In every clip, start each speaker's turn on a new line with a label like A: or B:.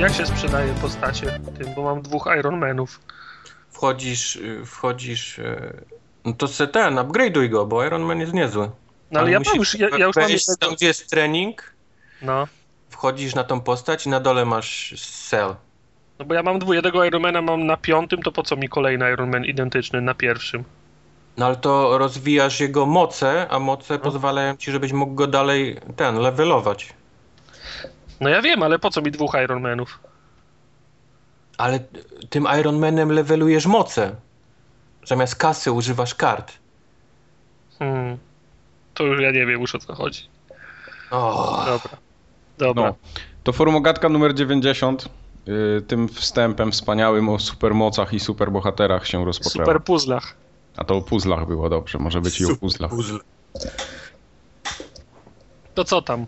A: jak się sprzedaje postacie tym, bo mam dwóch Ironmanów.
B: Wchodzisz, y, wchodzisz... y, No to se ten, upgrade'uj go, bo Iron Man jest niezły.
A: No ale ja mam już, ja, ja już mam jednego.
B: tam, gdzie jest trening,
A: No,
B: wchodzisz na tą postać i na dole masz cell.
A: no bo ja mam dwu, jednego Ironmana mam na piątym, to po co mi kolejny Ironman identyczny na pierwszym?
B: No ale to rozwijasz jego moce, a moce
A: No.
B: pozwalają ci, żebyś mógł go dalej, ten, levelować.
A: No ja wiem, ale po co mi dwóch Ironmanów?
B: Ale tym Iron Manem levelujesz moce. Zamiast kasy używasz kart.
A: Hmm. To już ja nie wiem już o co chodzi.
B: O,
A: Dobra. Dobra.
C: No. To formogatka numer 90 y, tym wstępem wspaniałym o supermocach i superbohaterach się rozpoczęła.
A: Super puzzlach.
C: A to o puzzlach było dobrze, może być i o
B: super
C: puzzlach.
B: puzzle.
A: To co tam?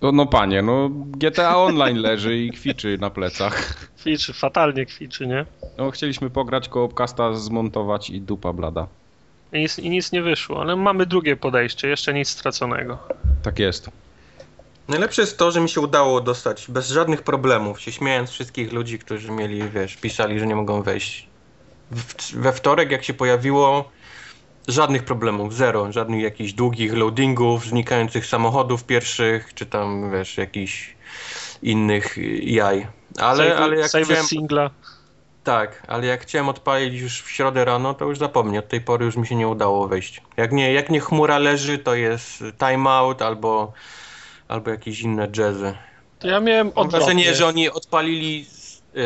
C: No, no panie, no GTA Online leży i kwiczy na plecach.
A: Kwiczy, fatalnie kwiczy, nie?
C: No chcieliśmy pograć, koopcasta zmontować i dupa blada.
A: I nic, I nic nie wyszło, ale mamy drugie podejście, jeszcze nic straconego.
C: Tak jest.
B: Najlepsze jest to, że mi się udało dostać bez żadnych problemów, się śmiejąc wszystkich ludzi, którzy mieli, wiesz, pisali, że nie mogą wejść. We wtorek, jak się pojawiło, żadnych problemów, zero. Żadnych jakichś długich loadingów, znikających samochodów pierwszych, czy tam, wiesz, jakichś innych jaj. Ale,
A: Save-
B: ale jak
A: save
B: chciałem,
A: singla.
B: tak, ale jak chciałem odpalić już w środę rano, to już zapomnij, od tej pory już mi się nie udało wejść. Jak nie, jak nie chmura leży, to jest timeout albo, albo jakieś inne jazzy.
A: To ja miałem
B: Mam
A: odwrotnie.
B: wrażenie, że oni odpalili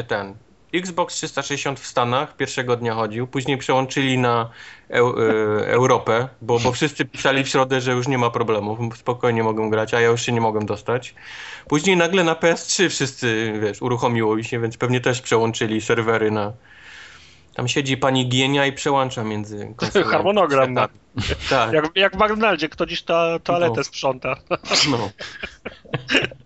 B: ten Xbox 360 w Stanach, pierwszego dnia chodził, później przełączyli na y, Europę, bo, bo wszyscy pisali w środę, że już nie ma problemów, spokojnie mogą grać, a ja już się nie mogłem dostać. Później nagle na PS3 wszyscy, wiesz, uruchomiło mi się, więc pewnie też przełączyli serwery na... Tam siedzi pani Gienia i przełącza między konsolami.
A: Harmonogram ma.
B: Tak,
A: Jak, jak w McDonaldzie, kto dziś ta toaletę
B: No.
A: sprząta.
B: no.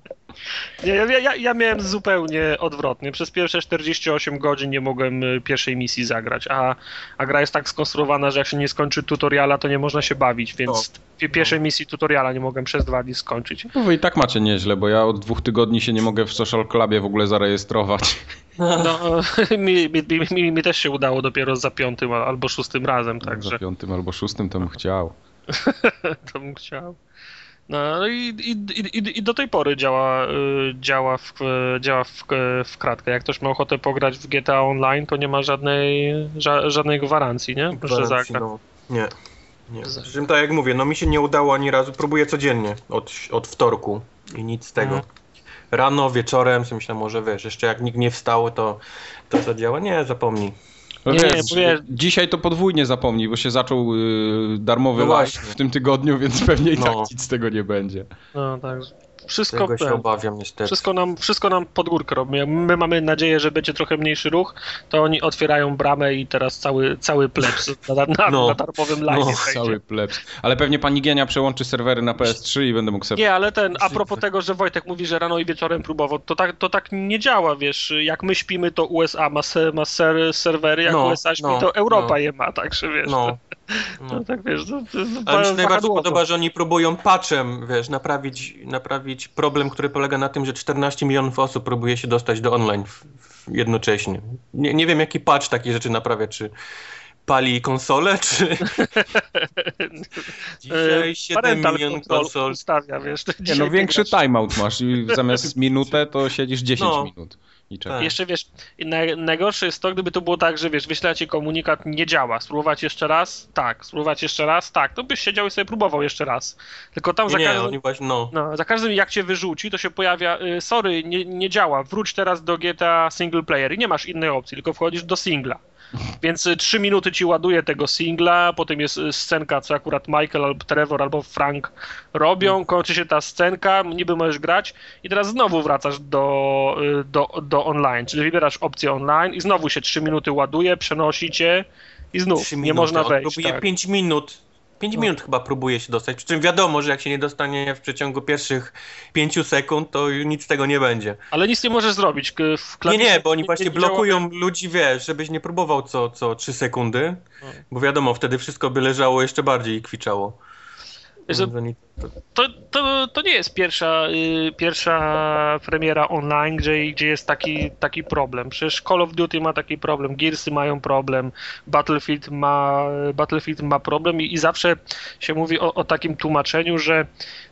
A: Nie, ja, ja, ja miałem zupełnie odwrotnie. Przez pierwsze 48 godzin nie mogłem y, pierwszej misji zagrać, a, a gra jest tak skonstruowana, że jak się nie skończy tutoriala, to nie można się bawić, więc pi- pierwszej misji tutoriala nie mogłem przez dwa dni skończyć.
C: No wy i tak macie nieźle, bo ja od dwóch tygodni się nie mogę w Social Clubie w ogóle zarejestrować.
A: No, mi, mi, mi, mi, mi też się udało dopiero za piątym al- albo szóstym razem,
C: Za
A: także
C: piątym albo szóstym to bym chciał.
A: to bym chciał. No i, i, i, i do tej pory działa, y, działa, w, działa w, w kratkę. Jak ktoś ma ochotę pograć w GTA Online, to nie ma żadnej, ża, żadnej gwarancji, nie? Że
B: Gwarancji,
A: zagra.
B: no. Nie. Nie. Przy czym tak jak mówię, no mi się nie udało ani razu. Próbuję codziennie od, od wtorku i nic z tego.
A: Mhm.
B: Rano, wieczorem, myślę, może wiesz, jeszcze jak nikt nie wstał, to to zadziała. Nie, zapomnij.
C: No
A: Nie,
C: wiesz,
A: nie,
C: Dzisiaj to podwójnie zapomnij, bo się zaczął y, darmowy
B: No
C: live w tym tygodniu, więc pewnie i
B: No.
C: tak nic z tego nie będzie.
A: No tak. Wszystko,
B: Tego się obawiam niestety.
A: wszystko, nam, wszystko nam pod górkę robi. Jak My mamy nadzieję, że będzie trochę mniejszy ruch, to oni otwierają bramę i teraz cały, cały plebs na, na,
B: No.
A: na darmowym live
B: No.
C: Cały plebs. Ale pewnie pani Gienia przełączy serwery na PS3 i będę mógł sobie...
A: Nie, ale ten, a propos tego, że Wojtek mówi, że rano i wieczorem próbował, to tak, to tak nie działa, wiesz, jak my śpimy, to USA ma, se, ma ser, serwery, jak
B: No,
A: USA śpi,
B: no,
A: to Europa
B: no.
A: je ma, także wiesz,
B: No.
A: to, to tak wiesz, to, to, to
B: Ale mi się najbardziej podoba, że oni próbują patchem, wiesz, naprawić, naprawić problem, który polega na tym, że 14 milionów osób próbuje się dostać do online w, w jednocześnie. Nie, nie wiem, jaki patch takie rzeczy naprawia, czy pali konsolę, czy... Dzisiaj 7
A: Parental
B: milionów
A: control
B: konsol.
A: ustawia, wiesz.
C: Nie, no większy
A: grasz.
C: timeout masz i zamiast minutę to siedzisz 10
B: No.
C: minut i.
B: Tak.
A: Jeszcze wiesz, najgorsze jest to, gdyby to było tak, że wiesz, wyślecie komunikat, nie działa, spróbować jeszcze raz, tak, spróbować jeszcze raz, tak, to byś siedział i sobie próbował jeszcze raz. Tylko tam za
B: nie,
A: każdym,
B: oni właśnie, no.
A: no, za każdym jak cię wyrzuci, to się pojawia, y, sorry, nie, nie działa, wróć teraz do GTA single player i nie masz innej opcji, tylko wchodzisz do singla. Więc y, trzy minuty ci ładuje tego singla, potem jest y, scenka, co akurat Michael albo Trevor albo Frank robią, kończy się ta scenka, niby możesz grać i teraz znowu wracasz do, y, do, do online, czyli wybierasz opcję online i znowu się trzy minuty ładuje, przenosi cię i znów nie
B: minuty.
A: można wejść.
B: próbuje
A: Tak.
B: 5 minut. 5
A: No.
B: minut chyba próbuje się dostać. Przy czym wiadomo, że jak się nie dostanie w przeciągu pierwszych 5 sekund, to nic z tego nie będzie.
A: Ale nic nie możesz zrobić. W
B: Nie, nie, bo oni
A: nie-
B: właśnie
A: nie
B: blokują ludzi, wiesz, żebyś nie próbował co, co 3 sekundy,
A: No.
B: bo wiadomo, wtedy wszystko by leżało jeszcze bardziej i kwiczało.
A: To, to, to nie jest pierwsza, y, pierwsza premiera online, gdzie, gdzie jest taki, taki problem. Przecież Call of Duty ma taki problem, Gearsy mają problem, Battlefield ma, Battlefield ma problem i, i zawsze się mówi o, o takim tłumaczeniu, że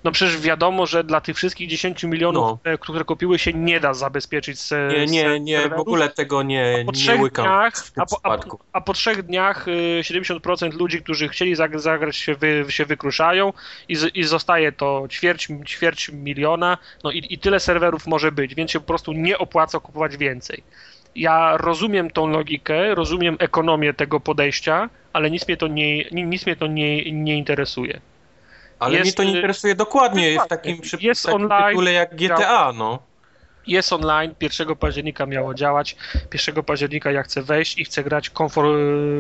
A: no przecież wiadomo, że dla tych wszystkich 10 milionów,
B: No.
A: które, które kupiły się, nie da zabezpieczyć se,
B: Nie, nie, nie, w ogóle tego nie,
A: po
B: nie łykam
A: dniach, a po, a, a po trzech dniach y, 70% ludzi, którzy chcieli zag- zagrać się, wy, się wykruszają i, z, i zostaje to ćwierć, ćwierć miliona, no i, i tyle serwerów może być, więc się po prostu nie opłaca kupować więcej. Ja rozumiem tą logikę, rozumiem ekonomię tego podejścia, ale nic mnie to nie, ni- nic mnie to nie, nie interesuje.
B: Ale
A: jest,
B: mnie to nie interesuje dokładnie w
A: dokładnie.
B: takim, przy,
A: Jest
B: takim
A: online,
B: tytule jak GTA, no.
A: Jest online, 1 października miało działać, 1 października ja chcę wejść i chcę grać komfor,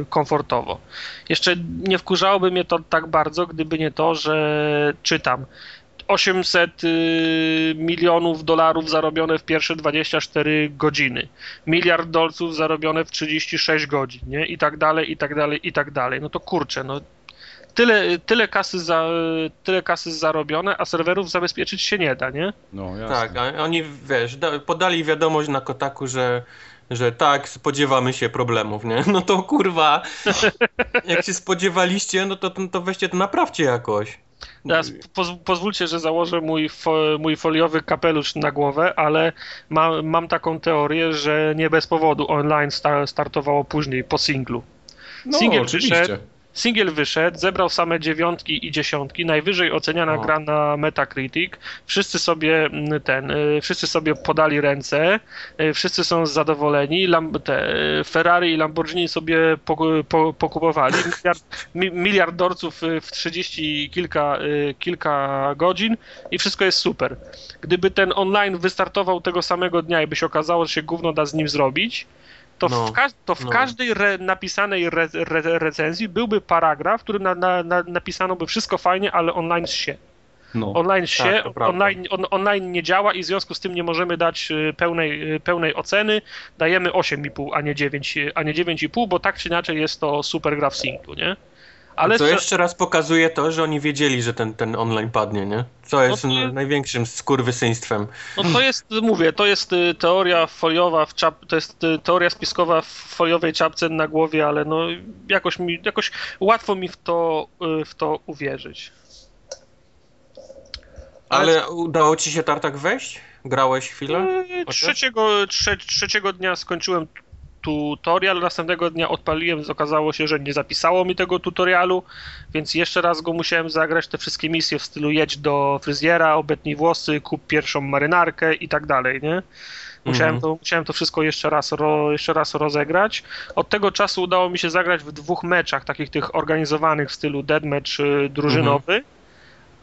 A: komfortowo. Jeszcze nie wkurzałoby mnie to tak bardzo, gdyby nie to, że czytam 800 y, milionów dolarów zarobione w pierwsze 24 godziny, miliard dolców zarobione w 36 godzin, nie? I tak dalej, i tak dalej, i tak dalej. No to kurczę, no tyle, tyle, kasy za, tyle kasy zarobione, a serwerów zabezpieczyć się nie da, nie?
C: No, jasne.
B: Tak, a oni, wiesz, da, podali wiadomość na Kotaku, że, że tak, spodziewamy się problemów, nie? No to kurwa, jak się spodziewaliście, no to, to, weźcie to naprawcie jakoś.
A: Teraz poz, pozwólcie, że założę mój, fo, mój foliowy kapelusz na głowę, ale ma, mam taką teorię, że nie bez powodu online sta, startowało później po singlu.
C: No,
A: Singiel
C: oczywiście.
A: wyszedł, Singiel wyszedł, zebrał same dziewiątki i dziesiątki, najwyżej oceniana
B: O.
A: gra na Metacritic. Wszyscy sobie mm, ten, y, wszyscy sobie podali ręce, y, wszyscy są zadowoleni. Lam, te, y, Ferrari i Lamborghini sobie poku- po, pokupowali. Miliard, mi, miliard dorców y, w 30 kilka, kilka godzin i wszystko jest super. Gdyby ten online wystartował tego samego dnia i by się okazało, że się gówno da z nim zrobić, to
B: No,
A: w, każ- to w
B: no.
A: każdej re- napisanej re- re- recenzji byłby paragraf, w którym na, na, na, napisano by wszystko fajnie, ale online się.
C: No.
A: Online się,
B: Tak, to prawda.
A: online, on, online nie działa i w związku z tym nie możemy dać y, pełnej, y, pełnej oceny. Dajemy 8,5, a nie 9, y, a nie 9,5, bo tak czy inaczej jest to super gra w singlu, nie? Ale
B: Co
A: strze-
B: jeszcze raz pokazuje to, że oni wiedzieli, że ten, ten online padnie, nie? Co jest
A: to jest-
B: największym skurwysyństwem.
A: No to jest, mówię, to jest y, teoria foliowa, w czap, to jest y, teoria spiskowa w foliowej czapce na głowie, ale no jakoś mi, jakoś łatwo mi w to, y, w to uwierzyć.
B: Ale udało ci się Tartak wejść? Grałeś chwilę?
A: Trzeciego, trze, trzeciego dnia skończyłem tutorial, następnego dnia odpaliłem, okazało się, że nie zapisało mi tego tutorialu, więc jeszcze raz go musiałem zagrać, te wszystkie misje w stylu jedź do fryzjera, obetnij włosy, kup pierwszą marynarkę i tak dalej, nie? Musiałem,
B: Mhm.
A: to, musiałem to wszystko jeszcze raz, ro, jeszcze raz rozegrać. Od tego czasu udało mi się zagrać w dwóch meczach, takich tych organizowanych w stylu deathmatch y, drużynowy.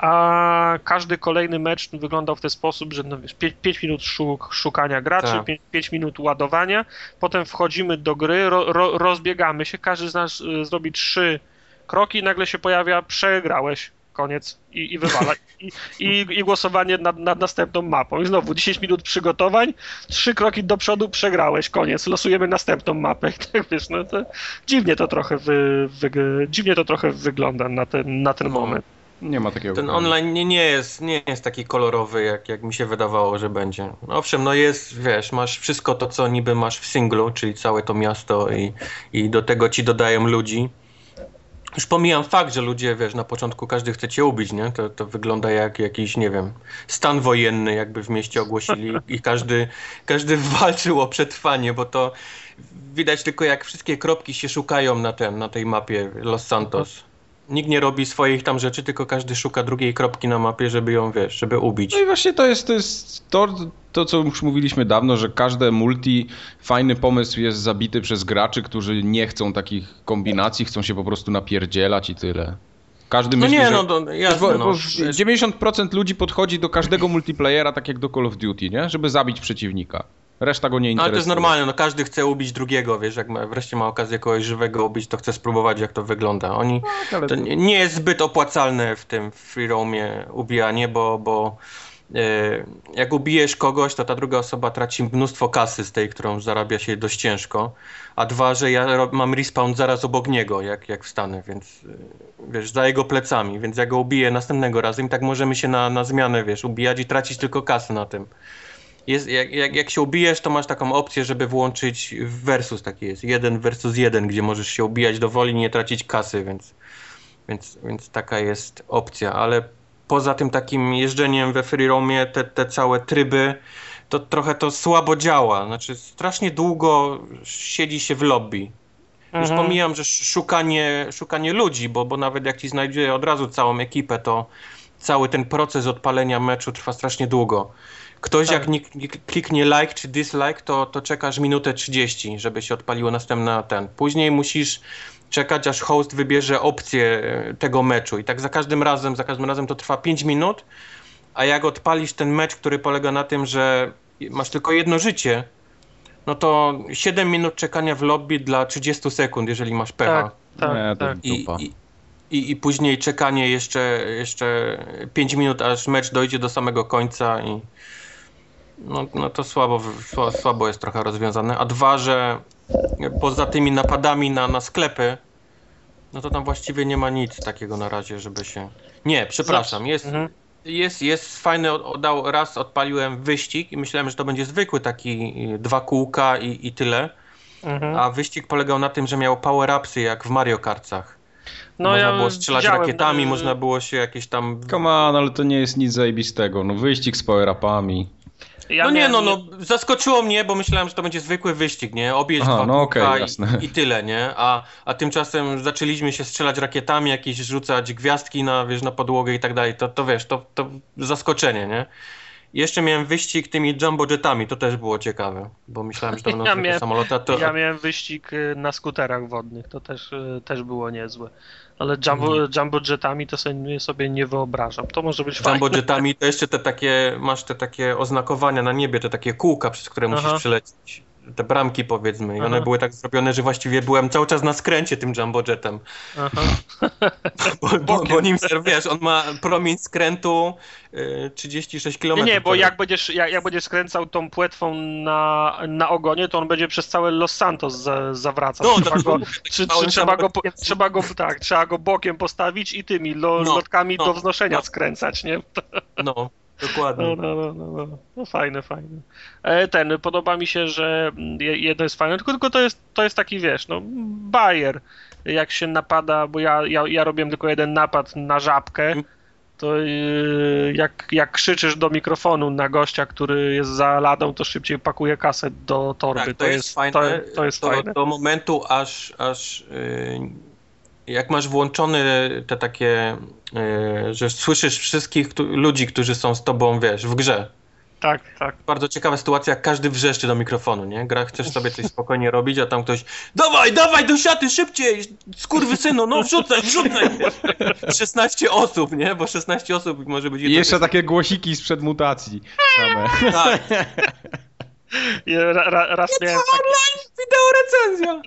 A: A każdy kolejny mecz wyglądał w ten sposób, że no wiesz, 5 minut szuk, szukania graczy,
B: Tak.
A: 5 minut ładowania, potem wchodzimy do gry, ro, ro, rozbiegamy się, każdy z nas y, zrobi trzy kroki i nagle się pojawia przegrałeś, koniec i, i wywala. I, i, I głosowanie nad, nad następną mapą. I znowu 10 minut przygotowań, trzy kroki do przodu, przegrałeś, koniec, losujemy następną mapę. I tak wiesz, no to dziwnie to trochę, wy, wy, dziwnie to trochę wygląda na ten, na ten
B: No.
A: moment.
C: Nie ma takiego.
B: Ten
C: problemu.
B: online nie, nie, jest, nie jest taki kolorowy, jak, jak mi się wydawało, że będzie. Owszem, no jest, wiesz, masz wszystko to, co niby masz w singlu, czyli całe to miasto i, i do tego ci dodają ludzi. Już pomijam fakt, że ludzie, wiesz, na początku każdy chce cię ubić, nie? To, to wygląda jak jakiś, nie wiem, stan wojenny jakby w mieście ogłosili i każdy, każdy walczył o przetrwanie, bo to widać tylko jak wszystkie kropki się szukają na, ten, na tej mapie Los Santos. Nikt nie robi swoich tam rzeczy, tylko każdy szuka drugiej kropki na mapie, żeby ją, wiesz, żeby ubić.
C: No i właśnie to jest, to jest to, to, co już mówiliśmy dawno, że każde multi, fajny pomysł jest zabity przez graczy, którzy nie chcą takich kombinacji, chcą się po prostu napierdzielać i tyle. Każdy
B: No
C: myśli,
B: nie,
C: że...
B: no to
C: Bo,
B: jasne,
C: bo
B: no.
C: 90% ludzi podchodzi do każdego multiplayera tak jak do Call of Duty, nie? Żeby zabić przeciwnika. Reszta go nie
B: Ale
C: interesuje.
B: to jest normalne, no każdy chce ubić drugiego, wiesz, jak ma, wreszcie ma okazję kogoś żywego ubić, to chce spróbować jak to wygląda. Oni,
C: Tak, ale
B: to nie nie jest zbyt opłacalne w tym free roamie ubijanie, bo, bo jak ubijesz kogoś, to ta druga osoba traci mnóstwo kasy z tej, którą zarabia się dość ciężko, a dwa, że ja mam respawn zaraz obok niego, jak, jak wstanę, więc wiesz, za jego plecami, więc ja go ubiję następnego razem i tak możemy się na, na zmianę, wiesz, ubijać i tracić tylko kasę na tym. Jest, jak, jak, jak się ubijesz, to masz taką opcję, żeby włączyć versus, taki jest, jeden versus jeden, gdzie możesz się ubijać do woli, nie tracić kasy, więc, więc, więc taka jest opcja, ale poza tym takim jeżdżeniem we free roamie, te, te całe tryby, to trochę to słabo działa. Znaczy, strasznie długo siedzi się w lobby. Już mhm. pomijam, że szukanie, szukanie ludzi, bo, bo nawet jak ci znajdzie od razu całą ekipę, to cały ten proces odpalenia meczu trwa strasznie długo. Ktoś tak. jak nie, nie kliknie like czy dislike, to, to czekasz minutę 30, żeby się odpaliło następna ten. Później musisz czekać, aż host wybierze opcję e, tego meczu. I tak za każdym razem, za każdym razem to trwa 5 minut, a jak odpalisz ten mecz, który polega na tym, że masz tylko jedno życie, no to 7 minut czekania w lobby dla 30 sekund, jeżeli masz pecha. Tak,
C: tak, Nie, tak. I,
B: i, i, I później czekanie jeszcze, jeszcze 5 minut, aż mecz dojdzie do samego końca i no, no to słabo, słabo jest trochę rozwiązane. A dwa, że poza tymi napadami na, na sklepy, no to tam właściwie nie ma nic takiego na razie, żeby się... Nie, przepraszam, jest, mhm. jest, jest fajny, oddał, raz odpaliłem wyścig i myślałem, że to będzie zwykły taki dwa kółka i, i tyle, mhm. a wyścig polegał na tym, że miał power-upsy jak w Mario Kartach. No, można ja było strzelać rakietami, y, można było się jakieś tam...
C: Come on, ale to nie jest nic zajebistego. No wyścig z power-upami.
B: Ja no nie, no, no, zaskoczyło mnie, bo myślałem, że to będzie zwykły wyścig, nie? Objedź Aha, no okay, i, i, tyle, nie? A, a tymczasem zaczęliśmy się strzelać rakietami, jakieś rzucać gwiazdki na, wiesz, na podłogę i tak dalej. To, to wiesz, to, to zaskoczenie, nie? Jeszcze miałem wyścig tymi jumbo jetami, to też było ciekawe, bo myślałem, że to będą ja miałem, samoloty. To...
A: Ja miałem wyścig y, na skuterach wodnych, to też, y, też było niezłe. Ale jumbo, mhm. jumbo jetami to sobie, sobie nie wyobrażam. To może być
B: Jumbo fajne. jetami to jeszcze te takie, masz te takie oznakowania na niebie, te takie kółka, przez które Aha. musisz przelecieć te bramki powiedzmy i one były tak zrobione, że właściwie byłem cały czas na skręcie tym jumbo jetem. Aha. bo, bo, bo, nim wiesz, on ma promień skrętu y, 36 km.
A: Nie, nie bo jak będziesz, jak, jak będziesz skręcał tą płetwą na, na ogonie, to on będzie przez całe Los Santos za, zawracał. No, trzeba, go, czy, czy, trzeba, go, trzeba go, tak, trzeba go bokiem postawić i tymi lo, no, lotkami no, do wznoszenia no. skręcać, nie?
B: No. Dokładnie.
A: No, no, no, no, no. fajne, fajne. E, ten, podoba mi się, że jedno jest fajne, tylko, tylko to, jest, to jest taki, wiesz, no, bajer. Jak się napada, bo ja, ja, ja robiłem tylko jeden napad na żabkę, to yy, jak, jak krzyczysz do mikrofonu na gościa, który jest za ladą, to szybciej pakuje kasę do torby. Tak,
B: to, to, jest, fajne. To, to jest do, fajne. Do momentu, aż, aż yy, jak masz włączone te takie, yy, że słyszysz wszystkich ludzi, którzy są z tobą, wiesz, w grze.
A: Tak, tak.
B: Bardzo ciekawa sytuacja, jak każdy wrzeszczy do mikrofonu, nie? Gra, chcesz sobie coś spokojnie robić, a tam ktoś dawaj, dawaj do siaty, szybciej, synu, no wrzucaj, wrzucaj. 16 osób, nie? Bo 16 osób może być...
C: I jeszcze takie głosiki sprzed mutacji same. Tak.
A: Ra, ra, raz
B: miałem taki... wideo recenzja.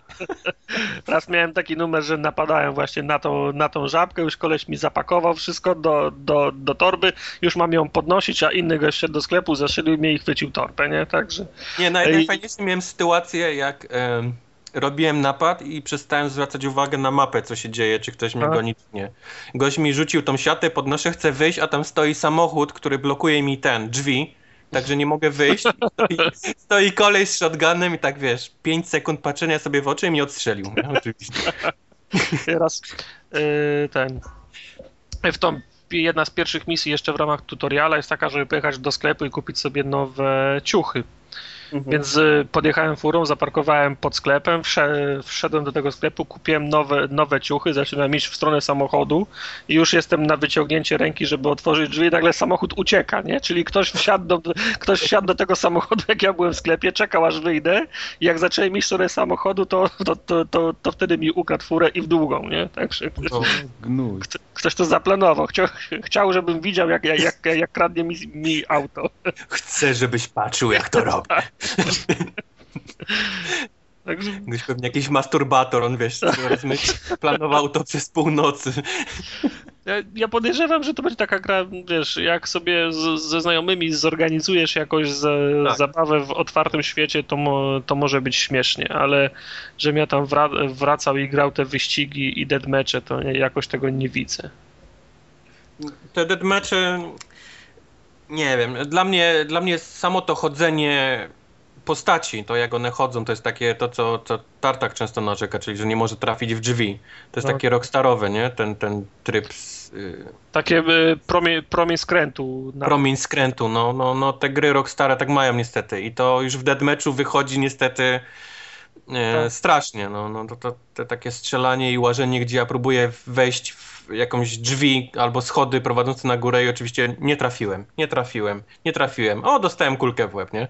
A: raz miałem taki numer, że napadałem właśnie na tą, na tą żabkę, już koleś mi zapakował wszystko do, do, do torby, już mam ją podnosić, a inny gość szedł do sklepu, zaszylił mnie i chwycił torbę, nie? Także...
B: Nie, naj, najfajniejsze miałem sytuację, jak... robiłem napad i przestałem zwracać uwagę na mapę, co się dzieje, czy ktoś mnie a? goni, czy nie. Gość mi rzucił tą siatę, podnoszę, chcę wyjść, a tam stoi samochód, który blokuje mi ten, drzwi także nie mogę wyjść. Stoi, stoi kolej z shotgunem i tak wiesz, 5 sekund patrzenia sobie w oczy i mnie odstrzelił. Oczywiście.
A: Raz yy, ten. W tą jedna z pierwszych misji jeszcze w ramach tutoriala jest taka, żeby pojechać do sklepu i kupić sobie nowe ciuchy. Mhm. Więc y, podjechałem furą, zaparkowałem pod sklepem, wszedłem do tego sklepu, kupiłem nowe, nowe ciuchy, zaczynam iść w stronę samochodu i już jestem na wyciągnięcie ręki, żeby otworzyć drzwi, i nagle samochód ucieka, nie? Czyli ktoś wsiadł do, ktoś wsiadł do tego samochodu, jak ja byłem w sklepie, czekał aż wyjdę i jak zacząłem iść w stronę samochodu, to, to, to, to, to wtedy mi ukradł furę i w długą, nie? Także ktoś to zaplanował. Chciał, chciał żebym widział, jak, jak, jak, jak kradnie mi, mi auto.
B: Chcę, żebyś patrzył, jak to robi. Także... Gdyś pewnie jakiś masturbator, on wiesz, planował to przez północy.
A: Ja, ja podejrzewam, że to będzie taka gra, wiesz, jak sobie z, ze znajomymi zorganizujesz jakoś za,
B: Tak.
A: zabawę w otwartym świecie, to, mo, to może być śmiesznie, ale żebym ja tam wra, wracał i grał te wyścigi i deadmatche, to jakoś tego nie widzę.
B: Te deathmatche, nie wiem, dla mnie, dla mnie samo to chodzenie postaci, to jak one chodzą, to jest takie to, co, co Tartak często narzeka, czyli że nie może trafić w drzwi. To jest
A: No.
B: takie rockstarowe, nie? Ten, ten tryb z, y,
A: Takie y, promień, promień skrętu. Na,
B: promień skrętu, no, no, no te gry rockstare tak mają niestety i to już w deathmatchu wychodzi niestety e,
A: Tak.
B: strasznie, no, no to, to te takie strzelanie i łażenie, gdzie ja próbuję wejść w jakąś drzwi albo schody prowadzące na górę i oczywiście nie trafiłem, nie trafiłem, nie trafiłem. O, dostałem kulkę w łeb, nie?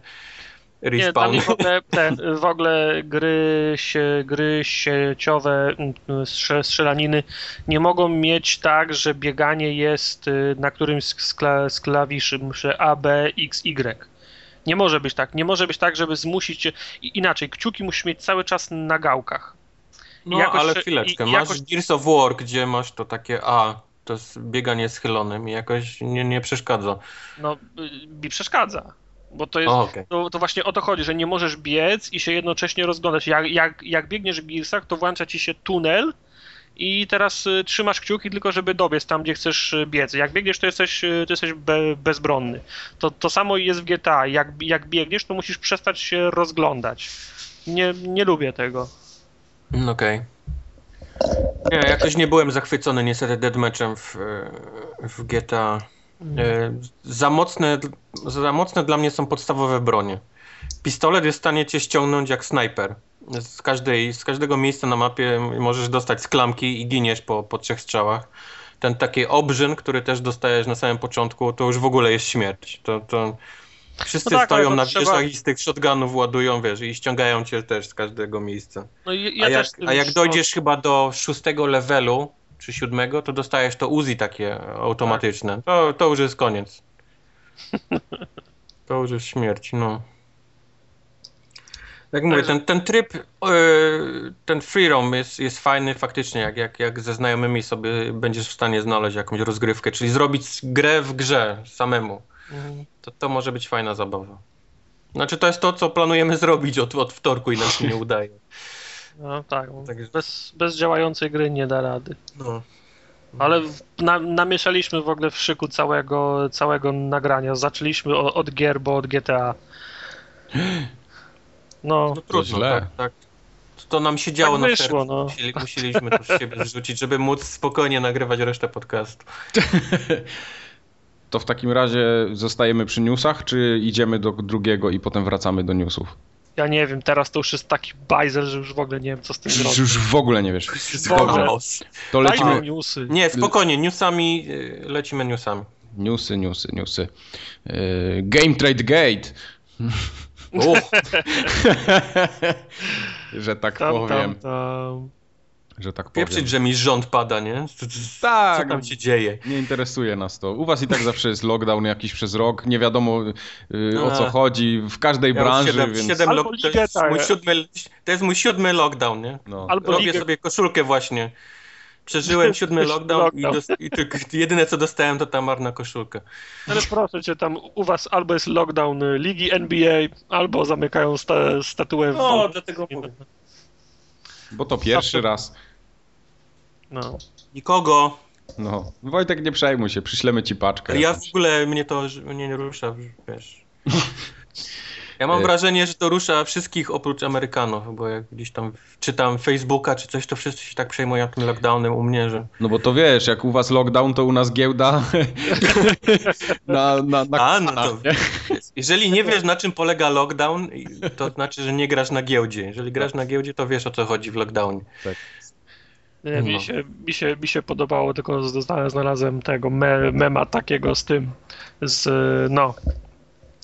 A: Nie, dla
B: Respawn.
A: mnie w ogóle, te, w ogóle gry, się, gry sieciowe, mm, strze- strzelaniny nie mogą mieć tak, że bieganie jest y, na którymś z, kla, z klawiszy A, B, X, Y. Nie może być tak. Nie może być tak, żeby zmusić Inaczej, kciuki musisz mieć cały czas na gałkach.
B: No,
A: jakoś-
B: ale chwileczkę,
A: i-
B: masz
A: jakoś-
B: Gears of War, gdzie masz to takie A, to jest bieganie schylonym i jakoś nie, nie przeszkadza.
A: No, y, mi przeszkadza. Bo to jest.
B: O, okej.
A: To, to właśnie o to chodzi, że nie możesz biec i się jednocześnie rozglądać. Jak, jak, jak biegniesz w Gearsach, to włącza ci się tunel i teraz y, trzymasz kciuki tylko, żeby dobiec tam, gdzie chcesz y, biec. Jak biegniesz, to jesteś, y, to jesteś be, bezbronny. To, to samo jest w GTA. Jak, jak biegniesz, to musisz przestać się rozglądać. Nie, nie lubię tego.
B: Mm, Okej. Nie, jakoś nie byłem zachwycony niestety deadmatchem w, w GTA. E, Za mocne, za mocne dla mnie są podstawowe bronie. Pistolet jest w stanie cię ściągnąć jak snajper. Z, każdej, z każdego miejsca na mapie możesz dostać z klamki i giniesz po, po trzech strzałach. Ten taki obrzyn, który też dostajesz na samym początku, to już w ogóle jest śmierć. To, to wszyscy
A: No tak,
B: stoją
A: to
B: na
A: trzeba-
B: wieżach i z tych shotgunów ładują, wiesz, i ściągają cię też z każdego miejsca.
A: No i ja
B: A jak, a jak dojdziesz chyba do szóstego levelu, czy siódmego, to dostajesz to Uzi takie automatyczne. To, to już jest koniec. To już jest śmierć, no. Jak mówię, ten, ten tryb, e, ten free roam jest, jest fajny faktycznie, jak, jak, jak ze znajomymi sobie będziesz w stanie znaleźć jakąś rozgrywkę, czyli zrobić grę w grze samemu.
A: Mhm.
B: To, to może być fajna zabawa. Znaczy to jest to, co planujemy zrobić od, od wtorku i nam się nie udaje.
A: No tak.
B: Także-
A: bez, bez działającej gry nie da rady.
B: No.
A: Ale w, na, namieszaliśmy w ogóle w szyku całego, całego nagrania. Zaczęliśmy o, od gier, bo od GTA. No,
B: No trudno,
C: źle.
B: tak, tak. To nam się działo
A: Tak
B: na
A: wyszło,
B: sercu.
A: no.
B: Musieli, musieliśmy to z siebie zrzucić, żeby móc spokojnie nagrywać resztę podcastu.
C: To w takim razie zostajemy przy newsach, czy idziemy do drugiego i potem wracamy do newsów?
A: Ja nie wiem, teraz to już jest taki bajzel, że już w ogóle nie wiem, co z tym
C: Już,
A: zrobić.
C: już w ogóle nie wiesz.
A: Dobrze.
B: Chaos.
C: To lecimy.
A: newsy.
B: Nie, spokojnie, newsami, y, lecimy newsami.
C: Newsy, newsy, newsy. Yy, Game Trade Gate.
B: Uch,
C: że tak
A: Tam,
C: powiem.
A: tam, tam.
C: Że tak powiem.
B: pieprzyć, że mi rząd pada, nie? Co, co,
C: Tak,
B: co tam się dzieje?
C: Nie interesuje nas to. U was i tak zawsze jest lockdown jakiś przez rok. Nie wiadomo yy, o co
B: A.
C: chodzi w każdej
B: Ja
C: branży,
B: siedem,
C: więc.
B: siedem
A: Albo
B: to, jest
A: tak.
B: mój siódmy, to jest mój siódmy lockdown, nie?
C: No.
A: Albo
B: Robię
A: ligę,
B: sobie koszulkę właśnie. Przeżyłem siódmy lockdown, i,
A: Lockdown.
B: dos- i tylko jedyne co dostałem to ta marna koszulka.
A: ale proszę cię, tam u was albo jest lockdown y, ligi NBA, albo zamykają sta, statuę w
B: No, dlatego mówię.
C: Bo to pierwszy raz.
A: No.
B: Nikogo.
C: No. Wojtek, nie przejmuj się, przyślemy ci paczkę.
B: Ja w ogóle mnie to mnie nie rusza, wiesz. Ja mam
C: E.
B: wrażenie, że to rusza wszystkich oprócz Amerykanów, bo jak gdzieś tam czytam Facebooka czy coś, to wszyscy się tak przejmują tym lockdownem u mnie, że...
C: No bo to wiesz, jak u was lockdown, to u nas giełda na, na, na
B: A, no to-? Jeżeli nie wiesz na czym polega lockdown, to znaczy, że nie grasz na giełdzie. Jeżeli grasz na giełdzie, to wiesz o co chodzi w lockdownie.
A: Nie, mi,
B: No.
A: się, mi, się, mi się podobało, tylko zna- znalazłem tego me, mema takiego z tym, z, no,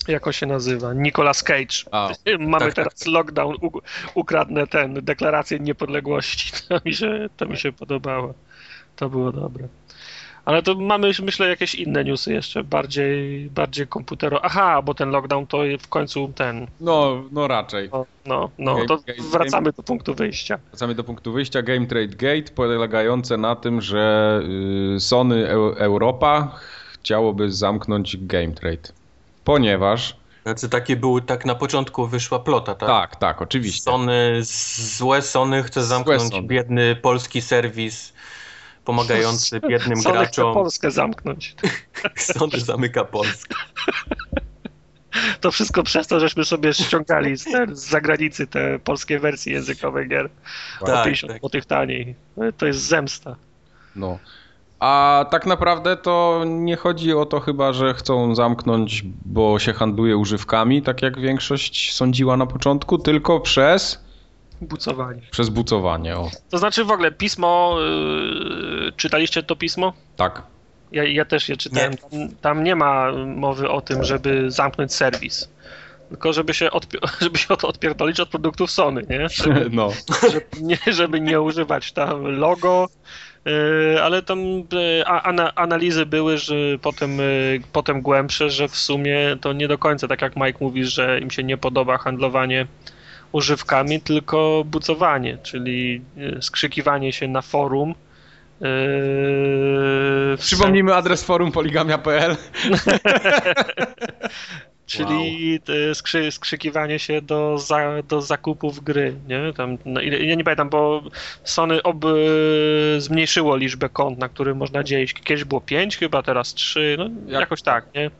A: jak on się nazywa, Nicolas Cage.
C: A,
A: Mamy
B: tak,
A: teraz lockdown, u, ukradnę ten, deklarację niepodległości. To mi się, to mi się podobało. To było dobre. Ale to mamy, myślę, jakieś inne newsy jeszcze, bardziej, bardziej komputero. Aha, bo ten lockdown to w końcu ten.
C: No, no raczej.
A: No, no, no to
C: Game-
A: wracamy do punktu wyjścia.
C: Wracamy do punktu wyjścia. Game Trade Gate polegające na tym, że y, Sony Eu- Europa chciałoby zamknąć Game Trade. Ponieważ.
B: Znaczy takie były, tak na początku wyszła plota, tak?
C: Tak, tak, oczywiście.
B: Sony, złe Sony chce zamknąć
C: Sony.
B: biedny polski serwis pomagający biednym
A: Sony chce
B: graczom.
A: Polskę zamknąć.
B: Sony zamyka Polskę.
A: To wszystko przez to, żeśmy sobie ściągali z, z zagranicy te polskie wersje językowe gier. Po
B: Tak,
A: 50
B: tak.
A: złotych taniej. To jest zemsta.
C: No. A tak naprawdę to nie chodzi o to chyba, że chcą zamknąć, bo się handluje używkami, tak jak większość sądziła na początku, tylko przez,
A: Bucowanie.
C: przez bucowanie. O,
A: To znaczy w ogóle pismo, yy, czytaliście to pismo?
C: tak.
A: Ja, ja też je czytałem. Tam, tam nie ma mowy o tym, żeby zamknąć serwis. Tylko żeby się, odpi- żeby się od- odpierdolić od produktów Sony, nie? Żeby,
C: No.
A: żeby, nie, żeby nie używać tam logo, yy, ale tam yy, analizy były, że potem, yy, potem głębsze, że w sumie to nie do końca, tak jak Mike mówi, że im się nie podoba handlowanie używkami, tylko bucowanie, czyli yy, skrzykiwanie się na forum. yy,
C: Przypomnijmy adres forum poligamia.pl.
A: Czyli te skrzy, skrzykiwanie się do, za, do zakupów gry, nie? Tam, no, ja nie pamiętam, bo Sony ob, zmniejszyło liczbę kont, na których można dzielić. Kiedyś było 5 chyba, teraz 3, no
C: Jak-
A: jakoś tak, nie?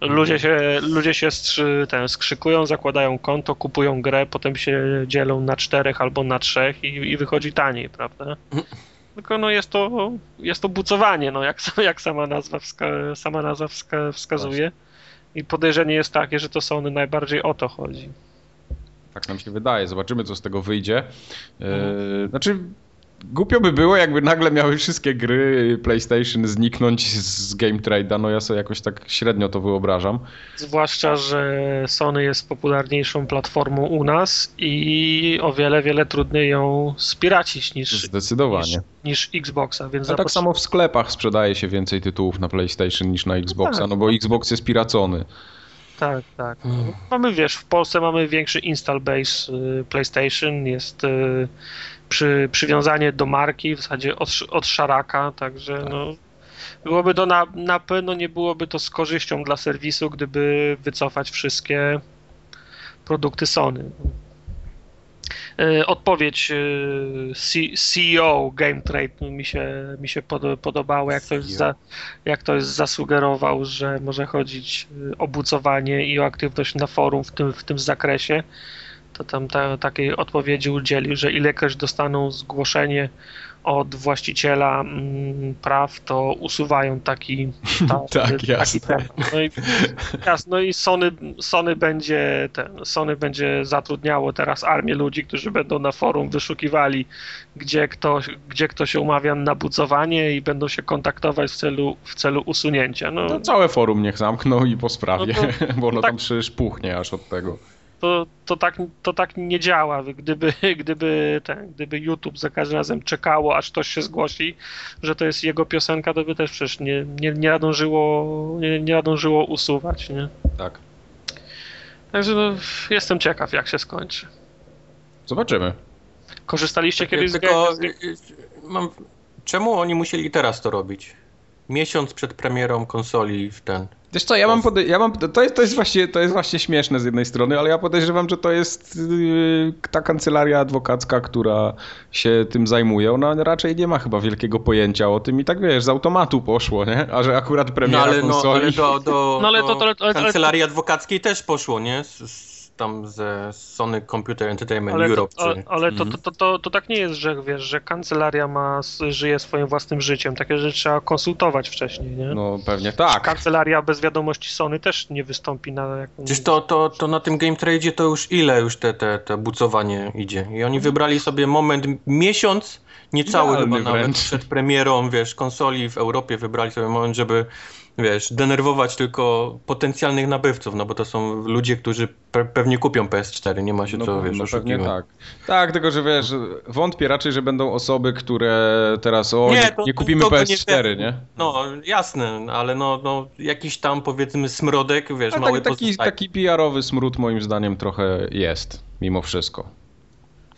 A: Ludzie się, ludzie się strzy, ten, skrzykują, zakładają konto, kupują grę, potem się dzielą na czterech albo na trzech i, i wychodzi taniej, prawda? Tylko no jest to, jest to bucowanie, no jak, jak sama nazwa, wska, sama nazwa wska, wskazuje. I podejrzenie jest takie, że to Sony najbardziej o to chodzi.
C: Tak nam się wydaje. Zobaczymy, co z tego wyjdzie. E,
A: Mhm.
C: Znaczy, głupio by było, jakby nagle miały wszystkie gry PlayStation zniknąć z Game Trade'a. No ja sobie jakoś tak średnio to wyobrażam.
A: Zwłaszcza, że Sony jest popularniejszą platformą u nas i o wiele, wiele trudniej ją spiracić niż, niż,
C: Zdecydowanie.
A: niż Xboxa, więc
C: A tak samo w sklepach sprzedaje się więcej tytułów na PlayStation niż na Xboxa,
A: tak.
C: no bo Xbox jest piracony.
A: Tak, tak. Mamy, wiesz, w Polsce mamy większy install base y, PlayStation, jest y, przy, przywiązanie do marki w zasadzie od, od szaraka, także no, byłoby to na, na pewno nie byłoby to z korzyścią dla serwisu, gdyby wycofać wszystkie produkty Sony. Y, Odpowiedź C- CEO Game Trade mi się, mi się pod, podobała, jak ktoś, za, jak ktoś zasugerował, że może chodzić o bucowanie i o aktywność na forum w tym, w tym zakresie, to tam ta, takiej odpowiedzi udzielił, że ilekroć dostaną zgłoszenie od właściciela mm, praw, to usuwają taki, ta,
C: Tak,
A: taki
C: jasne.
A: temat. No i, jasne, no i Sony, Sony, będzie ten, Sony będzie zatrudniało teraz armię ludzi, którzy będą na forum wyszukiwali, gdzie kto, gdzie kto się umawia na bucowanie i będą się kontaktować w celu, w celu usunięcia. No,
C: No, całe forum niech zamkną i po sprawie,
A: No
C: bo ono
A: tak.
C: tam przecież puchnie aż od tego.
A: To, to, tak, to tak nie działa. Gdyby, gdyby, ten, gdyby YouTube za każdym razem czekało, aż ktoś się zgłosi, że to jest jego piosenka, to by też przecież nie, nie, nie, nadążyło, nie, nie nadążyło usuwać. Nie?
C: Tak.
A: Także no, jestem ciekaw, jak się skończy.
C: Zobaczymy.
A: Korzystaliście kiedyś z
B: Tylko
A: Game-
B: y, y, mam... czemu oni musieli teraz to robić? Miesiąc przed premierą konsoli w ten.
C: Wiesz co, ja mam, pode- ja mam to, jest, to, jest właśnie, to jest właśnie śmieszne z jednej strony, ale ja podejrzewam, że to jest yy, ta kancelaria adwokacka, która się tym zajmuje. Ona raczej nie ma chyba wielkiego pojęcia o tym i tak wiesz, z automatu poszło, nie? A że akurat
B: No
C: premiera
B: ale, no,
C: konsoli...
B: ale do, do,
A: No ale to-
B: do
A: to- ale- ale-
B: kancelarii adwokackiej też poszło, nie? Tam ze Sony Computer Entertainment
A: Ale, to,
B: Europe.
A: ale,
B: czy...
A: ale to,
B: Mhm.
A: to, to, to, to tak nie jest, że wiesz, że kancelaria ma, żyje swoim własnym życiem. Takie rzeczy trzeba konsultować wcześniej, nie?
C: No pewnie tak.
A: Kancelaria bez wiadomości Sony też nie wystąpi na jakąś...
B: Przecież to, to, to na tym Game Trade to już ile już te, te, te bucowanie idzie. I oni wybrali sobie moment, miesiąc, niecały
C: Idealny
B: chyba nawet
C: wręcz.
B: przed premierą, wiesz, konsoli w Europie wybrali sobie moment, żeby, wiesz, denerwować tylko potencjalnych nabywców, no bo to są ludzie, którzy pe pewnie kupią PS4, nie ma się co, wiesz,
C: no pewnie tak. Tak, tylko że wiesz, wątpię raczej, że będą osoby, które teraz o, nie,
B: Nie, to-
C: nie kupimy
B: to- to nie
C: PS4,
B: te-
C: nie?
B: No, jasne, ale no, no jakiś tam powiedzmy smrodek, wiesz,
C: A
B: mały
C: tak, taki,
B: pozostaje.
C: taki PR-owy smród moim zdaniem trochę jest, mimo wszystko.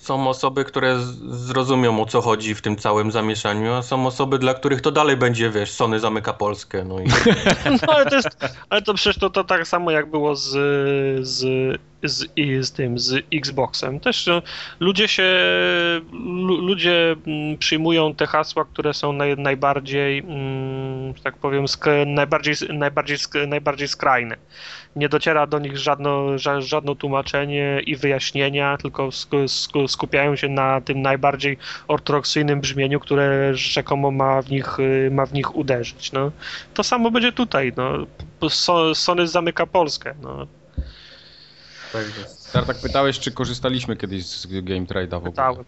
B: Są osoby, które zrozumią o co chodzi w tym całym zamieszaniu, a są osoby, dla których to dalej będzie, wiesz, Sony zamyka Polskę, no i
A: No ale to jest, ale to przecież to, to tak samo jak było z, z, z, z tym, z Xboxem. Też no, ludzie się, lu, ludzie mm, przyjmują te hasła, które są naj, najbardziej, mm, tak powiem, najbardziej, najbardziej, najbardziej skrajne. Nie dociera do nich żadno, ża, żadne tłumaczenie i wyjaśnienia, tylko sku, sku, skupiają się na tym najbardziej ortodoksyjnym brzmieniu, które rzekomo ma w nich, y, ma w nich uderzyć. No. To samo będzie tutaj. No. So- Sony zamyka Polskę. No.
B: Tak jest.
C: Tartak pytałeś, czy korzystaliśmy kiedyś z Game Trade'a w ogóle?
A: Pytałem.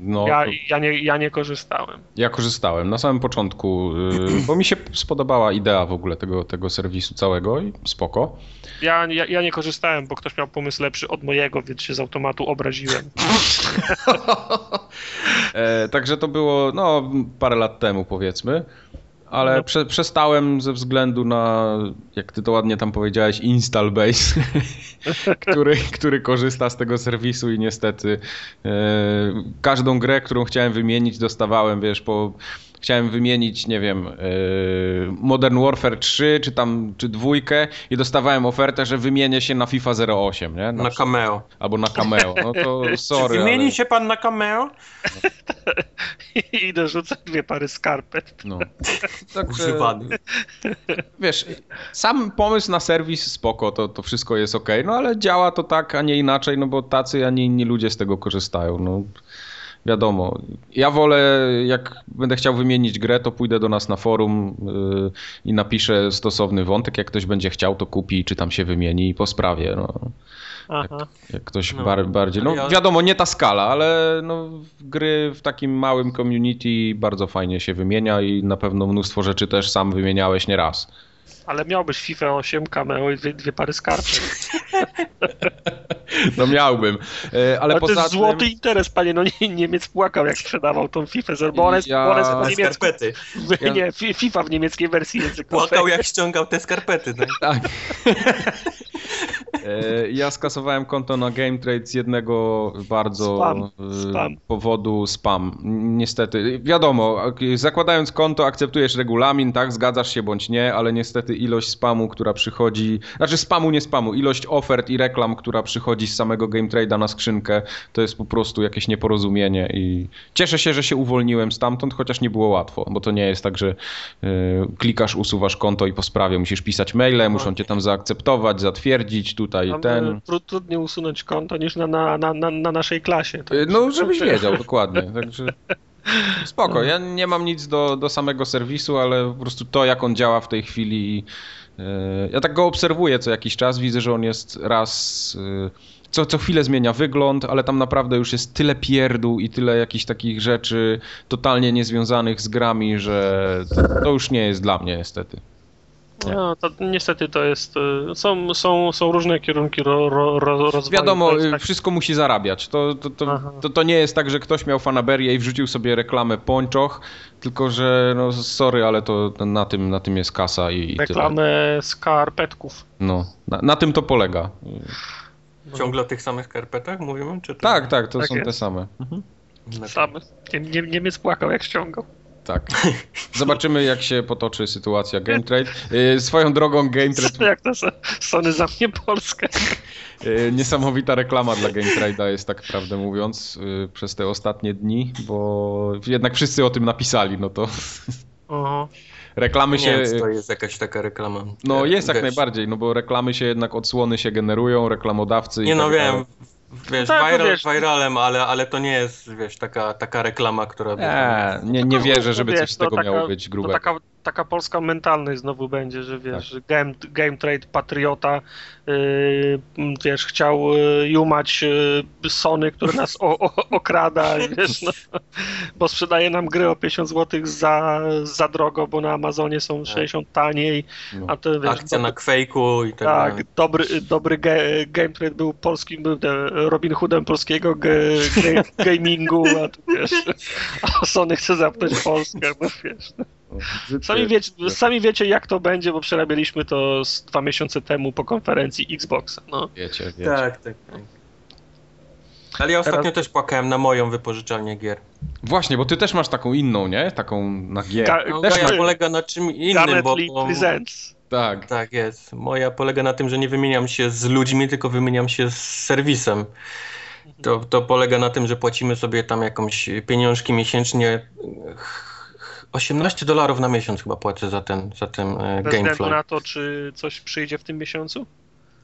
C: No,
A: Ja, ja, nie, ja nie korzystałem.
C: ja korzystałem na samym początku, yy, bo mi się spodobała idea w ogóle tego, tego serwisu całego i spoko.
A: Ja, ja, ja nie korzystałem, bo ktoś miał pomysł lepszy od mojego, więc się z automatu obraziłem.
C: E, także to było no, parę lat temu powiedzmy, ale
A: No.
C: prze, przestałem ze względu na, jak ty to ładnie tam powiedziałeś, install base, który, który korzysta z tego serwisu i niestety e, każdą grę, którą chciałem wymienić dostawałem, wiesz, po... Chciałem wymienić, nie wiem, e, Modern Warfare 3 czy tam, czy dwójkę i dostawałem ofertę, że wymienię się na FIFA 08, nie?
B: Na cameo.
C: Albo na Cameo. No to sorry,
B: Czy wymieni
C: ale...
B: się pan na cameo?
A: I idę rzucać dwie pary skarpet.
C: No. Także,
B: Używany.
C: wiesz, sam pomysł na serwis spoko, to, to wszystko jest ok, no ale działa to tak, a nie inaczej, no bo tacy, a nie inni ludzie z tego korzystają, no wiadomo. Ja wolę, jak będę chciał wymienić grę, to pójdę do nas na forum yy, i napiszę stosowny wątek, jak ktoś będzie chciał, to kupi, czy tam się wymieni i po sprawie, no.
A: Aha.
C: Jak ktoś
B: No,
C: bar, bardziej. No wiadomo, nie ta skala, ale no, gry w takim małym community bardzo fajnie się wymienia i na pewno mnóstwo rzeczy też sam wymieniałeś nieraz.
A: Ale miałbyś FIFA 8, cameo i dwie, dwie pary skarpet.
C: No miałbym. E, Ale,
A: to
C: poza
A: jest złoty
C: tym.
A: interes, panie. No nie, Niemiec płakał, jak sprzedawał tą FIFA, bo ona jest,
C: Ja-
A: bo ona jest po niemiecku.
B: skarpety.
C: Ja-
A: Nie, fi- FIFA w niemieckiej wersji językowej.
B: Płakał jak ściągał te skarpety. No.
C: Tak. E, Ja skasowałem konto na Game Trade z jednego bardzo
A: Spam.
C: e,
A: Spam.
C: powodu spam. Niestety, wiadomo, zakładając konto akceptujesz regulamin, tak, zgadzasz się bądź nie, ale niestety ilość spamu, która przychodzi, znaczy spamu nie spamu, ilość ofert i reklam, która przychodzi z samego Game Trade'a na skrzynkę, to jest po prostu jakieś nieporozumienie i cieszę się, że się uwolniłem stamtąd, chociaż nie było łatwo, bo to nie jest tak, że e, klikasz, usuwasz konto i po sprawie musisz pisać maile, muszą cię tam zaakceptować, zatwierdzić tutaj
A: Tam,
C: ten.
A: e, tru- Trudniej usunąć konto niż na, na, na, na, na naszej klasie.
C: Y, No, żebyś wiedział, dokładnie. Także spoko. Ja nie mam nic do, do samego serwisu, ale po prostu to, jak on działa w tej chwili. y, Ja tak go obserwuję co jakiś czas. Widzę, że on jest raz. Co, co chwilę zmienia wygląd, ale tam naprawdę już jest tyle pierdół i tyle jakichś takich rzeczy totalnie niezwiązanych z grami, że to, to już nie jest dla mnie niestety.
A: No, to niestety to jest. e, Są, są, są różne kierunki ro, ro, ro, rozwoju.
C: Wiadomo,
A: tak-
C: wszystko musi zarabiać. To, to, to, to, to nie jest tak, że ktoś miał fanaberię i wrzucił sobie reklamę pończoch, tylko że, no sorry, ale to na tym, na tym jest kasa i, i tyle.
A: reklamę skarpetków.
C: No, na, na tym to polega.
B: Ciągle o tych samych skarpetach mówimy? Czy to...
C: Tak, tak, to
A: Tak
C: są te
A: jest.
C: same. Mhm.
A: Sam nie, nie, Niemiec płakał, jak ściągał.
C: Tak. Zobaczymy, jak się potoczy sytuacja Game Trade. Y, Swoją drogą Game Trade,
A: Jak to so- Sony za mnie Polskę.
C: y, niesamowita reklama dla Game Trade'a jest tak prawdę mówiąc y, przez te ostatnie dni, bo jednak wszyscy o tym napisali, no to
A: Oho.
C: reklamy
B: Nie
C: się...
B: wiem, to jest jakaś taka reklama.
C: No jest jak
B: wiesz.
C: najbardziej, no bo reklamy się jednak, odsłony się generują, reklamodawcy i
B: Nie no
C: tak
B: wiem,
C: dalej.
B: Wiesz,
A: tak, no
B: viral,
A: wiesz.
B: viralem, ale, ale to nie jest, wiesz, taka, taka reklama, która by...
C: Nie, nie, nie
A: No,
C: wierzę,
A: no
C: żeby
A: wiesz,
C: coś z
A: to
C: tego
A: taka-
C: miało być
A: To
C: grubego.
A: taka, taka polska mentalność znowu będzie, że wiesz, tak. game, game Trade Patriota, yy, wiesz, chciał yy, jumać yy, Sony, który nas o, o, okrada, wiesz, no, bo sprzedaje nam gry o 50 zł za, za drogo, bo na Amazonie są 60 tak. taniej,
B: no. a to wiesz... Akcja na Quake'u i tak Tak,
A: dobry, dobry ge, Game Trade był polskim, był Robin Hoodem polskiego ge, ge, gamingu, a tu wiesz, a Sony chce zapnąć Polskę, no wiesz. No. Sami wiecie, sami wiecie, jak to będzie, bo przerabialiśmy to z dwa miesiące temu po konferencji Xboxa. No.
C: Wiecie, wiecie.
B: Tak, tak. tak. Ale ja ostatnio Teraz... też płakałem na moją wypożyczalnię gier.
C: Właśnie, bo ty też masz taką inną, nie? Taką na gier.
B: Ga no, też moja polega na czym innym, bo...
A: bo... Presents.
B: Tak. Tak jest. Moja polega na tym, że nie wymieniam się z ludźmi, tylko wymieniam się z serwisem. To, to polega na tym, że płacimy sobie tam jakąś pieniążki miesięcznie 18 dolarów na miesiąc chyba płacę za ten, za ten e, Bez
A: Gamefly. względu na to, czy coś przyjdzie w tym miesiącu?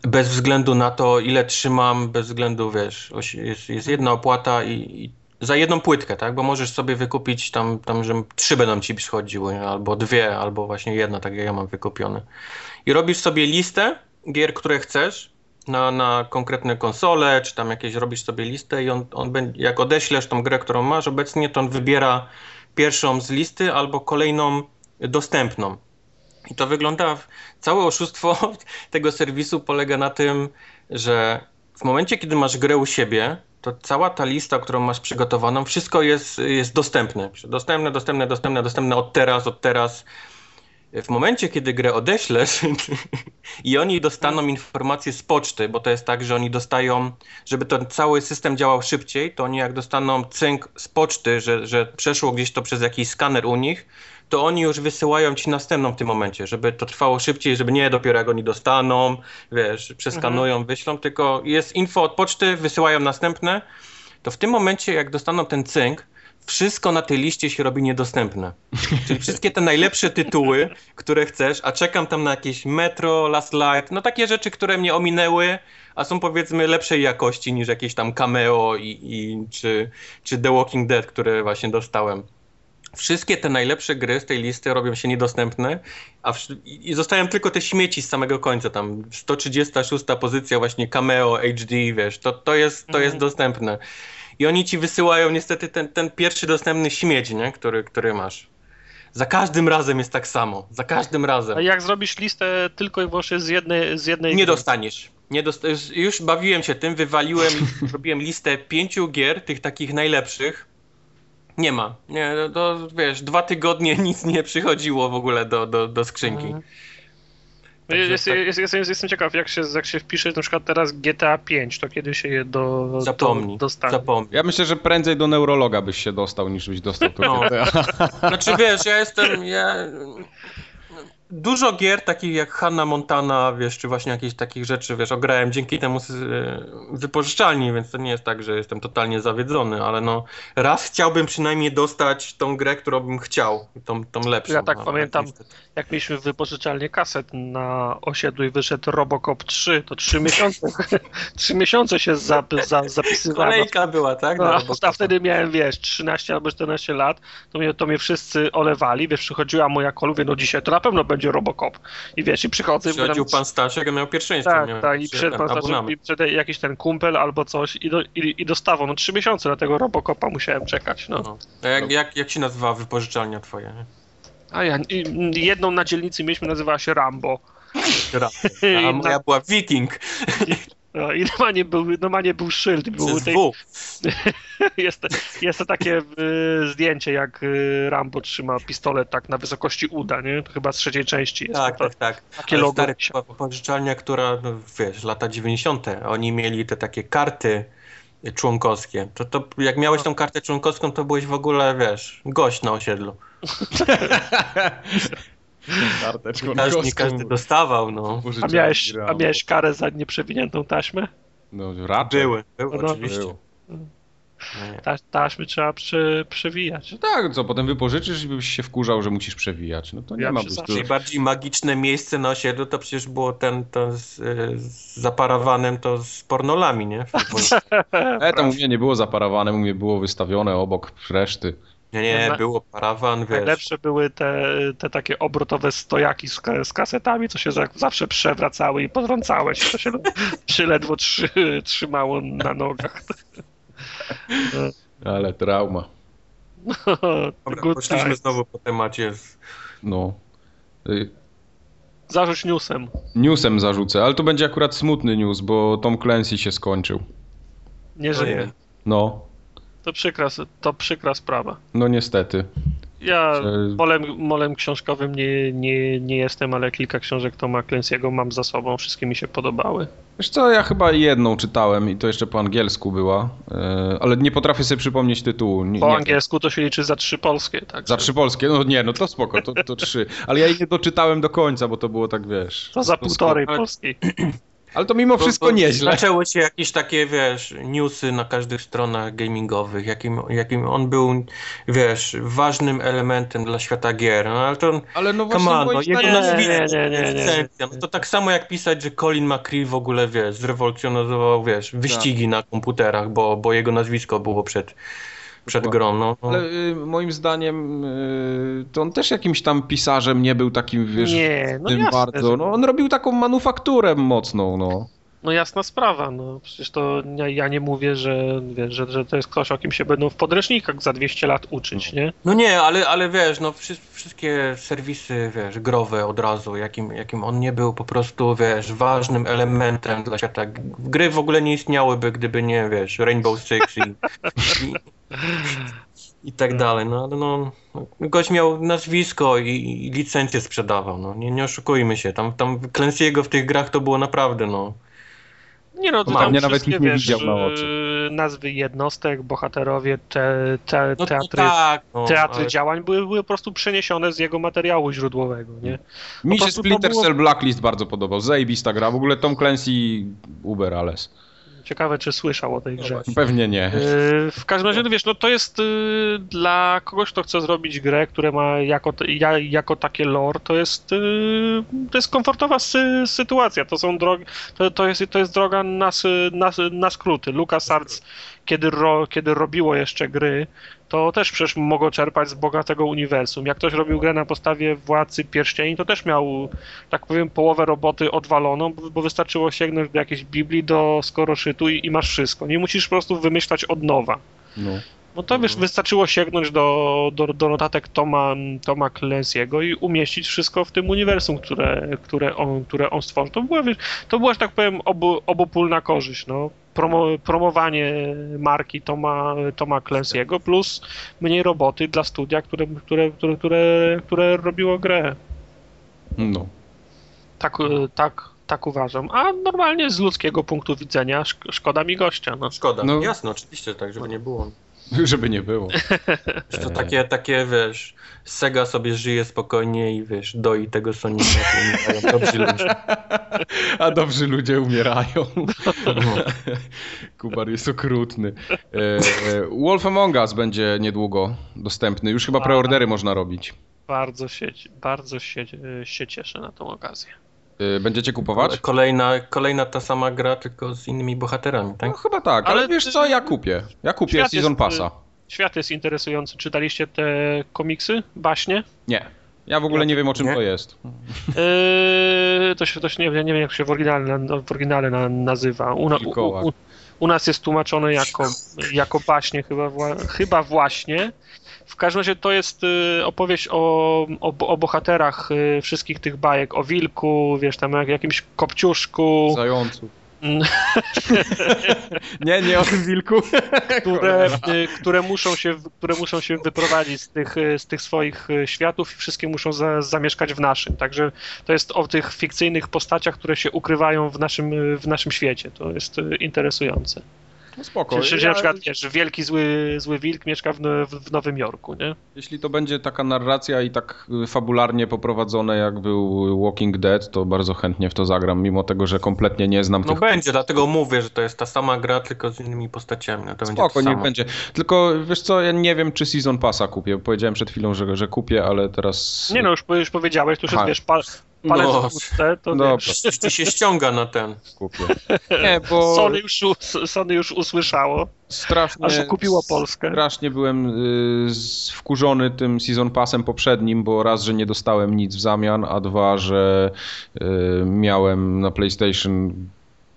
B: Bez względu na to, ile trzymam, bez względu, wiesz, jest, jest jedna opłata i, i za jedną płytkę, tak? Bo możesz sobie wykupić tam, tam że trzy będą ci przychodziły, albo dwie, albo właśnie jedna, tak jak ja mam wykupione. I robisz sobie listę gier, które chcesz na, na konkretne konsole, czy tam jakieś robisz sobie listę i on, on będzie, jak odeślesz tą grę, którą masz obecnie, to on wybiera pierwszą z listy albo kolejną dostępną. I to wygląda, całe oszustwo tego serwisu polega na tym, że w momencie, kiedy masz grę u siebie, to cała ta lista, którą masz przygotowaną, wszystko jest, jest dostępne. Dostępne, dostępne, dostępne, dostępne od teraz, od teraz w momencie, kiedy grę odeślesz i oni dostaną informacje z poczty, bo to jest tak, że oni dostają, żeby ten cały system działał szybciej, to oni jak dostaną cynk z poczty, że, że przeszło gdzieś to przez jakiś skaner u nich, to oni już wysyłają ci następną w tym momencie, żeby to trwało szybciej, żeby nie dopiero jak oni dostaną, wiesz, przeskanują, mhm. wyślą, tylko jest info od poczty, wysyłają następne, to w tym momencie jak dostaną ten cynk, wszystko na tej liście się robi niedostępne. Czyli wszystkie te najlepsze tytuły, które chcesz, a czekam tam na jakieś Metro, Last Light, no takie rzeczy, które mnie ominęły, a są powiedzmy lepszej jakości niż jakieś tam Cameo i, i czy, czy The Walking Dead, które właśnie dostałem. Wszystkie te najlepsze gry z tej listy robią się niedostępne, a w, i zostają tylko te śmieci z samego końca, tam 136 pozycja właśnie Cameo, HD, wiesz, to, to, jest, to jest mhm. dostępne i oni ci wysyłają niestety ten, ten pierwszy dostępny śmieć, nie? Który, który masz. Za każdym razem jest tak samo. Za każdym razem.
A: A jak zrobisz listę tylko i wyłącznie z jednej. Z jednej
B: nie dostaniesz. Nie dost... Już bawiłem się tym, wywaliłem, robiłem listę pięciu gier, tych takich najlepszych. Nie ma. Nie, to wiesz, dwa tygodnie nic nie przychodziło w ogóle do, do, do skrzynki. Mhm.
A: Jest, tak... jest, jest, jestem ciekaw, jak się, jak się wpisze na przykład teraz GTA 5, to kiedy się je do,
B: Zapomnij,
A: do, dostanie.
B: Zapomnij.
C: Ja myślę, że prędzej do neurologa byś się dostał, niż byś dostał to no. GTA.
B: Znaczy wiesz, ja jestem, ja dużo gier takich jak Hanna Montana, wiesz, czy właśnie jakichś takich rzeczy, wiesz, ograłem dzięki temu e, wypożyczalni, więc to nie jest tak, że jestem totalnie zawiedzony, ale no raz chciałbym przynajmniej dostać tą grę, którą bym chciał, tą, tą lepszą.
A: Ja tak no, pamiętam, jak mieliśmy wypożyczalnię kaset na osiedlu i wyszedł Robocop 3, to trzy miesiące, trzy miesiące się za, zapisywałem.
B: Kolejka była, tak?
A: No, a wtedy miałem, wiesz, 13 albo 14 lat, to mnie, to mnie wszyscy olewali, wiesz, przychodziła moja kolumna, no dzisiaj to na pewno będzie Robocop. I wiesz, i przychodzę...
B: Przychodził pan Staszek, a miał pierwszeństwo.
A: Tak, miał tak, i przed pan Staszek, i przed jakiś ten kumpel albo coś i, do, i, i dostawał. No trzy miesiące na tego Robocopa musiałem czekać, no. no.
B: A jak, jak, jak się nazywa wypożyczalnia twoja?
A: A ja, jedną na dzielnicy mieliśmy, nazywała się Rambo.
B: Rambo. A moja była Viking.
A: No i normalnie był, normalnie był szyld. Był tej... jest, jest to takie y, zdjęcie, jak y, Rambo trzyma pistolet tak na wysokości uda, nie? To chyba z trzeciej części jest.
B: Tak, to, tak, tak. Takie logo. Stary, pożyczalnia, która, no, wiesz, lata 90. Oni mieli te takie karty członkowskie. To, to jak miałeś tą kartę członkowską, to byłeś w ogóle, wiesz, gość na osiedlu.
C: Kartę
B: każdy, nie każdy dostawał, no.
A: A miałeś, a miałeś karę za nieprzewiniętą taśmę?
C: No raczej.
B: Były, były no, oczywiście. Był.
A: Ta, taśmy trzeba prze, przewijać.
C: No tak, co, potem wypożyczysz i byś się wkurzał, że musisz przewijać. No to nie ja ma
B: po Najbardziej magiczne miejsce na osiedlu to przecież było ten, to z, z zaparowanym to z pornolami, nie?
C: e, tam u mnie nie było zaparowane, u mnie było wystawione obok reszty.
B: Nie, nie,
A: Na-
B: było parawan, wiesz.
A: Najlepsze były te, te takie obrotowe stojaki z, z kasetami, co się za, zawsze przewracały i podrącałeś. To się, się ledwo trzy, trzymało na nogach.
C: Ale trauma.
B: Dobra,
A: Good
B: poszliśmy znowu po temacie. z-
C: No. Y,
A: Zarzuć newsem.
C: Newsem zarzucę, ale to będzie akurat smutny news, bo Tom Clancy się skończył.
A: Nie żyje.
C: No,
A: To przykra, to przykra sprawa.
C: no niestety.
A: Ja
C: Że-
A: molem, molem książkowym nie, nie, nie jestem, ale kilka książek Toma Clancy'ego mam za sobą. Wszystkie mi się podobały.
C: Wiesz co, ja chyba jedną czytałem i to jeszcze po angielsku była, y, ale nie potrafię sobie przypomnieć tytułu. Nie,
A: Po
C: nie,
A: angielsku to się liczy za trzy polskie. Tak
C: Za trzy polskie? No nie, no to spoko, to, to trzy. Ale ja jej nie doczytałem do końca, bo to było tak, wiesz...
A: To za półtorej polskiej.
C: Ale to mimo wszystko
B: Bo- bo
C: nieźle.
B: Zaczęły się jakieś takie, wiesz, newsy na każdych stronach gamingowych, jakim, jakim on był, wiesz, ważnym elementem dla świata gier. No ale to,
C: Ale no właśnie
B: come on, no, jego nazwisko. No to tak samo jak pisać, że Colin McRae w ogóle, wiesz, zrewolucjonizował, wiesz, wyścigi na komputerach, bo, bo jego nazwisko było przed, przed grą, no.
C: Ale y, moim zdaniem y, to on też jakimś tam pisarzem nie był takim, wiesz,
A: Nie, no
C: tym
A: jasne,
C: bardzo.
A: że-
C: No, on robił taką manufakturę mocną, no.
A: No jasna sprawa, no przecież to ja, ja nie mówię, że, wiesz, że, że to jest ktoś, o kim się będą w podręcznikach za 200 lat uczyć, nie?
B: No nie, ale, ale wiesz, no wszy, wszystkie serwisy, wiesz, growe od razu, jakim, jakim on nie był po prostu, wiesz, ważnym elementem dla świata. Gry w ogóle nie istniałyby, gdyby nie, wiesz, Rainbow Six i, i, i tak dalej, no ale no, gość miał nazwisko i, i licencję sprzedawał, no nie, nie oszukujmy się, tam, tam Clancy'ego w tych grach to było naprawdę, no.
A: Nie no, to tam
C: mnie nawet ich nie
A: wiesz,
C: widział na oczy.
A: y, nazwy jednostek, bohaterowie, te, te,
B: No
A: teatry,
B: tak, no,
A: teatry
B: ale-
A: działań były, były po prostu przeniesione z jego materiału źródłowego, nie?
C: Mi się Splinter
A: było-
C: Cell Blacklist bardzo podobał. Zajebista gra. W ogóle Tom Clancy Uber alles.
A: Ciekawe, czy słyszał o tej grze.
C: Pewnie nie.
A: Yy, W każdym razie, no wiesz, no to jest yy, dla kogoś, kto chce zrobić grę, które ma jako, jako takie lore, to jest, yy, to jest komfortowa sy, sytuacja. To są drogi, to, to, jest, to jest droga na, na, na skróty. LucasArts, kiedy, ro, kiedy robiło jeszcze gry, to też przecież mogło czerpać z bogatego uniwersum. Jak ktoś robił grę na podstawie Władcy Pierścieni, to też miał, tak powiem, połowę roboty odwaloną, bo, bo wystarczyło sięgnąć do jakiejś Biblii, do skoroszytu i, i masz wszystko. Nie musisz po prostu wymyślać od nowa.
C: No.
A: No to wiesz, wystarczyło sięgnąć do, do, do notatek Toma, Toma Clancy'ego i umieścić wszystko w tym uniwersum, które, które, on, które on stworzył. To była, wiesz, to była, że tak powiem, obu, obopólna korzyść. No. Promo, promowanie marki Toma, Toma Clancy'ego plus mniej roboty dla studia, które, które, które, które, które robiło grę.
C: no.
A: Tak, tak, tak uważam. A normalnie z ludzkiego punktu widzenia szk- szkoda mi gościa. No.
B: Szkoda,
C: No.
B: jasne, oczywiście, tak, żeby nie było.
C: Żeby nie było.
B: To takie, takie, wiesz, Sega sobie żyje spokojnie i wiesz, doi tego Sonika, dobrzy ludzie.
C: A dobrzy ludzie umierają.
B: No.
C: Kubar jest okrutny. E, e, Wolf Among Us będzie niedługo dostępny. Już chyba preordery można robić.
A: Bardzo się, bardzo się, się cieszę na tą okazję.
C: E, Będziecie kupować?
B: Kolejna, kolejna ta sama gra, tylko z innymi bohaterami,
C: No
B: tak?
C: chyba tak, ale,
A: Ale
C: wiesz co, ja kupię. Ja kupię
A: Świat
C: Season
A: jest,
C: Passa.
A: Świat jest interesujący. Czytaliście te komiksy, baśnie?
C: Nie. Ja w ogóle nie wiem o czym
B: Nie?
C: to jest.
A: Yy, to się, to się nie, nie wiem, jak się w oryginale, na- w oryginale na, nazywa. U, u, u, u nas jest tłumaczone jako, jako baśnie, chyba, wła- chyba właśnie. W każdym razie to jest y, opowieść o, o, o bohaterach y, wszystkich tych bajek, o wilku, wiesz, tam jak, jakimś kopciuszku,
C: Zającu. Nie, nie o tym wilku.
A: które, y, które, muszą się, które muszą się wyprowadzić z tych, z tych swoich światów i wszystkie muszą za, zamieszkać w naszym. Także to jest o tych fikcyjnych postaciach, które się ukrywają w naszym, w naszym świecie. To jest interesujące.
C: No spoko.
A: Czy, czy
C: Ja-
A: na przykład, wiesz, wielki zły, zły wilk mieszka w, w, Nowym Jorku, nie?
C: Jeśli to będzie taka narracja i tak y, fabularnie poprowadzone jak był Walking Dead, to bardzo chętnie w to zagram, mimo tego, że kompletnie nie znam
B: No
C: tych
B: będzie, dlatego mówię, że to jest ta sama gra, tylko z innymi postaciami. No to będzie
C: Spoko,
B: to
C: niech
B: samo.
C: będzie. Tylko wiesz co, ja nie wiem, czy Season Passa kupię. Powiedziałem przed chwilą, że, że kupię, ale teraz.
A: Nie no, już, już powiedziałeś, to już jest, wiesz, pa, palec
B: No.
A: w wódce, to
C: Dobra.
A: wiesz,
B: Ci się ściąga na ten.
C: Kupię. Nie, bo
A: Sony już, Sony już usłyszało,
C: strasznie,
A: aż kupiło Polskę.
C: strasznie byłem y, wkurzony tym Season Passem poprzednim, bo raz, że nie dostałem nic w zamian, a dwa, że y, miałem na PlayStation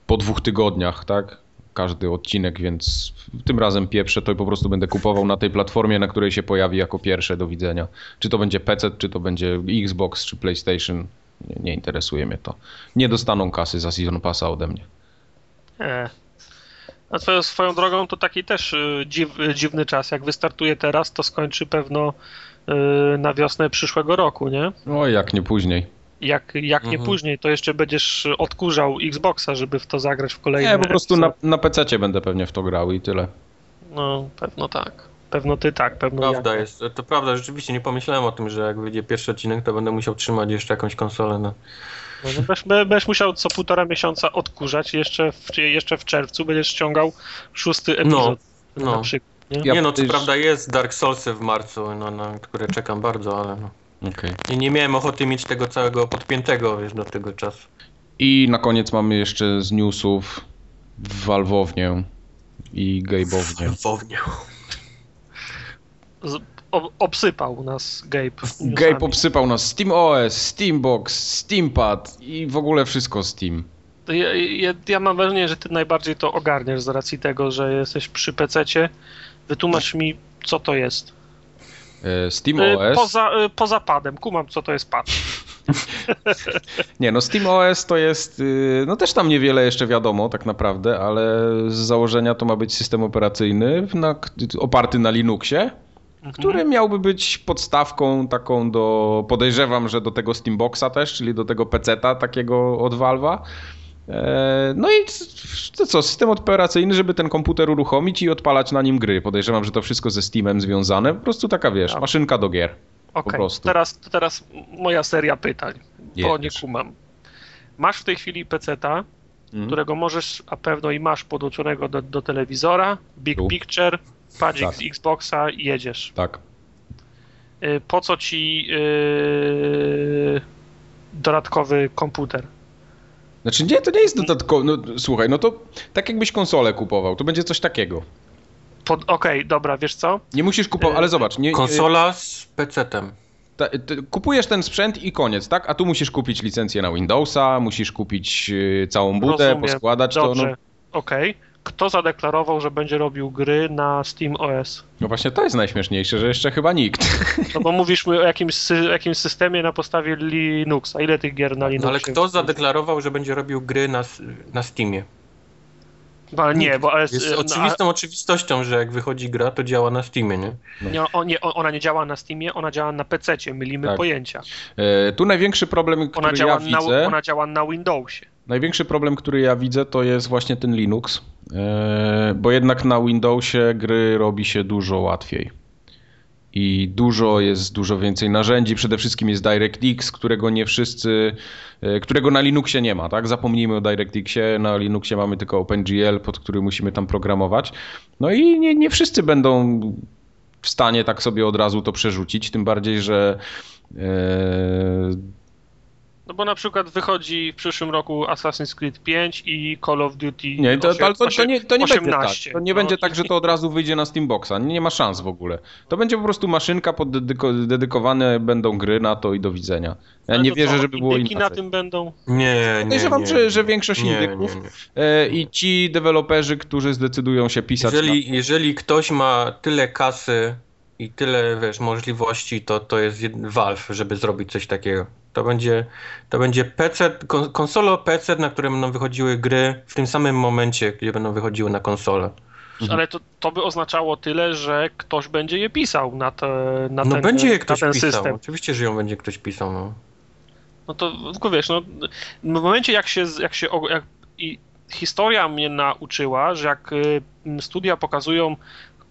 C: po dwóch tygodniach, tak? Każdy odcinek, więc tym razem pieprzę to i po prostu będę kupował na tej platformie, na której się pojawi jako pierwsze do widzenia. Czy to będzie PC, czy to będzie Xbox, czy PlayStation. Nie, nie interesuje mnie to. Nie dostaną kasy za Season Passa ode mnie.
A: Nie. A swoją, swoją drogą to taki też y, dziw, dziwny czas. Jak wystartuje teraz, to skończy pewno y, na wiosnę przyszłego roku, nie?
C: O, jak nie później.
A: Jak, jak nie
B: Mhm.
A: później, to jeszcze będziesz odkurzał Xboxa, żeby w to zagrać w kolejne.
C: Nie, po prostu na, na PC będę pewnie w to grał i tyle.
A: No, pewno tak. Pewno ty tak, pewno
B: Prawda
A: ja.
B: jest, to prawda, rzeczywiście nie pomyślałem o tym, że jak wyjdzie pierwszy odcinek, to będę musiał trzymać jeszcze jakąś konsolę. No.
A: No, no, będziesz, będziesz musiał co półtora miesiąca odkurzać. Jeszcze w, jeszcze w czerwcu będziesz ściągał szósty epizod.
B: no.
A: Na przykład. Nie?
C: Ja
B: nie no, co
C: też-
B: prawda jest Dark Soulsy w marcu, no, na które czekam bardzo, ale no.
C: Okej.
B: nie, nie miałem ochoty mieć tego całego podpiętego, wiesz, do tego czasu.
C: I na koniec mamy jeszcze z newsów Valve'ownię i Gabe'ownię.
B: Wownie.
A: Z, o, obsypał nas Gabe.
C: Gabe obsypał nas SteamOS, Steambox, Steampad i w ogóle wszystko Steam.
A: Ja, ja, ja mam wrażenie, że ty najbardziej to ogarniasz z racji tego, że jesteś przy PC-cie. Wytłumacz mi, co to jest.
C: E,
A: Y,
C: SteamOS.
A: Poza, y, poza padem. Kumam, co to jest pad.
C: Nie, no SteamOS to jest, y, no też tam niewiele jeszcze wiadomo tak naprawdę, ale z założenia to ma być system operacyjny na, oparty na Linuxie, który miałby być podstawką taką do, podejrzewam, że do tego Steamboxa też, czyli do tego PC-ta takiego od Valve'a. E, No i to co, system operacyjny, żeby ten komputer uruchomić i odpalać na nim gry. Podejrzewam, że to wszystko ze Steamem związane. Po prostu taka, wiesz,
A: Tak.
C: maszynka do gier.
A: Okej,
C: prostu.
A: teraz, teraz moja seria pytań, bo nie
C: Jedziesz.
A: kumam. Masz w tej chwili PC-ta,
C: Mhm.
A: którego możesz, a pewno i masz podłączonego do, do telewizora, Big
C: Tu.
A: Picture, padzik
C: Tak.
A: z Xboxa i jedziesz.
C: Tak.
A: Y, Po co ci yy, dodatkowy komputer?
C: Znaczy nie, to nie jest dodatkowo. No, słuchaj, no to tak jakbyś konsolę kupował, to będzie coś takiego.
A: Okej, dobra, wiesz co?
C: Nie musisz kupować, ale zobacz, nie,
B: Konsola z PC-tem.
C: ta, ty, kupujesz ten sprzęt i koniec, tak? A tu musisz kupić licencję na Windowsa, musisz kupić y, całą budę,
A: Rozumiem.
C: poskładać
A: Dobrze,
C: to. No,
A: okej. Kto zadeklarował, że będzie robił gry na Steam OS?
C: no właśnie to jest najśmieszniejsze, że jeszcze chyba nikt.
A: No bo mówisz o jakimś, sy- jakimś systemie na podstawie Linuxa. Ile tych gier na
B: No
A: Linuxie?
B: ale kto zadeklarował, że będzie robił gry na, na Steamie?
A: Bo, ale nie, bo ale,
B: Jest
A: no,
B: oczywistą oczywistością, że jak wychodzi gra, to działa na Steamie, nie?
A: nie, o, nie, ona nie działa na Steamie, ona działa na PC-cie, mylimy
C: Tak.
A: pojęcia.
C: E, tu największy problem,
A: Ona
C: który
A: działa,
C: ja
A: na,
C: widzę,
A: ona działa na Windowsie.
C: Największy problem, który ja widzę, to jest właśnie ten Linux, e, bo jednak na Windowsie gry robi się dużo łatwiej. I dużo jest, dużo więcej narzędzi. Przede wszystkim jest DirectX, którego nie wszyscy, e, którego na Linuxie nie ma, tak? Zapomnijmy o DirectXie, na Linuxie mamy tylko OpenGL, pod który musimy tam programować. No i nie, nie wszyscy będą w stanie tak sobie od razu to przerzucić, tym bardziej, że e,
A: No bo na przykład wychodzi w przyszłym roku Assassin's Creed 5 i Call of Duty
C: Nie, to,
A: osiem-
C: ale to, to nie, to nie będzie
A: 18.
C: tak. To nie
A: No
C: będzie tak, że to od razu wyjdzie na Steamboxa. Nie, nie ma szans w ogóle. To będzie po prostu maszynka pod dedyko, dedykowane będą gry na to i do widzenia. Ja
A: Ale
C: nie
A: to
C: wierzę,
A: co,
C: żeby było
A: indyki
C: inaczej.
A: na tym będą.
B: Nie, nie,
C: Podejrzewam,
B: nie.
C: że, że większość
B: Nie,
C: indyków
B: nie, nie.
C: e, i ci deweloperzy, którzy zdecydują się pisać
B: Jeżeli, jeżeli ktoś ma tyle kasy i tyle, wiesz, możliwości, to to jest jed- Valve, żeby zrobić coś takiego. To będzie, to będzie PC, kon- konsolo PC, na którym będą wychodziły gry w tym samym momencie, gdzie będą wychodziły na konsolę.
C: Mhm.
A: Ale to, to by oznaczało tyle, że ktoś będzie je pisał na, te, na
B: No
A: ten,
B: będzie je
A: na
B: ktoś
A: ten
B: pisał.
A: system.
B: Oczywiście, że ją będzie ktoś pisał. No.
A: No to tylko wiesz, no, w momencie jak się, jak się jak, i historia mnie nauczyła, że jak y, studia pokazują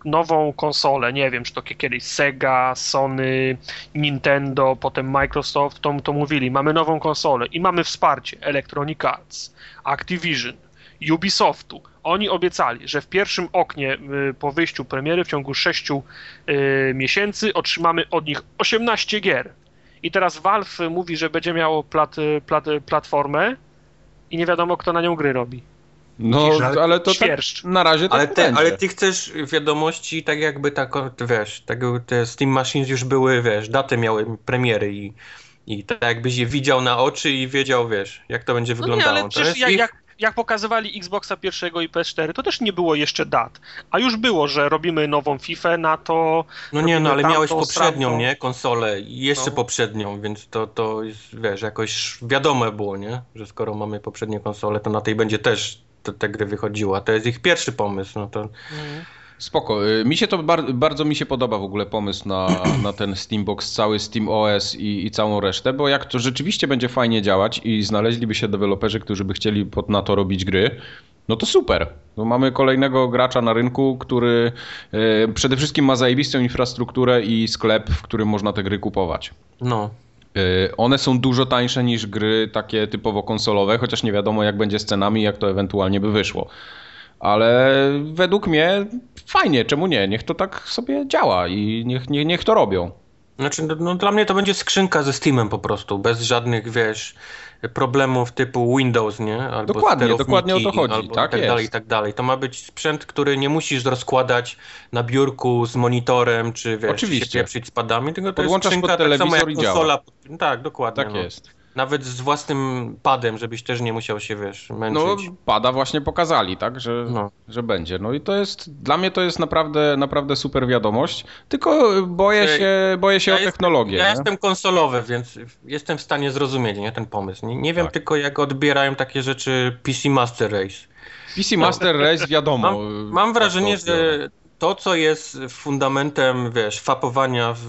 A: nową konsolę, nie wiem, czy to kiedyś Sega, Sony, Nintendo, potem Microsoft, to, to mówili, mamy nową konsolę i mamy wsparcie Electronic Arts, Activision, Ubisoftu. Oni obiecali, że w pierwszym oknie y, po wyjściu premiery w ciągu 6 miesięcy otrzymamy od nich 18 gier. I teraz Valve mówi, że będzie miało plat, plat, platformę i nie wiadomo, kto na nią gry robi.
C: No, ale to tak,
A: Świerszcz.
C: na razie tak
B: Ale, te, ale ty chcesz wiadomości tak jakby tak, wiesz, tak, te Steam Machines już były, wiesz, datę miały premiery i, i tak jakbyś je widział na oczy i wiedział, wiesz, jak to będzie
A: No nie,
B: wyglądało.
A: ale
B: To
A: przecież
B: jest
A: jak,
B: ich-
A: jak, jak pokazywali Xboxa pierwszego i PS4, to też nie było jeszcze dat. A już było, że robimy nową FIFA na to.
B: No nie, no ale miałeś poprzednią, nie? Konsolę i jeszcze
A: No.
B: poprzednią, więc to, to jest, wiesz, jakoś wiadome było, nie? Że skoro mamy poprzednie konsole, to na tej będzie też te, te gry wychodziła. To jest ich pierwszy pomysł, no to...
C: Spoko. Y, Mi się to bar- bardzo mi się podoba w ogóle pomysł na, na ten Steambox, cały Steam OS i, i całą resztę, bo jak to rzeczywiście będzie fajnie działać i znaleźliby się deweloperzy, którzy by chcieli pod, na to robić gry, no to super. No mamy kolejnego gracza na rynku, który y, przede wszystkim ma zajebistą infrastrukturę i sklep, w którym można te gry kupować.
B: No,
C: One są dużo tańsze niż gry takie typowo konsolowe, chociaż nie wiadomo jak będzie z cenami, jak to ewentualnie by wyszło. Ale według mnie fajnie, czemu nie? Niech to tak sobie działa i niech, niech, niech to robią.
B: Znaczy, no, no dla mnie to będzie skrzynka ze Steamem po prostu, bez żadnych, wiesz, problemów typu Windows, nie? Albo
C: Dokładnie, dokładnie o to chodzi,
B: Albo
C: tak
B: tak dalej, tak dalej. To ma być sprzęt, który nie musisz rozkładać na biurku z monitorem, czy wiesz,
C: Oczywiście.
B: się pieprzyć z padami, tylko to
C: Podłączasz
B: jest
C: pod
B: skrzynka tak samo
C: telewizor
B: jak
C: i działa.
B: konsola. Tak, dokładnie.
C: Tak
B: no.
C: jest.
B: Nawet z własnym padem, żebyś też nie musiał się, wiesz, męczyć.
C: No, pada właśnie pokazali, tak, że,
B: No.
C: że będzie. No i to jest, dla mnie to jest naprawdę, naprawdę super wiadomość, tylko boję się, boję się
B: ja
C: o
B: jest-
C: technologię.
B: Ja
C: nie?
B: jestem konsolowy, więc jestem w stanie zrozumieć nie, ten pomysł. Nie, nie wiem
C: Tak.
B: tylko, jak odbierają takie rzeczy PC Master Race.
C: PC Master Race wiadomo.
B: Mam, mam wrażenie,
C: odbiorą.
B: że to, co jest fundamentem, wiesz, fapowania w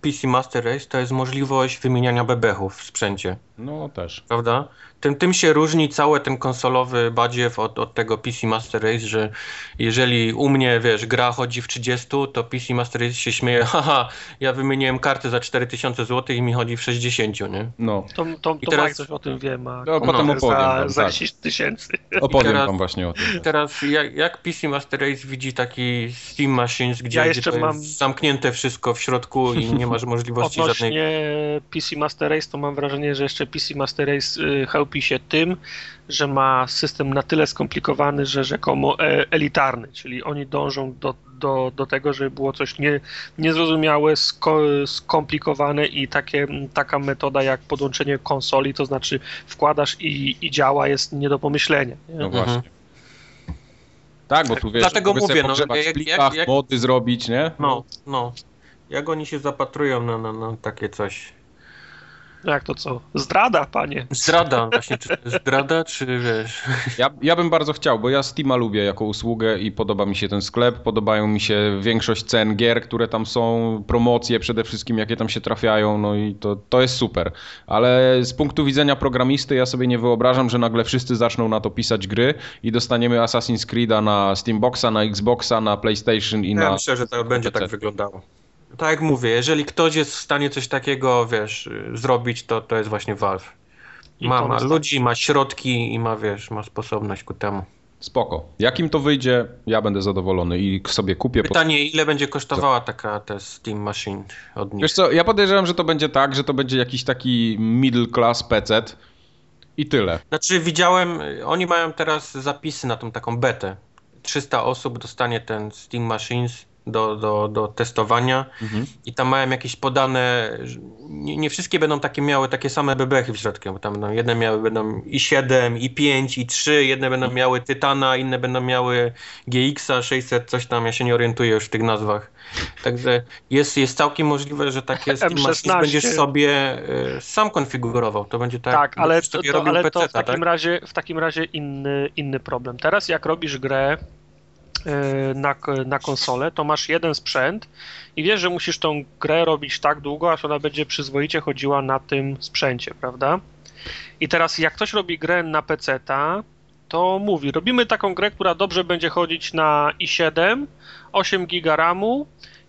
B: PC Master Race, to jest możliwość wymieniania bebechów w sprzęcie,
C: No też.
B: prawda? Tym, tym się różni cały ten konsolowy badziew od, od tego PC Master Race, że jeżeli u mnie, wiesz, gra chodzi w 30, to PC Master Race się śmieje, haha, ja wymieniłem kartę za 4000 zł i mi chodzi w 60, nie?
C: No,
A: To, to,
B: I
A: to
B: teraz-
A: Mike coś o tym wie, ma
C: No,
B: potem
A: komputer
C: opowiem
A: za,
C: wam,
A: za
C: tak.
A: 10 tysięcy.
C: opowiem
B: teraz-
C: wam właśnie o tym.
B: Teraz jak, jak PC Master Race widzi taki Steam Machines, gdzie,
A: Ja
B: gdzie
A: jeszcze
B: to
A: mam-
B: jest zamknięte wszystko w środku i nie masz możliwości żadnej...
A: Odnośnie PC Master Race, to mam wrażenie, że jeszcze PC Master Race y, się tym, że ma system na tyle skomplikowany, że rzekomo e, elitarny, czyli oni dążą do, do, do tego, żeby było coś nie, niezrozumiałe, sko, skomplikowane i takie, taka metoda jak podłączenie konsoli, to znaczy wkładasz i, i działa, jest nie do pomyślenia. Nie?
C: No
B: Mhm.
C: właśnie. Tak, bo tu wiesz,
B: Dlatego mówię, no, jak-
C: w
B: jak-
C: plikach,
B: jak-
C: mody zrobić, nie?
B: No, no. Jak oni się zapatrują na, na, na takie coś?
A: Jak to co? Zdrada, panie.
B: Zdrada, właśnie, czy to jest zdrada, czy wiesz...
C: Ja, ja bym bardzo chciał, bo ja Steama lubię jako usługę i podoba mi się ten sklep, podobają mi się większość cen gier, które tam są, promocje przede wszystkim, jakie tam się trafiają, no i to, to jest super. Ale z punktu widzenia programisty ja sobie nie wyobrażam, że nagle wszyscy zaczną na to pisać gry i dostaniemy Assassin's Creed'a na Steamboxa, na Xboxa, na PlayStation i
B: Ja
C: na...
B: myślę, że to będzie tak wyglądało. Tak jak mówię, jeżeli ktoś jest w stanie coś takiego, wiesz, y, zrobić, to, to jest właśnie Valve.
A: I
B: Ma, ma ludzi, ma środki i ma, wiesz, ma sposobność ku temu.
C: Spoko. Jakim to wyjdzie, ja będę zadowolony i sobie kupię... po-
B: Pytanie, ile będzie kosztowała taka ta Steam Machine od nich?
C: Wiesz co, ja podejrzewam, że to będzie tak, że to będzie jakiś taki middle class PC i tyle.
B: Znaczy widziałem, y, oni mają teraz zapisy na tą taką betę. 300 osób dostanie ten Steam Machines do, do, do testowania
C: Mhm.
B: i tam mają jakieś podane, nie, nie wszystkie będą takie miały takie same bebechy w środku, bo tam będą, jedne miały będą i 7, i 5, i 3, jedne będą miały Tytana, inne będą miały GX-a 600, coś tam, ja się nie orientuję już w tych nazwach. Także jest, jest całkiem możliwe, że takie Steam
A: M16.
B: Machines będziesz sobie y, sam konfigurował, to będzie tak,
A: Tak, ale, to, to, ale to w takim
B: tak?
A: razie, w takim razie inny, inny problem. Teraz jak robisz grę na, na konsolę, to masz jeden sprzęt i wiesz, że musisz tą grę robić tak długo, aż ona będzie przyzwoicie chodziła na tym sprzęcie, prawda? I teraz jak ktoś robi grę na PC-ta, to mówi, robimy taką grę, która dobrze będzie chodzić na i7, 8 GB RAMu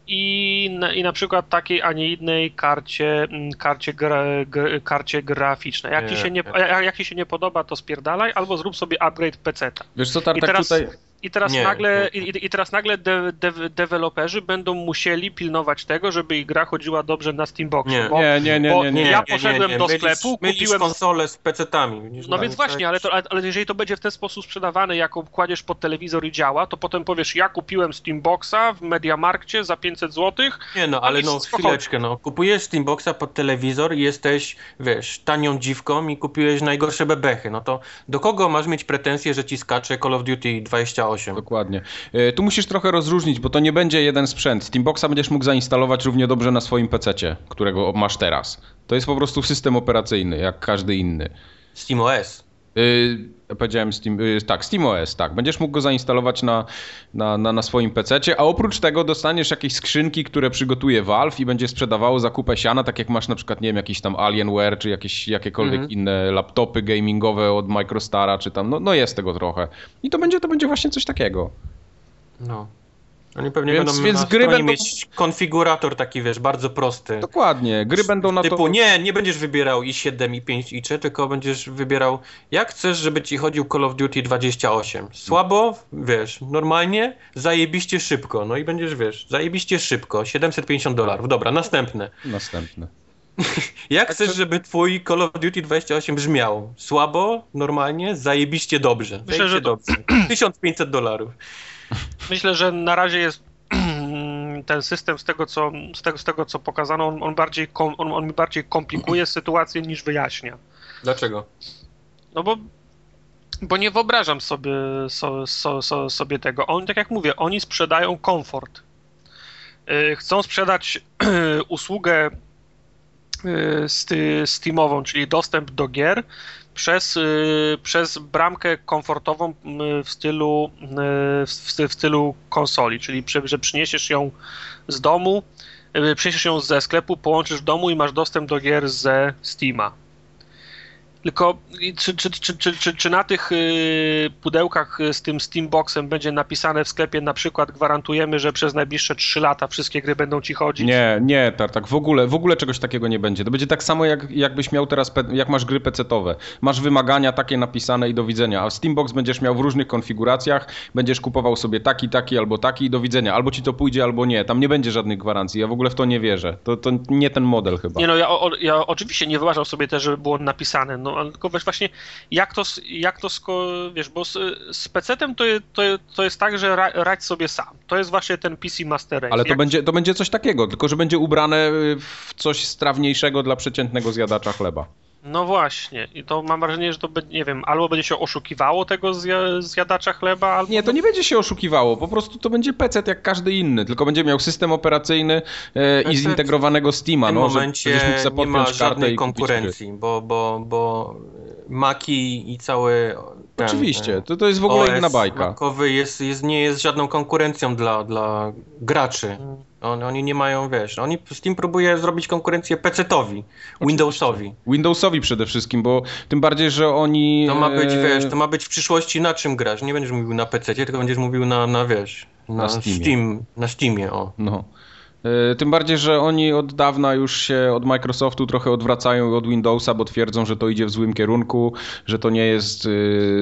A: i na, i na przykład takiej, a nie innej karcie, mm, karcie, gra, gr, karcie graficznej. Jak, ci
B: Nie,
A: się nie, jak, jak ci się nie podoba, to spierdalaj, albo zrób sobie upgrade PC-ta.
C: Wiesz co,
A: I
C: Tartak,
A: teraz-
C: tutaj,
A: I teraz
B: Nie,
A: nagle,
B: nie.
A: i, i teraz nagle de, de, deweloperzy będą musieli pilnować tego, żeby ich gra chodziła dobrze na Steamboxie.
B: Nie.
A: Bo,
C: Nie, nie, nie,
A: bo
C: nie, nie.
A: ja poszedłem do sklepu,
B: mylisz
A: kupiłem-
B: konsolę z PC-tami. widzisz,
A: No
B: tam
A: więc właśnie, ale, to, ale jeżeli to będzie w ten sposób sprzedawane, jako kładziesz pod telewizor i działa, to potem powiesz, ja kupiłem Steamboxa w Mediamarkcie za 500 zł,
B: Nie no, ale no chwileczkę, no. Kupujesz Steamboxa pod telewizor i jesteś, wiesz, tanią dziwką i kupiłeś najgorsze bebechy. No to do kogo masz mieć pretensje, że ci skacze Call of Duty 28?
C: Dokładnie. E, Tu musisz trochę rozróżnić, bo to nie będzie jeden sprzęt. Steamboxa będziesz mógł zainstalować równie dobrze na swoim PC-cie, którego masz teraz. To jest po prostu system operacyjny, jak każdy inny.
B: SteamOS.
C: Yy, powiedziałem Steam, yy, tak, SteamOS, tak. Będziesz mógł go zainstalować na, na, na, na swoim PC-cie, a oprócz tego dostaniesz jakieś skrzynki, które przygotuje Valve i będzie sprzedawało za kupę siana, tak jak masz na przykład, nie wiem, jakiś tam Alienware, czy jakieś jakiekolwiek
B: Mhm.
C: inne laptopy gamingowe od Microstara, czy tam, no, no jest tego trochę. I to będzie, to będzie właśnie coś takiego.
B: No. Oni pewnie
C: Więc-
B: będą
C: więc
B: na
C: gry będą-
B: mieć konfigurator taki, wiesz, bardzo prosty.
C: Dokładnie, gry będą na
B: Typu
C: to...
B: nie, nie będziesz wybierał i7, i5, i3, tylko będziesz wybierał jak chcesz, żeby ci chodził Call of Duty 28. Słabo, wiesz, normalnie, zajebiście szybko. No i będziesz, wiesz, zajebiście szybko, 750 dolarów. Dobra, następne.
C: Następne.
B: Jak chcesz, żeby twój Call of Duty 28 brzmiał? Słabo, normalnie, zajebiście dobrze.
A: Myślę,
B: Zajebiście
A: że to-
B: dobrze. 1500 dolarów.
A: Myślę, że na razie jest ten system z tego, co, z tego, z tego, co pokazano, on, on, bardziej, kom, on, on mi bardziej komplikuje sytuację niż wyjaśnia.
B: Dlaczego?
A: No bo, bo nie wyobrażam sobie, so, so, so, sobie tego. Oni, tak jak mówię, oni sprzedają komfort. Y, Chcą sprzedać usługę y, Steamową, czyli dostęp do gier przez, y, przez bramkę komfortową y, w stylu, y, w, w stylu konsoli, czyli przy, że przyniesiesz ją z domu, przyniesiesz ją ze sklepu, połączysz w domu i masz dostęp do gier ze Steama. Tylko czy, czy, czy, czy, czy, czy na tych y, pudełkach z tym Steamboxem będzie napisane w sklepie na przykład gwarantujemy, że przez najbliższe 3 lata wszystkie gry będą ci chodzić?
C: Nie, nie, Tartak, w ogóle, w ogóle czegoś takiego nie będzie. To będzie tak samo, jak, jakbyś miał teraz, jak masz gry PC-towe. Masz wymagania takie napisane i do widzenia, a Steambox będziesz miał w różnych konfiguracjach, będziesz kupował sobie taki, taki albo taki i do widzenia. Albo ci to pójdzie, albo nie. Tam nie będzie żadnych gwarancji. Ja w ogóle w to nie wierzę. To, to nie ten model chyba.
A: Nie no, ja, o, ja oczywiście nie wyobrażam sobie też, żeby było napisane, no ale tylko weź właśnie jak to, jak to sko, wiesz, bo z, z PC-tem to, to, to jest tak, że ra, radź sobie sam. To jest właśnie ten PC Master Race.
C: Ale to
A: Jak-
C: będzie, to będzie coś takiego, tylko że będzie ubrane w coś strawniejszego dla przeciętnego zjadacza chleba.
A: No właśnie, i to mam wrażenie, że to będzie, nie wiem, albo będzie się oszukiwało tego zja, zjadacza chleba, albo...
C: Nie, to nie będzie się oszukiwało, po prostu to będzie PC jak każdy inny, tylko będzie miał system operacyjny e, i zintegrowanego Steama, no, że
B: momencie
C: będziesz mógł
B: nie ma żadnej konkurencji, bo, bo, bo Maki i cały ten,
C: Oczywiście, to, to jest w ogóle
B: OS
C: inna bajka.
B: Macowy jest, jest, nie jest żadną konkurencją dla, dla graczy. On, oni nie mają, wiesz, oni Steam próbuje zrobić konkurencję PC-towi, Windowsowi.
C: Windowsowi przede wszystkim, bo tym bardziej, że oni...
B: To ma być,
C: e,
B: wiesz, to ma być w przyszłości na czym grasz. Nie będziesz mówił na PC, tylko będziesz mówił na, na wiesz, na,
C: Na Steamie.
B: Steam, na Steamie, o.
C: No. E, Tym bardziej, że oni od dawna już się od Microsoftu trochę odwracają od Windowsa, bo twierdzą, że to idzie w złym kierunku, że to nie jest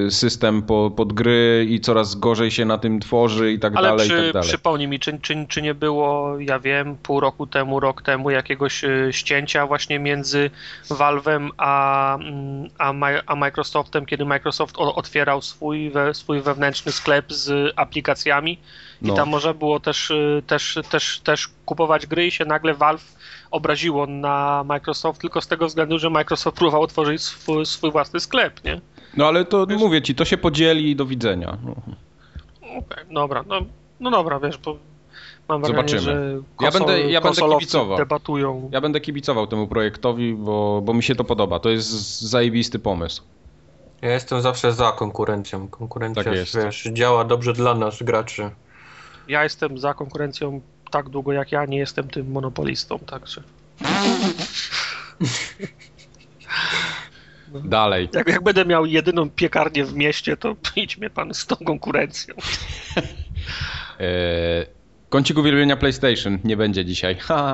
C: e, system po, pod gry i coraz gorzej się na tym tworzy i tak
A: Ale
C: dalej, i
A: przy,
C: tak dalej.
A: przypomnij mi, czy, czy, czy nie było, ja wiem, pół roku temu, rok temu jakiegoś y, ścięcia właśnie między Valve'em a, mm, a, a Microsoftem, kiedy Microsoft otwierał swój, we, swój wewnętrzny sklep z aplikacjami i
C: No.
A: tam można było też, y, też, też, też kupować gry i się nagle Valve obraziło na Microsoft tylko z tego względu, że Microsoft próbował otworzyć swój, swój własny sklep, nie?
C: No ale to mówię ci, to się podzieli i do widzenia. No.
A: Okej, dobra, no, no dobra, wiesz, bo mam wrażenie,
C: Zobaczymy.
A: że
C: Ja będę- ja będę kibicował.
A: debatują.
C: Ja będę kibicował temu projektowi, bo, bo mi się to podoba. To jest zajebisty pomysł.
B: Ja jestem zawsze za konkurencją. Konkurencja,
C: Tak jest.
B: wiesz, działa dobrze dla nas, graczy.
A: Ja jestem za konkurencją tak długo jak ja nie jestem tym monopolistą, także
C: Dalej.
A: jak, jak będę miał jedyną piekarnię w mieście, to idź mnie pan z tą konkurencją.
C: E, kącik uwielbienia PlayStation nie będzie dzisiaj. Ha.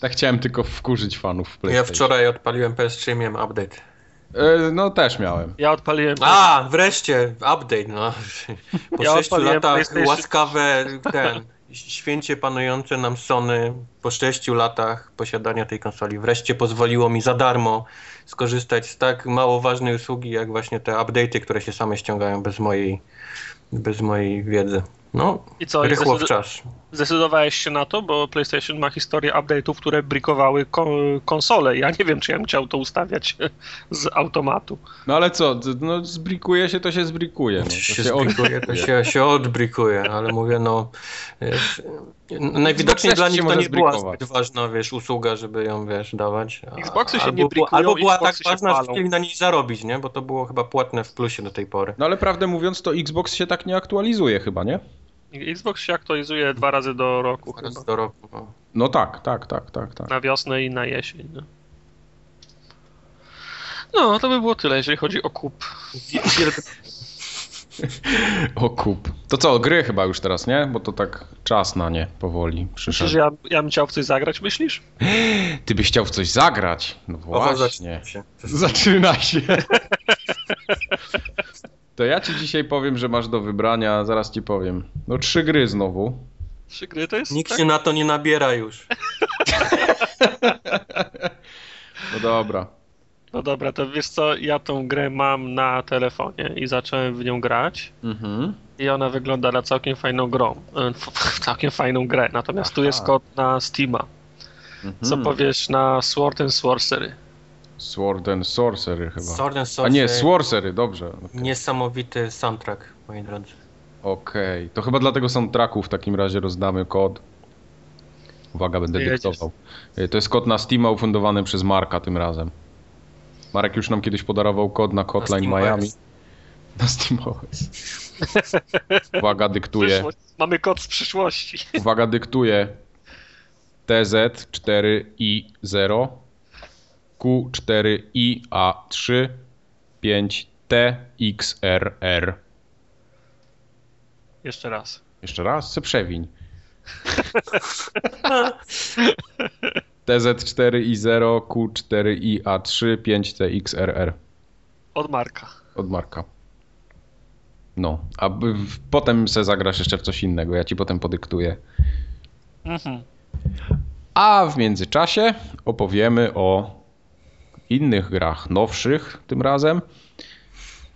C: Tak chciałem tylko wkurzyć fanów
B: Ja wczoraj odpaliłem PS3 i miałem update.
C: E, No też miałem.
A: Ja odpaliłem.
B: A, wreszcie, update, no. Po
A: Ja
B: sześciu
A: odpaliłem
B: latach
A: PlayStation.
B: łaskawe, ten, święcie panujące nam Sony po sześciu latach posiadania tej konsoli wreszcie pozwoliło mi za darmo skorzystać z tak mało ważnej usługi, jak właśnie te update'y, które się same ściągają bez mojej, bez mojej wiedzy. No,
A: I co?
B: Rychło w czas.
A: Zdecydowałeś się na to, bo PlayStation ma historię update'ów, które brikowały ko- konsole. Ja nie wiem, czy ja bym chciał to ustawiać z automatu.
C: No ale co, no zbrikuje się, to się zbrikuje. No. To
B: się
C: się
B: zbrikuje, to
C: odbrikuje.
B: się, się odbrikuje, ale mówię, no. Wiesz, najwidoczniej dla nich to nie była
C: zbrikować.
B: zbyt ważna, wiesz, usługa, żeby ją, wiesz, dawać. A-
A: Xboxy się
B: albo,
A: nie brikują,
B: Albo była tak
A: Xboxy się
B: ważna, że chcieli na niej zarobić, nie? Bo to było chyba płatne w plusie do tej pory.
C: No ale prawdę mówiąc, to Xbox się tak nie aktualizuje chyba, nie?
A: Xbox się aktualizuje dwa razy do roku
B: Raz
A: chyba.
B: do roku. No.
C: No tak, tak, tak, tak, tak.
A: Na wiosnę i na jesień. No. no, to by było tyle, jeżeli chodzi o kup.
C: O kup. To co, gry chyba już teraz, nie? Bo to tak czas na nie powoli
A: Myślisz,
C: przyszedł.
A: że ja, ja bym chciał w coś zagrać, myślisz?
C: Ty byś chciał w coś zagrać? No
B: Owo
C: właśnie.
B: zaczyna się.
C: Zaczyna się. To ja ci dzisiaj powiem, że masz do wybrania, zaraz ci powiem. No trzy gry znowu.
A: Trzy gry to jest
B: Nikt
A: tak?
B: się na to nie nabiera już.
C: No dobra.
A: No dobra, to wiesz co, ja tą grę mam na telefonie i zacząłem w nią grać.
C: Mhm.
A: I ona wygląda na całkiem fajną grą. E, Całkiem fajną grę. Natomiast tu
C: Aha.
A: jest kod na Steama. Co
C: Mhm.
A: powiesz na Sword and Sorcery?
C: Sword and Sorcery chyba.
B: Sword and
C: A nie,
B: Sorcery.
C: Sorcery, dobrze. Okej,
B: Niesamowity soundtrack, moi drodzy.
C: Okej. to chyba dlatego soundtracku w takim razie rozdamy kod. Uwaga, będę
A: Jedziesz.
C: dyktował. Y, To jest kod na Steama ufundowany przez Marka tym razem. Marek już nam kiedyś podarował kod na Hotline. Miami. Na SteamOS. Uwaga.
A: Przyszłość. Mamy kod z przyszłości.
C: Uwaga, dyktuję. TZ4I0 Q4IA3 5TXRR.
A: Jeszcze raz.
C: Jeszcze raz, se przewiń. TZ4I0 Q4IA3 5TXRR
A: Od Marka.
C: od Marka. No, a w- potem se zagrasz jeszcze w coś innego, ja ci potem podyktuję.
A: Mhm.
C: A w międzyczasie opowiemy o innych grach, nowszych tym razem.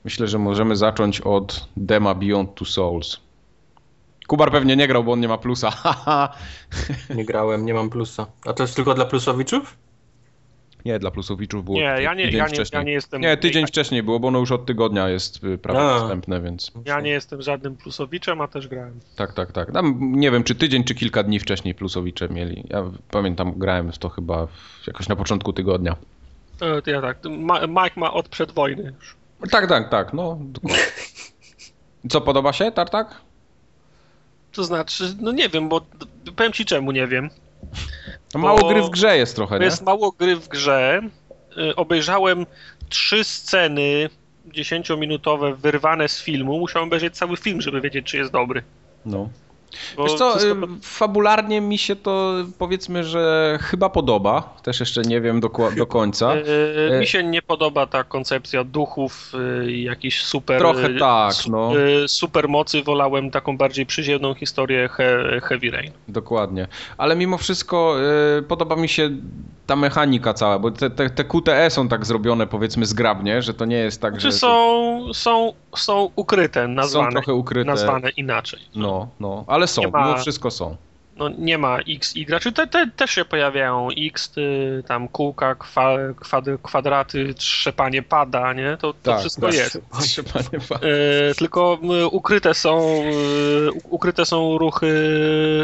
C: Myślę, że możemy zacząć od Dema Beyond Two Souls. Kubar pewnie nie grał, bo on nie ma plusa.
B: Nie grałem, nie mam plusa. A to jest tylko dla plusowiczów?
C: nie, dla plusowiczów było
A: Nie,
C: tydzień
A: ja nie, ja, nie,
C: wcześniej.
A: ja nie jestem.
C: Nie, tydzień
A: ja,
C: wcześniej było, bo ono już od tygodnia jest y, prawie
B: A.
C: dostępne, więc
A: ja nie jestem żadnym plusowiczem, a też grałem.
C: tak, tak, tak. Tam, nie wiem, czy tydzień, czy kilka dni wcześniej plusowicze mieli. Ja pamiętam, grałem w to chyba jakoś na początku tygodnia.
A: E, to ja tak. Ma, Mike ma od przedwojny.
C: Tak, tak, tak, no. Co, podoba się, Tartak?
A: To znaczy, no nie wiem, bo powiem ci czemu nie wiem.
C: To mało
A: Bo-
C: gry w grze jest trochę, nie?
A: jest mało gry w grze. Y, Obejrzałem trzy sceny 10-minutowe wyrwane z filmu. Musiałem obejrzeć cały film, żeby wiedzieć, czy jest dobry.
C: No.
A: Bo
C: Wiesz co,
A: wszystko
C: fabularnie mi się to powiedzmy, że chyba podoba. Też jeszcze nie wiem dokła- do końca.
A: Y,
C: E-
A: Mi się nie podoba ta koncepcja duchów y, i jakichś super.
C: Trochę
A: y,
C: tak,
A: su-
C: no.
A: y, Super mocy wolałem taką bardziej przyziemną historię he, Heavy Rain.
C: Dokładnie. Ale mimo wszystko podoba mi się ta mechanika cała, bo te, te, te QTE są tak zrobione powiedzmy zgrabnie, że to nie jest tak,
A: Czy
C: że...
A: są, są, są ukryte, nazwane,
C: są trochę ukryte.
A: nazwane inaczej.
C: No, no, ale są,
A: Nie ma-
C: mimo wszystko są.
A: no nie ma X, Y, znaczy te, te też się pojawiają X, y, tam kółka, kwa, kwad, kwadraty, trzepanie pada, nie? To, to
C: Tak,
A: wszystko
C: tak.
A: jest.
C: Panie Fa-
A: E, tylko y, ukryte są, y, ukryte są ruchy,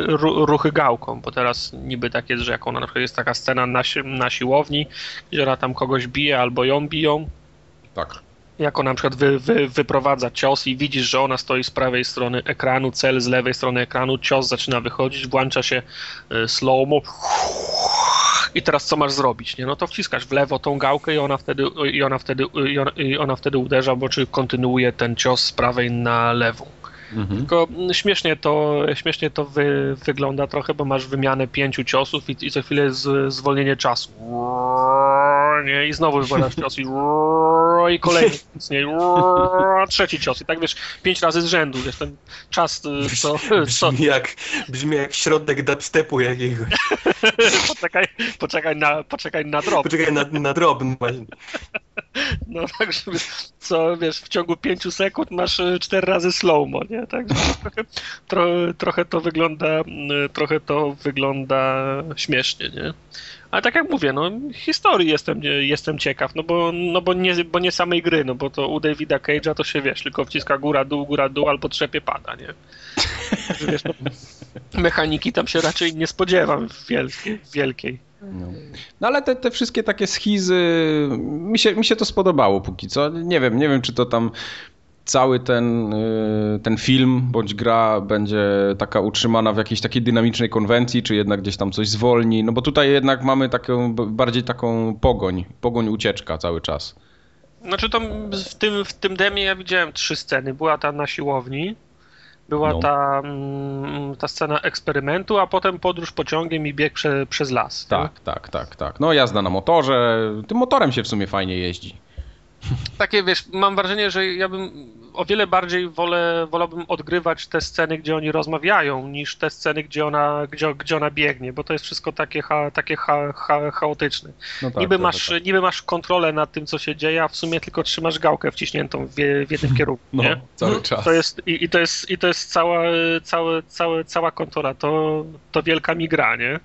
A: ru, ruchy gałką, bo teraz niby tak jest, że jak ona na przykład jest taka scena na, si- na siłowni, gdzie ona tam kogoś bije albo ją biją,
C: Tak.
A: Jak ona na przykład wy, wy, wyprowadza cios i widzisz, że ona stoi z prawej strony ekranu, cel z lewej strony ekranu, cios zaczyna wychodzić, włącza się e, slow-mo i teraz co masz zrobić, nie? No to wciskasz w lewo tą gałkę i ona wtedy, i ona wtedy, i ona, i ona wtedy uderza, bo czy kontynuuje ten cios z prawej na lewą.
C: Mhm.
A: Tylko mm, śmiesznie to, śmiesznie to wy, wygląda trochę, bo masz wymianę pięciu ciosów i, i co chwilę z, zwolnienie czasu. Nie, i znowu wypadasz cios i, i kolejny nie, trzeci cios i tak wiesz, pięć razy z rzędu, wiesz, ten czas, y, co... co...
B: Brzmi, jak, brzmi jak środek dubstepu jakiegoś.
A: poczekaj, poczekaj na, poczekaj na drop.
B: Poczekaj na, na drop. właśnie.
A: No także co, wiesz, w ciągu pięciu sekund masz y, cztery razy slow-mo, nie? Także trochę, tro, trochę to wygląda, y, trochę to wygląda śmiesznie, nie? Ale tak jak mówię, no historii jestem, jestem ciekaw, no bo, no bo, nie, bo nie samej gry, no bo to u Davida Cage'a to się wiesz, tylko wciska góra, dół, góra, dół albo trzepie pada, nie? Wiesz, no, mechaniki tam się raczej nie spodziewam wielkiej. wielkiej.
C: No. no, ale te, te wszystkie takie schizy, mi się, mi się to spodobało póki co. Nie wiem, nie wiem czy to tam cały ten, y, ten film bądź gra będzie taka utrzymana w jakiejś takiej dynamicznej konwencji, czy jednak gdzieś tam coś zwolni, no bo tutaj jednak mamy taką, bardziej taką pogoń, pogoń ucieczka cały czas.
A: Znaczy to w tym, w tym demie ja widziałem trzy sceny. Była ta na siłowni, była no. ta, mm, ta scena eksperymentu, a potem podróż pociągiem i bieg prze, przez las.
C: Tak, nie? tak, tak, tak. No jazda na motorze, tym motorem się w sumie fajnie jeździ.
A: Takie, wiesz, mam wrażenie, że ja bym o wiele bardziej wolę, wolałbym odgrywać te sceny, gdzie oni rozmawiają, niż te sceny, gdzie ona, gdzie, gdzie ona biegnie, bo to jest wszystko takie, ha, takie ha, ha, chaotyczne. No tak, niby, masz, tak. niby masz kontrolę nad tym, co się dzieje, a w sumie tylko trzymasz gałkę wciśniętą w, w jednym kierunku, no, nie?
C: cały czas.
A: To jest, i, i, to jest, I to jest cała, cała, cała, cała kontrola, to, to wielka migra, nie?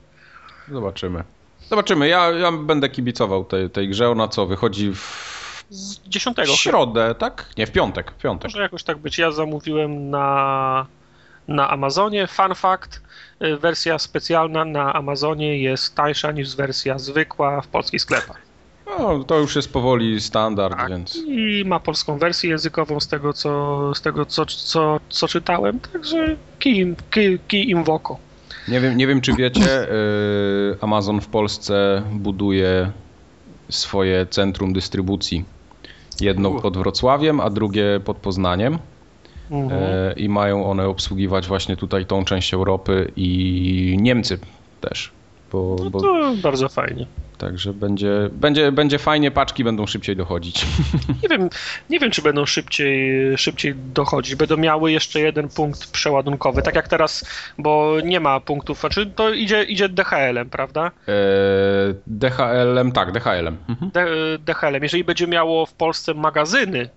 C: Zobaczymy. Zobaczymy. Ja, ja będę kibicował tej, tej grze. Ona co, wychodzi w
A: z 10. W
C: środę, tak? Nie, w piątek. W piątek.
A: Może jakoś tak być. Ja zamówiłem na, na Amazonie. Fun fact, y, wersja specjalna na Amazonie jest tańsza niż wersja zwykła w polskich sklepach.
C: No, to już jest powoli standard, tak, więc.
A: I ma polską wersję językową z tego, co, z tego, co, co, co czytałem, także kij, kij, kij im w oko.
C: Nie wiem, nie wiem czy wiecie, y, Amazon w Polsce buduje swoje centrum dystrybucji. Jedno pod Wrocławiem, a drugie pod Poznaniem. Mhm. E, I mają one obsługiwać właśnie tutaj tą część Europy i Niemcy też.
A: Bo, no to bardzo fajnie.
C: Także będzie, będzie, będzie fajnie, paczki będą szybciej dochodzić.
A: Nie wiem, nie wiem, czy będą szybciej, szybciej dochodzić. Będą miały jeszcze jeden punkt przeładunkowy, tak jak teraz, bo nie ma punktów, znaczy to idzie, idzie DHL-em, prawda? Eee,
C: DHL-em, tak, DHL-em. Mhm.
A: DHL-em. Jeżeli będzie miało w Polsce magazyny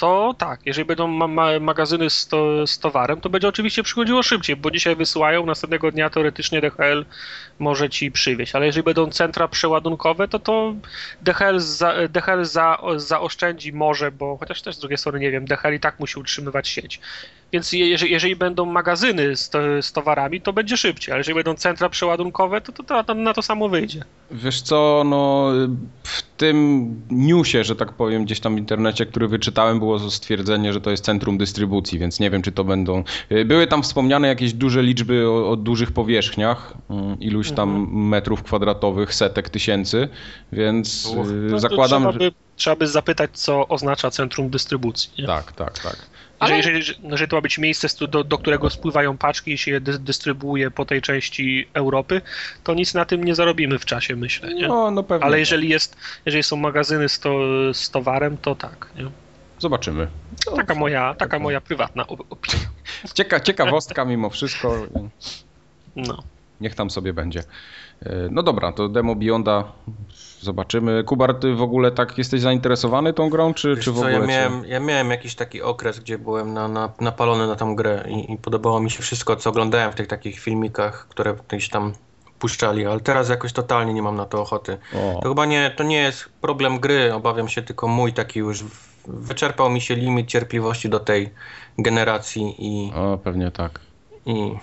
A: to tak, jeżeli będą ma ma magazyny z, to, z, towarem, to będzie oczywiście przychodziło szybciej, bo dzisiaj wysyłają, następnego dnia teoretycznie DHL może ci przywieźć, ale jeżeli będą centra przeładunkowe, to to DHL, za, DHL za, zaoszczędzi może, bo chociaż też z drugiej strony nie wiem, DHL i tak musi utrzymywać sieć. Więc jeżeli, jeżeli będą magazyny z, z, towarami, to będzie szybciej, ale jeżeli będą centra przeładunkowe, to, to, to na to samo wyjdzie.
C: Wiesz co, no w tym newsie, że tak powiem, gdzieś tam w internecie, który wyczytałem, było stwierdzenie, że to jest centrum dystrybucji, więc nie wiem, czy to będą... Były tam wspomniane jakieś duże liczby o, o dużych powierzchniach, mm, iluś tam mhm. metrów kwadratowych, setek tysięcy, więc Uf, no zakładam...
A: Trzeba by, trzeba by zapytać, co oznacza centrum dystrybucji. Nie?
C: Tak, tak, tak.
A: Ale... Jeżeli, jeżeli, jeżeli to ma być miejsce, do, do którego spływają paczki i się je dy, dystrybuuje po tej części Europy, to nic na tym nie zarobimy w czasie, myślę. Nie?
C: No, no pewnie.
A: Ale jeżeli, jest, jeżeli są magazyny z, to, z towarem, to tak. Nie?
C: Zobaczymy.
A: taka moja, taka moja prywatna opinia.
C: Cieka, ciekawostka mimo wszystko. No. Niech tam sobie będzie. E, no dobra, to demo Beyonda zobaczymy. Kubar, ty w ogóle tak jesteś zainteresowany tą grą, czy, czy w ogóle?
B: ja, miałem, ja miałem jakiś taki okres, gdzie byłem na, na, napalony na tą grę i, i podobało mi się wszystko, co oglądałem w tych takich filmikach, które gdzieś tam puszczali, ale teraz jakoś totalnie nie mam na to ochoty. O. To chyba nie, to nie jest problem gry, obawiam się tylko mój taki już wyczerpał mi się limit cierpliwości do tej generacji i...
C: O, pewnie tak.
B: I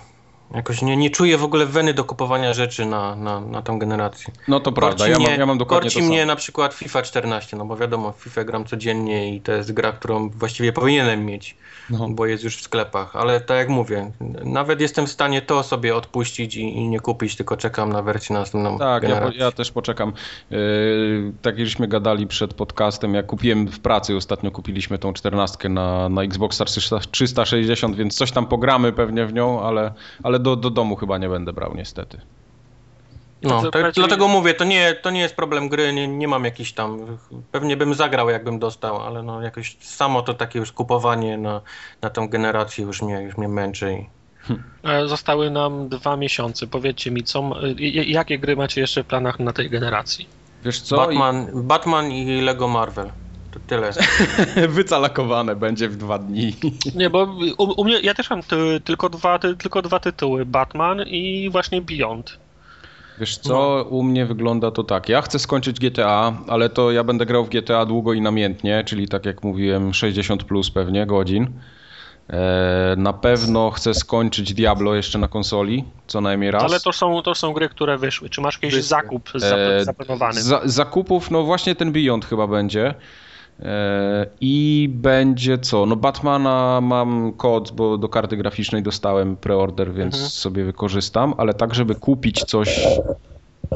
B: Jakoś nie, nie czuję w ogóle weny do kupowania rzeczy na, na, na tą generację.
C: No to prawda, ja, mnie, mam, ja mam dokładnie
B: korci to mnie na przykład FIFA 14, no bo wiadomo, FIFA gram codziennie i to jest gra, którą właściwie powinienem mieć, no. bo jest już w sklepach. Ale tak jak mówię, nawet jestem w stanie to sobie odpuścić i, i nie kupić, tylko czekam na wersję następną
C: Tak, ja, ja, też poczekam. Yy, tak jak żeśmy gadali przed podcastem, jak kupiłem w pracy, ostatnio kupiliśmy tą 14 na, na Xbox 360, więc coś tam pogramy pewnie w nią, ale, ale ale do, do domu chyba nie będę brał niestety.
B: No,
A: To raczej-
B: dlatego mówię, to nie, to nie jest problem gry, nie, nie mam jakiś tam, pewnie bym zagrał jakbym dostał, ale no jakoś samo to takie już kupowanie na, na tą generację już mnie, już mnie męczy. i-
A: E, Zostały nam dwa miesiące. Powiedzcie mi, co, jakie gry macie jeszcze w planach na tej generacji?
C: Wiesz co?
B: Batman, Batman i Lego Marvel. To tyle.
C: Wycalakowane będzie w dwa dni.
A: Nie, bo u, u mnie, ja też mam ty, tylko, dwa, ty, tylko dwa tytuły. Batman i właśnie Beyond.
C: Wiesz co, u mnie wygląda to tak. Ja chcę skończyć GTA, ale to ja będę grał w GTA długo i namiętnie, czyli tak jak mówiłem, 60 plus pewnie godzin. E, na pewno chcę skończyć Diablo jeszcze na konsoli, co najmniej raz.
A: Ale to są, to są gry, które wyszły. Czy masz jakiś
B: Wyszły.
A: zakup
C: E,
A: zaplanowany?
C: Za, zakupów, no właśnie ten Beyond chyba będzie. E, I będzie co? No Batmana mam kod, bo do karty graficznej dostałem preorder, więc
A: Mhm.
C: sobie wykorzystam, ale tak, żeby kupić coś.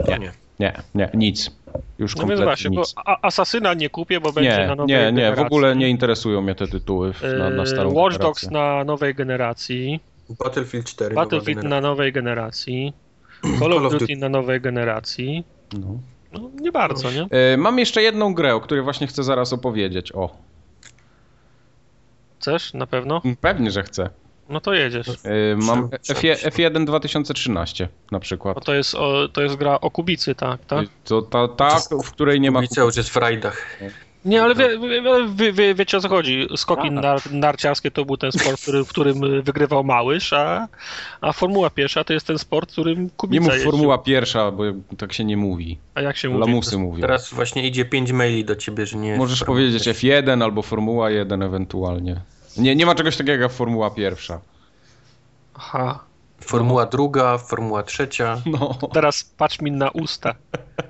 B: Nie. nie.
C: Nie, nie, nic. Już
A: No więc
C: kompletnie
A: właśnie, bo
C: nic.
A: a, Asasyna nie kupię, bo będzie na
C: Nie,
A: nowej
C: nie, nie, w
A: generacji.
C: ogóle nie interesują mnie te tytuły w- na, na
A: E,
C: starą
A: Watch Dogs na nowej generacji.
B: Battlefield 4. nowa
A: Battlefield
B: generacja.
A: na nowej generacji. Call of Duty na nowej generacji.
C: No.
A: No, nie bardzo, nie?
C: E, Mam jeszcze jedną grę, o której właśnie chcę zaraz opowiedzieć. O,
A: Chcesz? Na pewno?
C: pewnie, że chcę.
A: No to jedziesz.
C: E, Mam
B: Trzeba-
C: F- F1 2013 na przykład.
A: To jest, o, to jest gra o kubicy, tak? tak?
C: To ta, ta, w której nie ma.
B: Ulica już jest w rajdach.
A: Nie, ale wie, wie, wie, wie, wiecie o co chodzi. Skoki
C: Tak.
A: nar, narciarskie to był ten sport, który, w którym wygrywał Małysz, a, a Formuła Piesza to jest ten sport, w którym
C: Nie
A: Kubica
C: mów
A: jeździł.
C: Formuła pierwsza, bo tak się nie mówi.
A: A jak się mówi?
C: Lamusy mówią.
B: Teraz właśnie idzie 5 maili do ciebie, że nie.
C: Możesz powiedzieć
B: pierwsza.
C: F1 albo Formuła 1 ewentualnie. Nie, nie ma czegoś takiego jak Formuła pierwsza.
A: Aha.
B: Formuła druga, formuła trzecia.
C: No.
A: Teraz patrz mi na usta.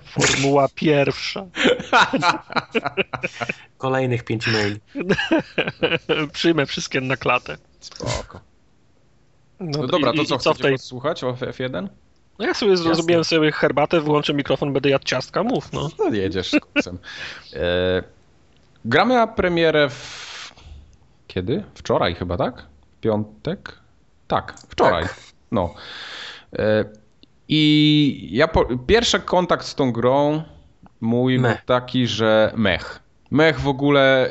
A: Formuła pierwsza.
B: Kolejnych 5 maili.
A: Przyjmę wszystkie na klatę.
C: Spoko.
A: No,
C: No dobra,
A: i-
C: to
A: i
C: co,
A: co w
C: chcecie
A: tej...
C: posłuchać o F1?
A: No ja sobie zrobiłem sobie herbatę, wyłączę mikrofon, będę jadł ciastka, mów no.
C: No jedziesz z kucem. E, gra miała premierę w... Kiedy? Wczoraj chyba, tak? Piątek? Tak, wczoraj.
B: Tak.
C: No. E, I ja po... pierwszy kontakt z tą grą mój był
B: Mech.
C: taki, że mech. Mech w ogóle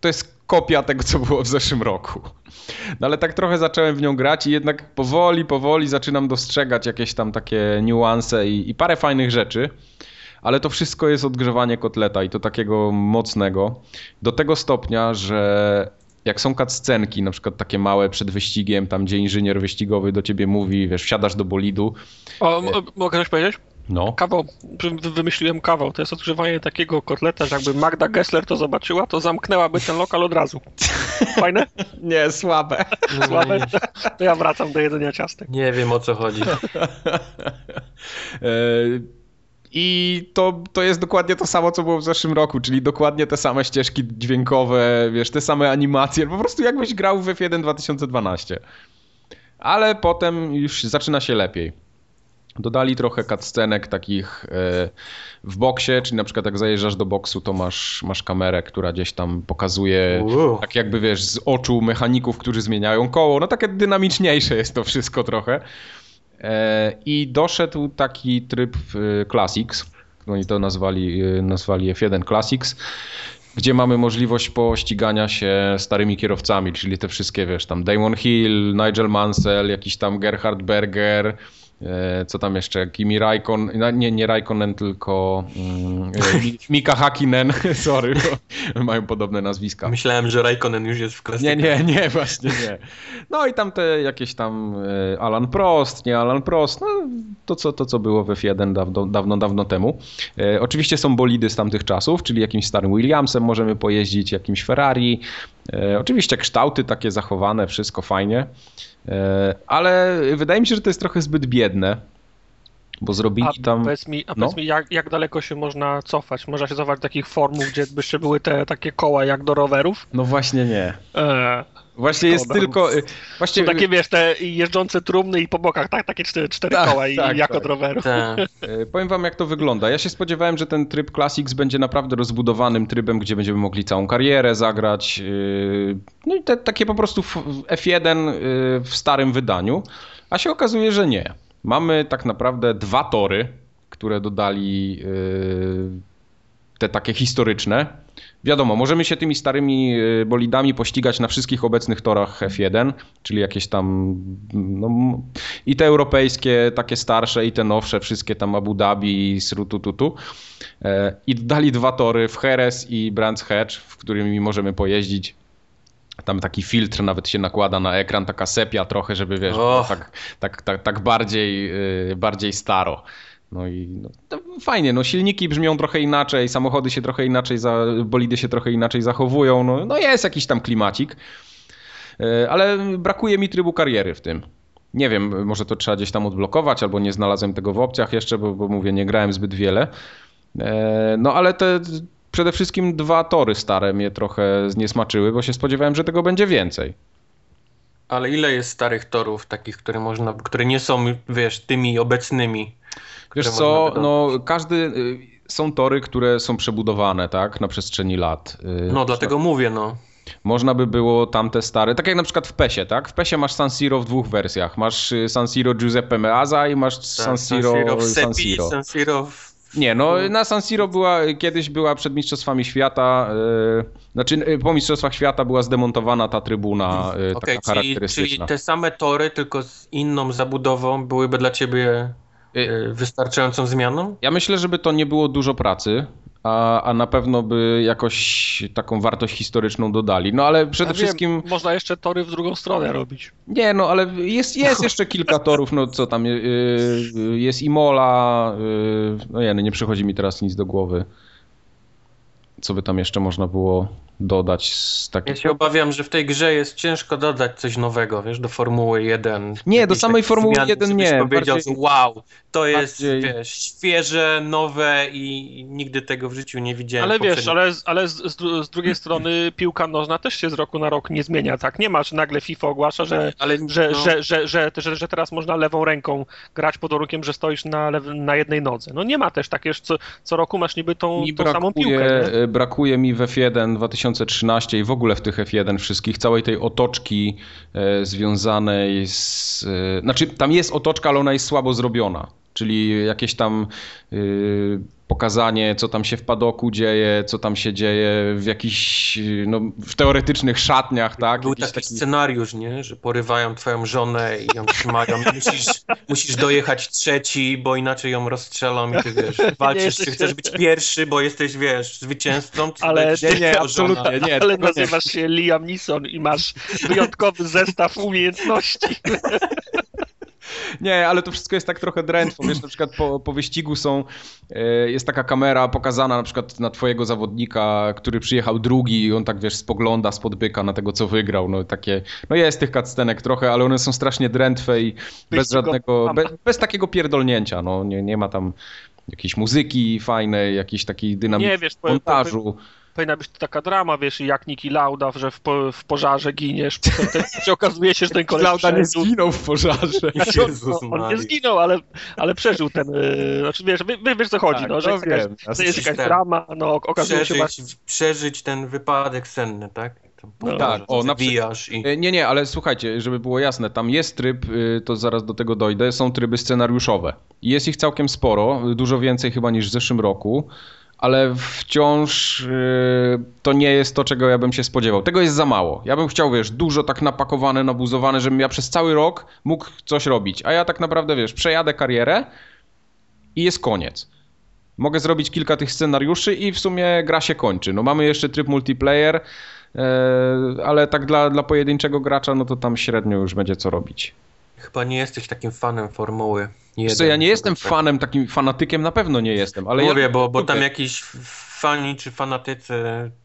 C: to jest kopia tego, co było w zeszłym roku. No ale tak trochę zacząłem w nią grać i jednak powoli, powoli zaczynam dostrzegać jakieś tam takie niuanse i, i parę fajnych rzeczy. Ale to wszystko jest odgrzewanie kotleta i to takiego mocnego. Do tego stopnia, że jak są cutscenki, na przykład takie małe przed wyścigiem, tam gdzie inżynier wyścigowy do ciebie mówi, wiesz, wsiadasz do bolidu.
A: O, m- mogę coś powiedzieć?
C: No.
A: Kawał, wy- wymyśliłem kawał, to jest odgrzewanie takiego kotleta, że jakby Magda Gessler to zobaczyła, to zamknęłaby ten lokal od razu. Fajne?
C: Nie, słabe.
A: Słabe? To ja wracam do jedzenia ciastek.
B: Nie wiem o co chodzi.
C: I to, to jest dokładnie to samo, co było w zeszłym roku, czyli dokładnie te same ścieżki dźwiękowe, wiesz, te same animacje, po prostu jakbyś grał w F1 2012. Ale potem już zaczyna się lepiej. Dodali trochę cutscenek takich e, w boksie, czyli na przykład jak zajeżdżasz do boksu, to masz, masz kamerę, która gdzieś tam pokazuje
B: Uuu.
C: tak jakby wiesz, z oczu mechaników, którzy zmieniają koło. No takie dynamiczniejsze jest to wszystko trochę. E, I doszedł taki tryb e, Classics, oni to nazwali, e, nazwali F1 Classics, gdzie mamy możliwość pościgania się starymi kierowcami, czyli te wszystkie, wiesz, tam Damon Hill, Nigel Mansell, jakiś tam Gerhard Berger, co tam jeszcze, Kimi Raikon, no, nie, nie Raikkonen, tylko mm, e, Mi- Mika Hakkinen, sorry, bo mają podobne nazwiska.
B: Myślałem, że Raikkonen już jest w klasie.
C: Nie, nie, nie, właśnie nie. No i tam te jakieś tam e, Alan Prost, nie Alan Prost, no to co, to, co było w F1 dawno, dawno, dawno temu. E, oczywiście są bolidy z tamtych czasów, czyli jakimś starym Williamsem możemy pojeździć, jakimś Ferrari. E, oczywiście kształty takie zachowane, wszystko fajnie. E, ale wydaje mi się, że to jest trochę zbyt biedne, bo zrobili
A: A
C: tam...
A: powiedz mi, a
C: no.
A: powiedz mi jak, jak daleko się można cofać? Można się cofać do takich formuł, gdzie by jeszcze były te takie koła jak do rowerów?
C: No właśnie nie.
A: Eee,
C: Właśnie jest tylko... e, Właśnie
A: są takie, wiesz, te jeżdżące trumny i po bokach, tak? Takie cztery, cztery
C: Tak,
A: koła i
C: tak,
A: jak
C: tak.
A: od rowerów.
B: Tak.
C: E, Powiem wam, jak to wygląda. Ja się spodziewałem, że ten tryb Classics będzie naprawdę rozbudowanym trybem, gdzie będziemy mogli całą karierę zagrać. Yy, No i te, takie po prostu f- F1 yy, w starym wydaniu. A się okazuje, że nie. Mamy tak naprawdę dwa tory, które dodali te takie historyczne. Wiadomo, możemy się tymi starymi yy, bolidami pościgać na wszystkich obecnych torach F1, czyli jakieś tam no, i te europejskie, takie starsze, i te nowsze, wszystkie tam Abu Dhabi, Srutututu. Yy, I dodali dwa tory w Jerez i Brands Hatch, w którymi możemy pojeździć tam taki filtr nawet się nakłada na ekran, taka sepia trochę, żeby wiesz, oh. tak, tak, tak, tak bardziej, yy, bardziej staro. No i no, fajnie, no silniki brzmią trochę inaczej, samochody się trochę inaczej, za, bolidy się trochę inaczej zachowują, no, no jest jakiś tam klimacik, yy, ale brakuje mi trybu kariery w tym. Nie wiem, może to trzeba gdzieś tam odblokować, albo nie znalazłem tego w opcjach jeszcze, bo, bo mówię, nie grałem zbyt wiele. Yy, no ale te przede wszystkim dwa tory stare mnie trochę zniesmaczyły, bo się spodziewałem, że tego będzie więcej.
B: Ale ile jest starych torów takich, które można, które nie są, wiesz, tymi obecnymi?
C: Wiesz co, no każdy, y, są tory, które są przebudowane, tak, na przestrzeni lat.
B: Y, no, dlatego mówię, no.
C: Można by było tamte stare, tak jak na przykład w PESie, tak? W PESie masz San Siro w dwóch wersjach. Masz y, San Siro Giuseppe Meazza i masz tak, San Siro San Siro w
B: San Siro. San Siro w
C: nie, no na San Siro była, kiedyś była przed Mistrzostwami Świata, yy, znaczy yy, po Mistrzostwach Świata była zdemontowana ta trybuna yy, okay, taka czyli, charakterystyczna.
B: Czyli te same tory, tylko z inną zabudową byłyby dla ciebie wystarczającą zmianą?
C: Ja myślę, żeby to nie było dużo pracy, a, a na pewno by jakoś taką wartość historyczną dodali. No ale przede ja wszystkim. Wiem,
A: można jeszcze tory w drugą stronę robić.
C: Nie, no ale jest, jest jeszcze kilka torów, no co tam, yy, jest Imola, yy, no ja nie przychodzi mi teraz nic do głowy. Co by tam jeszcze można było dodać z takich...
B: Ja się obawiam, że w tej grze jest ciężko dodać coś nowego, wiesz, do Formuły 1.
C: Nie, do samej Formuły 1 nie.
B: powiedział, bardziej... wow, to jest, bardziej... wiesz, świeże, nowe i nigdy tego w życiu nie widziałem.
A: Ale wiesz, ale, ale z, z, drugiej strony piłka nożna też się z roku na rok nie zmienia, tak? Nie masz nagle FIFA ogłasza, że, ale, że, no... że, że, że, że, że, teraz można lewą ręką grać pod warunkiem, że stoisz na, lew, na jednej nodze. No nie ma też takie, co, co roku masz niby tą, tą brakuje, samą piłkę.
C: Nie? Brakuje mi w F1 2013 i w ogóle w tych F1 wszystkich całej tej otoczki e, związanej z... E, znaczy tam jest otoczka, ale ona jest słabo zrobiona. Czyli jakieś tam y, pokazanie, co tam się w padoku dzieje, co tam się dzieje w jakichś, no, w teoretycznych szatniach, tak?
B: Był taki, taki, scenariusz, nie? Że porywają twoją żonę i ją trzymają. musisz, musisz dojechać trzeci, bo inaczej ją rozstrzelą i ty wiesz, walczysz, czy chcesz być pierwszy, bo jesteś, wiesz, zwycięzcą, czy
A: ale nie, nie, absolutnie nie. Ale nazywasz się Liam Neeson i masz wyjątkowy zestaw umiejętności.
C: Nie, ale to wszystko jest tak trochę drętwo. Wiesz, na przykład po, po wyścigu są, e, jest taka kamera pokazana na przykład na twojego zawodnika, który przyjechał drugi i on tak, wiesz, spogląda spod byka na tego, co wygrał. No takie, no jest tych cutscenek trochę, ale one są strasznie drętwe i bez żadnego, bez, bez takiego pierdolnięcia, no nie, nie ma tam jakiejś muzyki fajnej, jakiejś takiej dynamiki montażu. Po, po,
A: powinna być taka drama, wiesz, jak Niki Lauda, że w, po, w pożarze giniesz, potem się okazuje się, że ten koleś
C: Lauda nie zginął w pożarze.
A: on, on, nie zginął, ale, ale przeżył ten, yy, znaczy wiesz, wiesz, wiesz co chodzi, tak, no, że, jest jakaś, że jest jakaś drama, no okazuje
B: przeżyć, się... Przeżyć ten wypadek senny, tak?
C: No, tak, o, na przykład. I... E, nie, nie, ale słuchajcie, żeby było jasne, tam jest tryb, y, to zaraz do tego dojdę, są tryby scenariuszowe. Jest ich całkiem sporo, dużo więcej chyba niż w zeszłym roku ale wciąż yy, to nie jest to, czego ja bym się spodziewał. Tego jest za mało. Ja bym chciał, wiesz, dużo tak napakowane, nabuzowane, żebym ja przez cały rok mógł coś robić. A ja tak naprawdę, wiesz, przejadę karierę i jest koniec. Mogę zrobić kilka tych scenariuszy i w sumie gra się kończy. No mamy jeszcze tryb multiplayer, yy, ale tak dla, dla pojedynczego gracza, no to tam średnio już będzie co robić.
B: Chyba nie jesteś takim fanem formuły.
C: Jeden, co, ja nie jestem tak. fanem, takim fanatykiem na pewno nie jestem, ale
B: Mówię,
C: ja...
B: bo, bo tam jakiś fani czy fanatycy,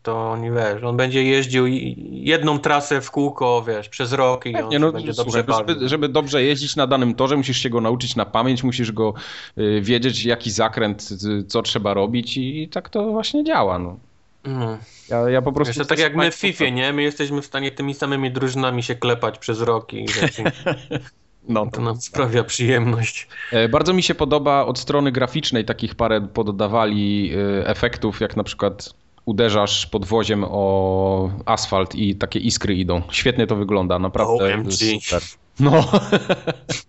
B: to oni wiesz, on będzie jeździł jedną trasę w kółko, wiesz, przez rok i on no, będzie słuchaj, dobrze
C: żeby, żeby, dobrze jeździć na danym torze, musisz się go nauczyć na pamięć, musisz go y, wiedzieć, jaki zakręt, y, co trzeba robić i, i tak to właśnie działa, no.
B: No. Ja, ja po prostu. Wiesz, to tak jak my w FIFA, nie? My jesteśmy w stanie tymi samymi drużynami się klepać przez rok i No, to nam sprawia przyjemność.
C: E, bardzo mi się podoba od strony graficznej takich parę poddawali e, efektów, jak na przykład uderzasz podwoziem o asfalt i takie iskry idą. Świetnie to wygląda, naprawdę
B: OMG. super.
C: No.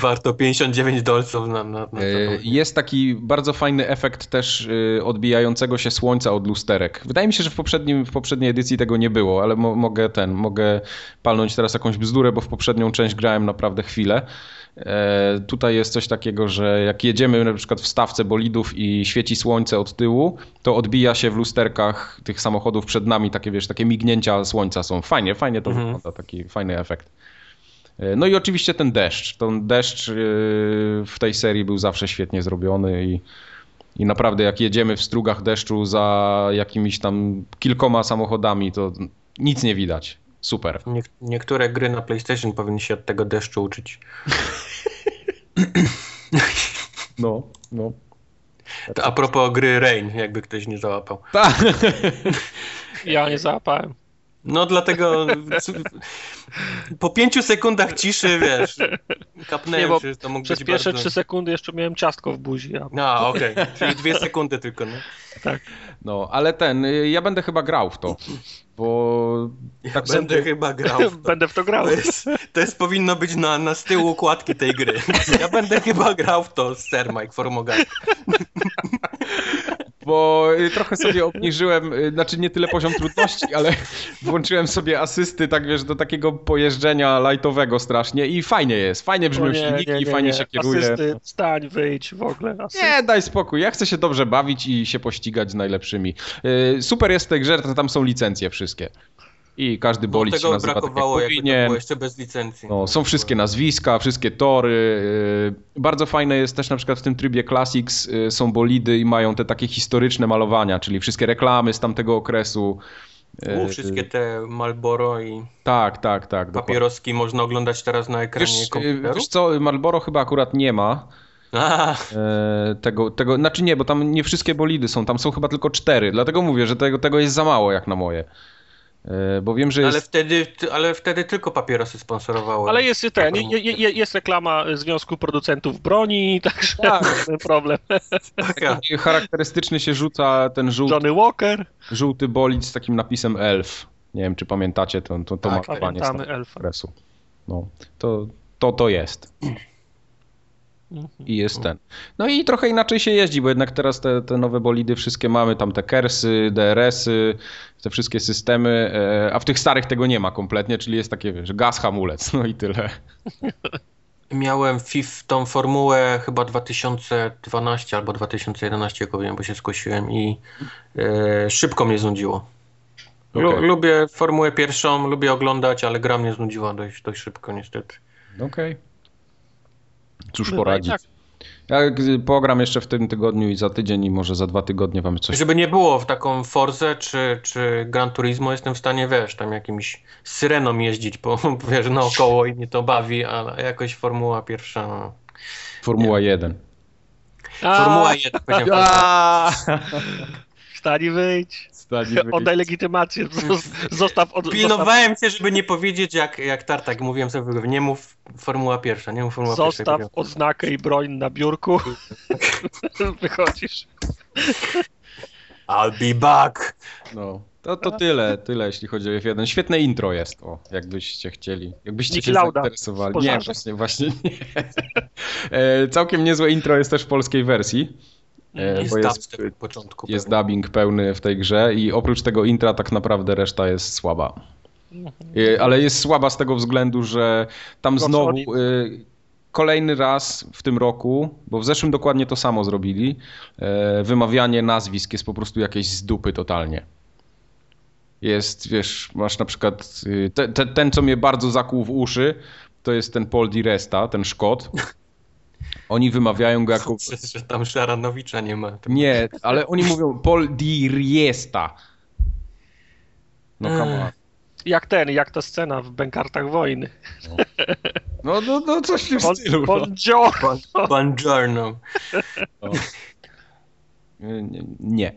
B: warto 59 dolców na, na, na
C: E, Jest taki bardzo fajny efekt też e, odbijającego się słońca od lusterek. Wydaje mi się, że w, poprzednim, w poprzedniej edycji tego nie było, ale mo mogę ten, mogę palnąć teraz jakąś bzdurę, bo w poprzednią część grałem naprawdę chwilę. E, tutaj jest coś takiego, że jak jedziemy na przykład w stawce bolidów i świeci słońce od tyłu, to odbija się w lusterkach tych samochodów przed nami, takie wiesz, takie mignięcia słońca są. Fajnie, fajnie to
B: Mhm.
C: wygląda, taki fajny efekt. E, No i oczywiście ten deszcz. Ten deszcz e, w tej serii był zawsze świetnie zrobiony i, i naprawdę jak jedziemy w strugach deszczu za jakimiś tam kilkoma samochodami, to nic nie widać. Super.
B: Nie, niektóre gry na PlayStation powinny się od tego deszczu uczyć.
C: No, no.
B: To a propos gry Rain, jakby ktoś nie załapał.
C: Tak.
A: Ja nie załapałem.
B: No dlatego po pięciu sekundach ciszy, wiesz, kapnęłem,
A: Nie,
B: że to mógł
A: Przez
B: być
A: pierwsze
B: bardzo...
A: trzy sekundy jeszcze miałem ciastko w buzi. A...
B: A, okej, czyli dwie sekundy tylko, no.
C: No, ale ten, y, ja będę chyba grał w to, bo tak
B: Będę
C: sobie...
B: chyba grał w to.
A: Będę w to grał.
B: To jest, to jest powinno być na, na z tyłu układki tej gry. Ja będę chyba grał w to, Sir Mike Formogan.
C: Bo y, trochę sobie obniżyłem, y, znaczy nie tyle poziom trudności, ale włączyłem sobie asysty, tak wiesz, do takiego pojeżdżenia lightowego strasznie i fajnie jest, fajnie brzmią
A: nie,
C: silniki,
A: nie, nie,
C: fajnie
A: nie.
C: się kieruje.
A: Asysty, wstań, wyjdź w ogóle. Asysty.
C: Nie, daj spokój, ja chcę się dobrze bawić i się pościgać z najlepszymi. Y, Super jest w tej grze, tam są licencje wszystkie. I każdy
B: Bo
C: bolid się nazywa tak
B: brakowało,
C: jak
B: jakby to
C: powinien.
B: było jeszcze bez licencji.
C: No, są wszystkie nazwiska, wszystkie tory. y, Bardzo fajne jest też na przykład w tym trybie Classics y, są bolidy i mają te takie historyczne malowania, czyli wszystkie reklamy z tamtego okresu.
B: U,
C: Y,
B: wszystkie te Malboro i
C: Tak, tak, tak. dokładnie.
B: papieroski można oglądać teraz na ekranie
C: Wiesz,
B: komputera.
C: wiesz co, Marlboro chyba akurat nie ma
B: A,
C: tego, tego, znaczy nie, bo tam nie wszystkie bolidy są, tam są chyba tylko cztery, dlatego mówię, że tego, tego jest za mało jak na moje. E, Bo wiem, że
B: ale,
C: jest...
B: wtedy, ale wtedy tylko papierosy sponsorowały.
A: Ale jest ten, je, je, jest reklama Związku Producentów Broni, także
C: Tak.
A: ten problem.
B: Taka.
C: Charakterystyczny się rzuca ten żółty,
A: Johnny Walker,
C: żółty bolid z takim napisem elf. Nie wiem, czy pamiętacie to, to, to
B: Tak,
C: malowanie z
A: elfa.
C: okresu. No, to, to to jest.
A: Mhm.
C: I jest ten. No i trochę inaczej się jeździ, bo jednak teraz te, te nowe bolidy wszystkie mamy, tam te kersy, DRS-y, te wszystkie systemy, e, a w tych starych tego nie ma kompletnie, czyli jest takie, wiesz, gaz, hamulec, no i tyle.
B: Miałem FIF tą formułę chyba 2012 albo 2011, jak powiem, bo się skusiłem i e, szybko mnie znudziło.
C: Okej.
B: Lubię formułę pierwszą, lubię oglądać, ale gra mnie znudziła dość, dość szybko niestety.
C: Okej. Cóż
A: Bywa
C: poradzić.
A: tak.
C: Ja pogram jeszcze w tym tygodniu i za tydzień i może za dwa tygodnie wam coś...
B: Żeby nie było w taką Forzę czy, czy Gran Turismo, jestem w stanie, wiesz, tam jakimś syreną jeździć, bo wiesz, naokoło i mnie to bawi, ale jakoś formuła pierwsza, no.
C: Formuła 1.
A: A,
B: Formuła 1, powiedziałem.
A: Wstań i wyjdź.
C: Wyjść.
A: Oddaj legitymację. Zos- Zostaw od, zostaw,
B: Pilnowałem się, żeby nie powiedzieć jak, jak Tartak, mówiłem sobie, nie mów formuła pierwsza, nie mów formuła pierwsza.
A: zostaw odznakę i broń na biurku. Wychodzisz.
B: I'll be back.
C: No. To, to tyle, tyle jeśli chodzi o F1. Świetne intro jest, o, jakbyście chcieli. Jakbyście
A: Niki
C: się
A: Lauda
C: zainteresowali. Nie, właśnie, właśnie nie. E, Całkiem niezłe intro jest też w polskiej wersji. E,
B: Jest
C: bo jest,
B: początku.
C: jest
B: pewnie.
C: dubbing pełny w tej grze i oprócz tego intra tak naprawdę reszta jest słaba. E, Ale jest słaba z tego względu, że tam znowu e, kolejny raz w tym roku, bo w zeszłym dokładnie to samo zrobili, wymawianie nazwisk jest po prostu jakieś z dupy totalnie. Jest, wiesz, masz na przykład te, te, ten, co mnie bardzo zakłuł w uszy, to jest ten Paul Di Resta, ten Szkot. Oni wymawiają go jako...
B: Że, że tam Szaranowicza nie ma.
C: Nie, ale oni mówią Paul Di Riesta. No come on.
A: Jak ten, jak ta scena w Bękartach Wojny.
C: No, no, no coś w tym
A: Bon,
C: stylu. No.
A: Buongiorno.
B: Buongiorno.
C: Nie. nie.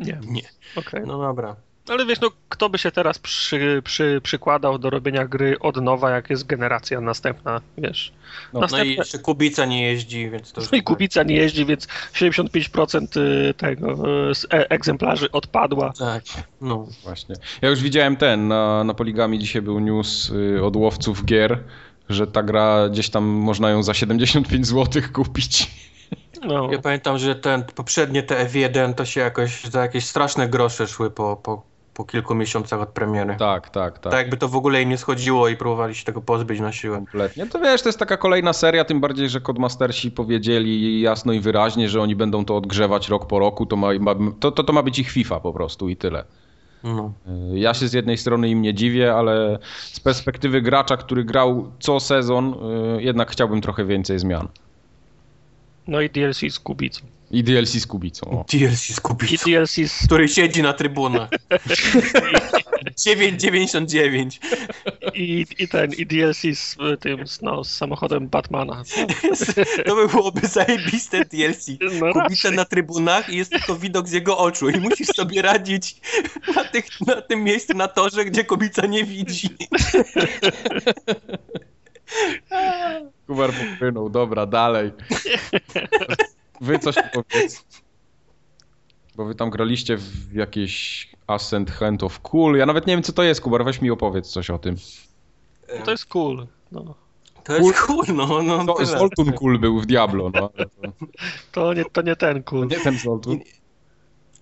A: Nie,
B: Nie.
A: okej.
B: No dobra.
A: Ale wiesz, no kto by się teraz przy, przy, przykładał do robienia gry od nowa, jak jest generacja następna, wiesz.
C: No,
B: No i
A: Następne...
B: jeszcze Kubica nie jeździ, więc to już...
A: No i Kubica nie jeździ, więc 75% y, tego y, z e- egzemplarzy odpadła.
B: Tak, no.
C: Właśnie. Ja już widziałem ten, na, na Poligami dzisiaj był news y, od łowców gier, że ta gra gdzieś tam można ją za 75 zł kupić.
B: No. Ja pamiętam, że ten poprzednie te F1 to się jakoś za jakieś straszne grosze szły po, po, po kilku miesiącach od premiery.
C: Tak, tak, tak.
B: Tak jakby to w ogóle im nie schodziło i próbowali się tego pozbyć na siłę.
C: Kompletnie. To wiesz, to jest taka kolejna seria, tym bardziej, że Codemastersi powiedzieli jasno i wyraźnie, że oni będą to odgrzewać rok po roku, to ma, to, to, to ma być ich FIFA po prostu i tyle. No. Ja się z jednej strony im nie dziwię, ale z perspektywy gracza, który grał co sezon, y, jednak chciałbym trochę więcej zmian.
A: No i DLC z Kubicą.
C: I DLC z Kubicą.
B: DLC z Kubicą. I DLC z... Który siedzi na trybunach. 9,99.
A: I, I ten, i DLC z tym, no, z samochodem Batmana.
B: To by byłoby zajebiste DLC. No Kubica na trybunach i jest tylko widok z jego oczu i musisz sobie radzić na, tych, na tym miejscu na torze, gdzie Kubica nie widzi.
C: Kubar popłynął, dobra, dalej. Wy coś powiedz. Bo wy tam graliście w jakieś Ascent Hand of Cool. Ja nawet nie wiem, co to jest, Kubar, weź mi opowiedz coś o tym.
A: To jest cool. No.
B: To jest cool, no. no
C: to Zoltun cool był w Diablo, no.
A: To... nie, to nie ten cool.
C: nie ten Zoltun.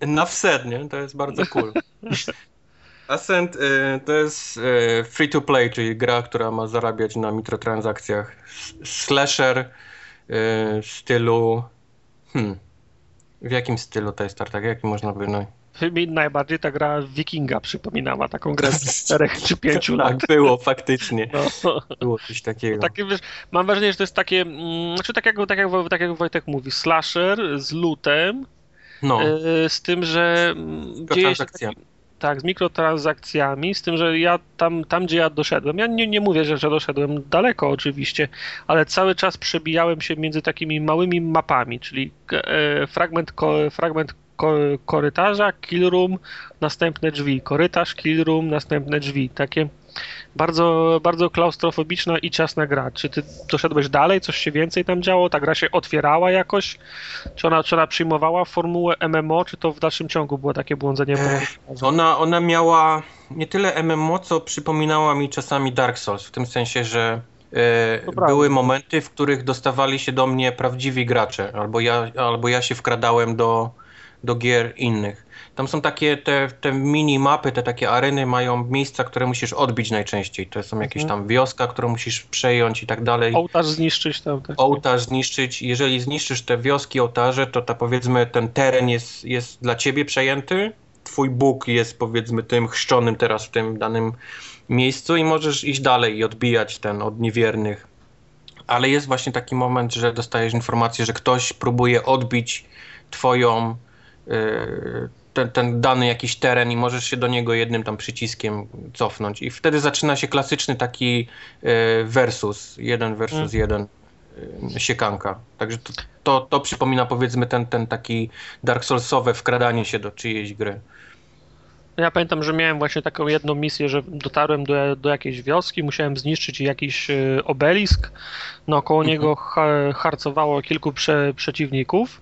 B: Na wsed, nie? To jest bardzo cool. Ascent y, to jest y, free to play, czyli gra, która ma zarabiać na mikrotransakcjach. Slasher y, w stylu. Hmm. W jakim stylu to jest tartak? Jaki można by. No...
A: Mi najbardziej ta gra Wikinga przypominała, taką grę z 4 czy 5 tak, lat.
B: Tak, było faktycznie. No. Było coś takiego.
A: Takie, wiesz, mam wrażenie, że to jest takie, mm, znaczy tak jak, tak, jak, tak jak Wojtek mówi, slasher z lutem, no. z tym, że mm, dzieje się taki, tak, z mikrotransakcjami, z tym, że ja tam, tam gdzie ja doszedłem, ja nie, nie mówię, że, że doszedłem daleko oczywiście, ale cały czas przebijałem się między takimi małymi mapami, czyli e, fragment, ko, fragment ko, korytarza, kill room, następne drzwi, korytarz, kill room, następne drzwi, takie bardzo, bardzo klaustrofobiczna i ciasna gra. Czy ty doszedłeś dalej, coś się więcej tam działo? Ta gra się otwierała jakoś? Czy ona, czy ona przyjmowała formułę MMO, czy to w dalszym ciągu było takie błądzenie?
B: ona, ona miała nie tyle MMO, co przypominała mi czasami Dark Souls, w tym sensie, że e, były momenty, w których dostawali się do mnie prawdziwi gracze, albo ja, albo ja się wkradałem do, do gier innych. Tam są takie te, te mini mapy, te takie areny mają miejsca, które musisz odbić najczęściej. To są jakieś mhm. tam wioska, którą musisz przejąć i tak dalej.
A: Ołtarz zniszczyć tam.
B: Tak. Ołtarz zniszczyć. Jeżeli zniszczysz te wioski, ołtarze, to ta powiedzmy ten teren jest, jest dla ciebie przejęty. Twój Bóg jest powiedzmy tym chrzczonym teraz w tym danym miejscu i możesz iść dalej i odbijać ten od niewiernych. Ale jest właśnie taki moment, że dostajesz informację, że ktoś próbuje odbić twoją yy, ten, ten dany jakiś teren i możesz się do niego jednym tam przyciskiem cofnąć. I wtedy zaczyna się klasyczny taki e, versus, jeden versus mm. jeden e, siekanka. Także to, to, to, przypomina powiedzmy ten, ten taki Dark Soulsowe wkradanie się do czyjejś gry.
A: Ja pamiętam, że miałem właśnie taką jedną misję, że dotarłem do, do jakiejś wioski, musiałem zniszczyć jakiś e, obelisk. Naokoło mhm. niego harcowało kilku prze, przeciwników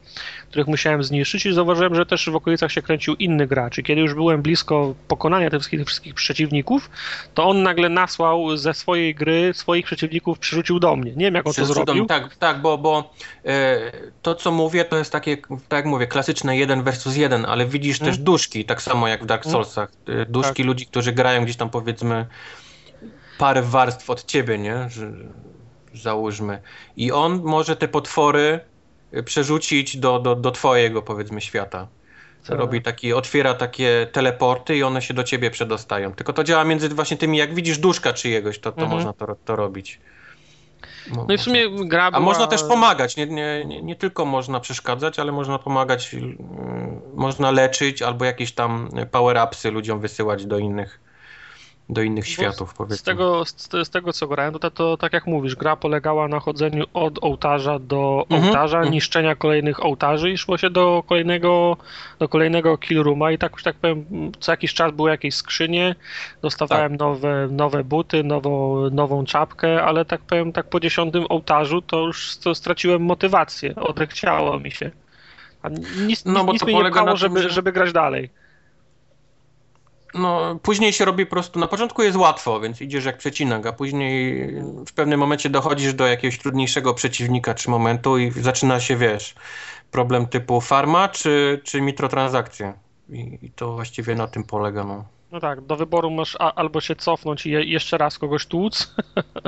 A: których musiałem zniszczyć i zauważyłem, że też w okolicach się kręcił inny gracz i kiedy już byłem blisko pokonania tych wszystkich, wszystkich przeciwników, to on nagle nasłał ze swojej gry swoich przeciwników, przerzucił do mnie. Nie wiem, jak on to zrobił.
B: Tak, tak, bo, bo e, to, co mówię, to jest takie, tak jak mówię, klasyczne jeden versus jeden, ale widzisz hmm. też duszki, tak samo jak w Dark mhm. Soulsach. E, duszki tak. ludzi, którzy grają gdzieś tam powiedzmy parę warstw od ciebie, nie? Że, załóżmy. I on może te potwory przerzucić do, do, do twojego, powiedzmy, świata. Tak. Robi taki, otwiera takie teleporty i one się do ciebie przedostają. Tylko to działa między właśnie tymi, jak widzisz duszka czyjegoś, to, to mhm. można to, to robić.
A: No, no i w sumie gra była...
B: A można też pomagać, nie, nie, nie, nie, tylko można przeszkadzać, ale można pomagać, yy, można leczyć albo jakieś tam power-upsy ludziom wysyłać do innych do innych światów, powiedzmy.
A: Z tego, z, z, tego co grałem, to, to tak jak mówisz, gra polegała na chodzeniu od ołtarza do mhm. ołtarza, mhm. niszczenia kolejnych ołtarzy i szło się do kolejnego, do kolejnego killrooma i tak już tak powiem, co jakiś czas były jakieś skrzynie, dostawałem tak. nowe, nowe buty, nową, nową czapkę, ale tak powiem, tak po dziesiątym ołtarzu to już to straciłem motywację, odechciało mi się. A nic, no, nic, nic mi nie pchało, żeby, że... żeby grać dalej.
B: No, później się robi po prostu, na początku jest łatwo, więc idziesz jak przecinak, a później w pewnym momencie dochodzisz do jakiegoś trudniejszego przeciwnika czy momentu i zaczyna się, wiesz, problem typu farma czy, czy mikrotransakcje. I, I to właściwie na tym polega, no.
A: No tak, do wyboru masz a, albo się cofnąć i je, jeszcze raz kogoś tłuc,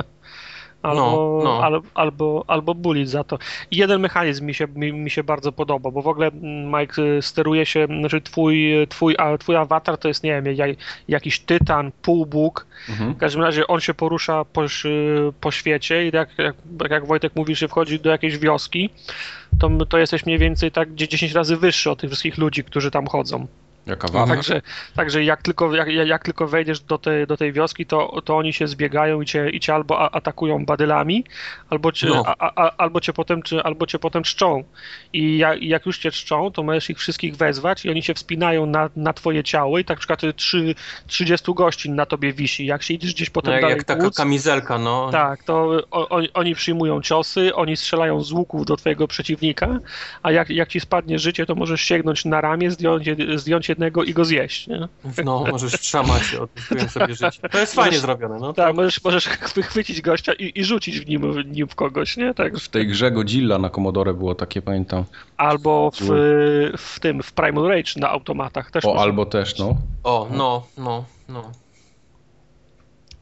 A: albo,
B: No, no.
A: Al, albo, albo bulić za to. I jeden mechanizm mi się, mi, mi się bardzo podoba, bo w ogóle mm, Mike y, steruje się, znaczy twój, twój, a, twój awatar to jest, nie wiem, jak, jakiś tytan, półbóg,
C: Mhm.
A: w każdym razie on się porusza po, po świecie i jak, jak, jak Wojtek mówi, że wchodzi do jakiejś wioski, to, to jesteś mniej więcej tak gdzie 10 razy wyższy od tych wszystkich ludzi, którzy tam chodzą.
C: Jaka.
A: Także, także jak, tylko, jak, jak tylko wejdziesz do tej, do tej wioski, to, to oni się zbiegają i cię, i cię albo atakują badylami, albo cię,
B: No.
A: a, a, albo, cię potem, czy, albo cię potem czczą. I jak, jak już cię czczą, to możesz ich wszystkich wezwać i oni się wspinają na, na twoje ciało i tak na przykład y, trzy, 30 gości na tobie wisi. Jak się idziesz gdzieś potem
B: No, jak,
A: dalej
B: jak taka
A: tłuc,
B: kamizelka, no.
A: tak, to o, oni, oni przyjmują ciosy, oni strzelają z łuków do twojego przeciwnika, a jak, jak ci spadnie życie, to możesz sięgnąć na ramię, zdjąć, zdjąć jednego i go zjeść. Nie?
B: No, możesz trzamać, odpisują sobie życie. To jest fajnie zrobione, no.
A: Tak, możesz, możesz wychwycić gościa i, i rzucić w nim, w nim w kogoś, nie? Tak.
C: W tej grze Godzilla na Commodore było takie, pamiętam.
A: Albo w, w tym, w Primal Rage na automatach też.
C: O, albo też, no.
B: O, no, no, no.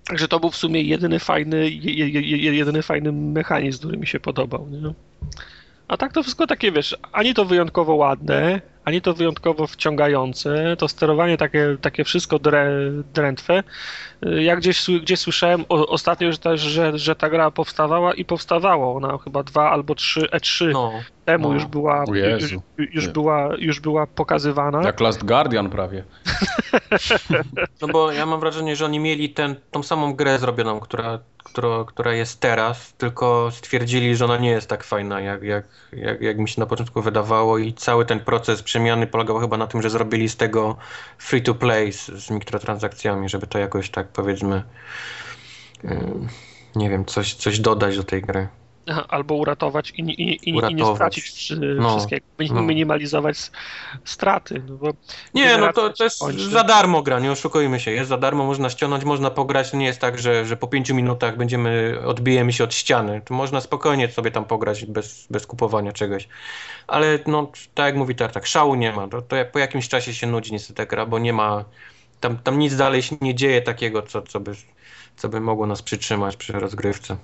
A: Także to był w sumie jedyny fajny, je, je, je, jedyny fajny mechanizm, który mi się podobał, nie? A tak to wszystko takie, wiesz, ani to wyjątkowo ładne, ani to wyjątkowo wciągające, to sterowanie takie, takie wszystko drę, drętwe. Y, Ja gdzieś, gdzieś słyszałem o, ostatnio, że ta, że, że ta gra powstawała i powstawała. Ona chyba dwa albo trzy E3
B: no.
A: Temu
B: no.
A: już była, już, już, była, już była pokazywana.
C: Jak Last Guardian prawie.
B: No bo ja mam wrażenie, że oni mieli ten, tą samą grę zrobioną, która, która, która jest teraz, tylko stwierdzili, że ona nie jest tak fajna, jak, jak, jak, jak mi się na początku wydawało i cały ten proces przemiany polegał chyba na tym, że zrobili z tego free to play z, z mikrotransakcjami, żeby to jakoś tak powiedzmy nie wiem, coś, coś dodać do tej gry.
A: Albo uratować i, i, i, i nie
B: Uratować.
A: stracić wszy-
B: No,
A: wszystkiego,
B: no.
A: minimalizować straty. No
B: Nie, no to, to jest
A: kończy.
B: za darmo gra, nie oszukujmy się. Jest za darmo, można ściągnąć, można pograć. Nie jest tak, że, że po pięciu minutach będziemy, odbijemy się od ściany. To można spokojnie sobie tam pograć bez, bez kupowania czegoś. Ale no, tak jak mówi Tartak, szału nie ma. To, to po jakimś czasie się nudzi niestety gra, bo nie ma, tam, tam nic dalej się nie dzieje takiego, co, co, by, co by mogło nas przytrzymać przy rozgrywce.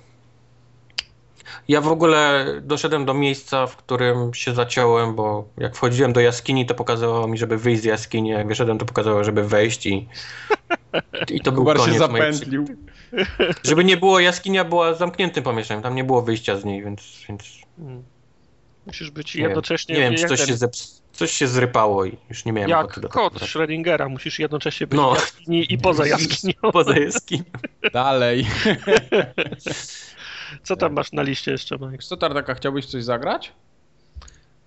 B: Ja w ogóle doszedłem do miejsca, w którym się zaciąłem, bo jak wchodziłem do jaskini, to pokazało mi, żeby wyjść z jaskini, jak wyszedłem, to pokazało, żeby wejść i, i to był
C: Kubar się
B: koniec mojej
C: zapętlił.
B: przy- Żeby nie było, jaskinia była zamkniętym pomieszczeniem, tam nie było wyjścia z niej, więc, więc
A: mm, musisz być
B: nie,
A: jednocześnie
B: nie wiem, czy coś
A: ten-
B: się, zeps- coś się zrypało i już nie miałem
A: jak
B: ochoty
A: kot. Schrödingera. Musisz jednocześnie być
B: No.
A: w jaskini i poza jaskinią.
B: Poza jaskinią.
C: Dalej.
A: Co tam masz na liście jeszcze, Mike?
C: Co, Tartaka, chciałbyś coś zagrać?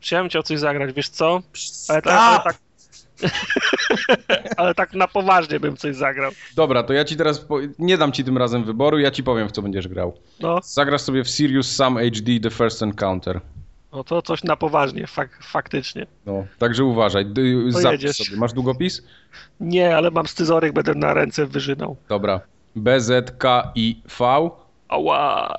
A: Chciałem cię o coś zagrać, wiesz co? Ale tak, ale tak, ale tak na poważnie bym coś zagrał.
C: Dobra, to ja ci teraz, po... nie dam ci tym razem wyboru, ja ci powiem, w co będziesz grał.
A: No,
C: Zagrasz sobie w Sirius Sam HD The First Encounter.
A: no to coś na poważnie, fak, faktycznie.
C: No, także uważaj. Zapisz sobie. Masz długopis?
A: Nie, ale mam scyzoryk, będę na ręce wyżynał.
C: Dobra. BZKIV
A: Ała,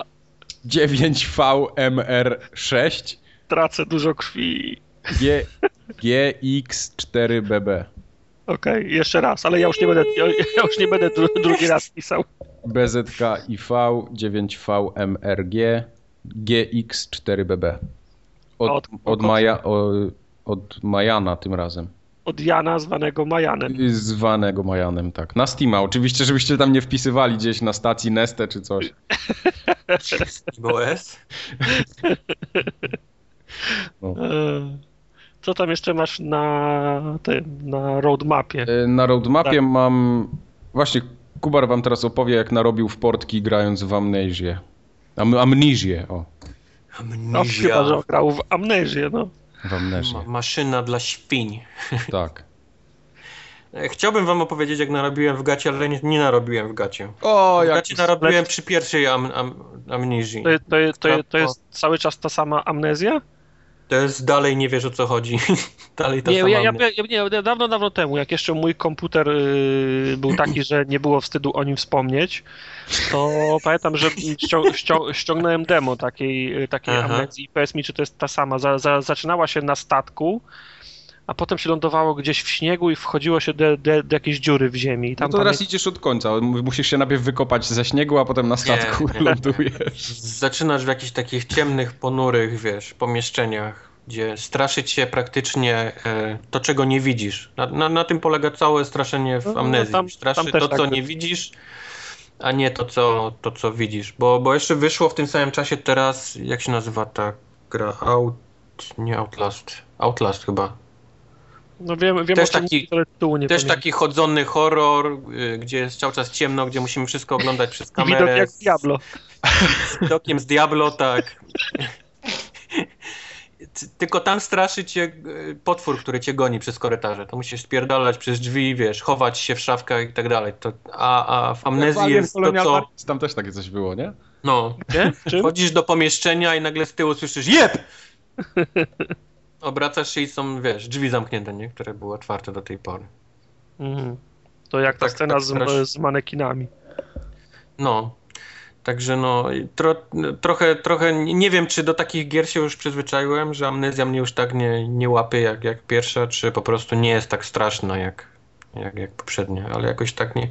C: 9VMR6
A: tracę dużo krwi.
C: G... GX4BB.
A: Okej, jeszcze raz, ale ja już nie będę, ja, ja już nie będę dru, drugi raz pisał.
C: BZKIV 9VMRG GX4BB. Od,
A: Od-
C: od, Maja, o, od Majana tym razem.
A: Od Jana zwanego Majanem.
C: Zwanego Majanem, tak. Na Steama. Oczywiście, żebyście tam nie wpisywali gdzieś na stacji Neste czy coś.
B: OS?
A: E, Co tam jeszcze masz na tym, na roadmapie?
C: E, Na roadmapie
A: Tak.
C: mam... Właśnie, Kubar wam teraz opowie, jak narobił w portki grając w Amnesię. Am Amnesię, o.
A: No chyba, że grał w Amnezję, no.
B: Ma- maszyna dla świń.
C: tak.
B: E, Chciałbym wam opowiedzieć, jak narobiłem w gacie, ale nie, nie narobiłem w gacie.
C: O,
B: W
C: jak...
B: gacie narobiłem przy pierwszej am, am, amnezji.
A: To, to, to, to jest cały czas ta sama amnezja?
B: To jest dalej nie wiesz o co chodzi. dalej ta
A: Nie, ja, ja, ja, nie, dawno, dawno temu, jak jeszcze mój komputer y, był taki, że nie było wstydu o nim wspomnieć, to pamiętam, że ścią, ścią, ściągnąłem demo takiej, takiej
B: Aha.
A: amnezji i powiedz mi, czy to jest ta sama. Za, za, zaczynała się na statku, a potem się lądowało gdzieś w śniegu i wchodziło się do, do, do jakiejś dziury w ziemi. I
C: No
A: tam
C: to teraz
A: pamię-
C: idziesz od końca. Musisz się najpierw wykopać ze śniegu, a potem na statku
B: Nie, nie.
C: lądujesz.
B: Zaczynasz w jakichś takich ciemnych, ponurych, wiesz, pomieszczeniach, gdzie straszyć się praktycznie e, to, czego nie widzisz. Na, na, na tym polega całe straszenie w
A: No, no,
B: amnezji.
A: tam-
B: Straszy
A: tam
B: to,
A: tak
B: co
A: jest.
B: nie widzisz, a nie to, co, to, co widzisz. Bo, bo jeszcze wyszło w tym samym czasie teraz, jak się nazywa ta gra? Out... Nie Outlast. Outlast chyba.
A: No wiem, wiem
B: Też
A: o czym
B: taki-
A: tytułu nie
B: Też
A: pamiętam.
B: taki chodzony horror, y, gdzie jest cały czas ciemno, gdzie musimy wszystko oglądać przez
A: Widok
B: kamerę.
A: jak Diablo.
B: z widokiem z Diablo, tak. Ty- Tylko tam straszy cię y, potwór, który cię goni przez korytarze. To musisz spierdalać przez drzwi, wiesz, chować się w szafkach i tak dalej. To, a, a w amnezji jest to, co...
C: Tam też takie coś było, nie?
B: No,
A: Nie?
B: Wchodzisz do pomieszczenia i nagle z tyłu słyszysz jeb! Obracasz się i są, wiesz, drzwi zamknięte, nie? Które były otwarte do tej pory.
A: Mhm. To jak ta
B: Tak,
A: scena
B: tak,
A: z,
B: strasznie.
A: z manekinami.
B: No. Także no, tro, trochę, trochę nie wiem, czy do takich gier się już przyzwyczaiłem, że amnezja mnie już tak nie, nie łapie jak, jak pierwsza, czy po prostu nie jest tak straszna jak, jak, jak poprzednia, ale jakoś tak nie.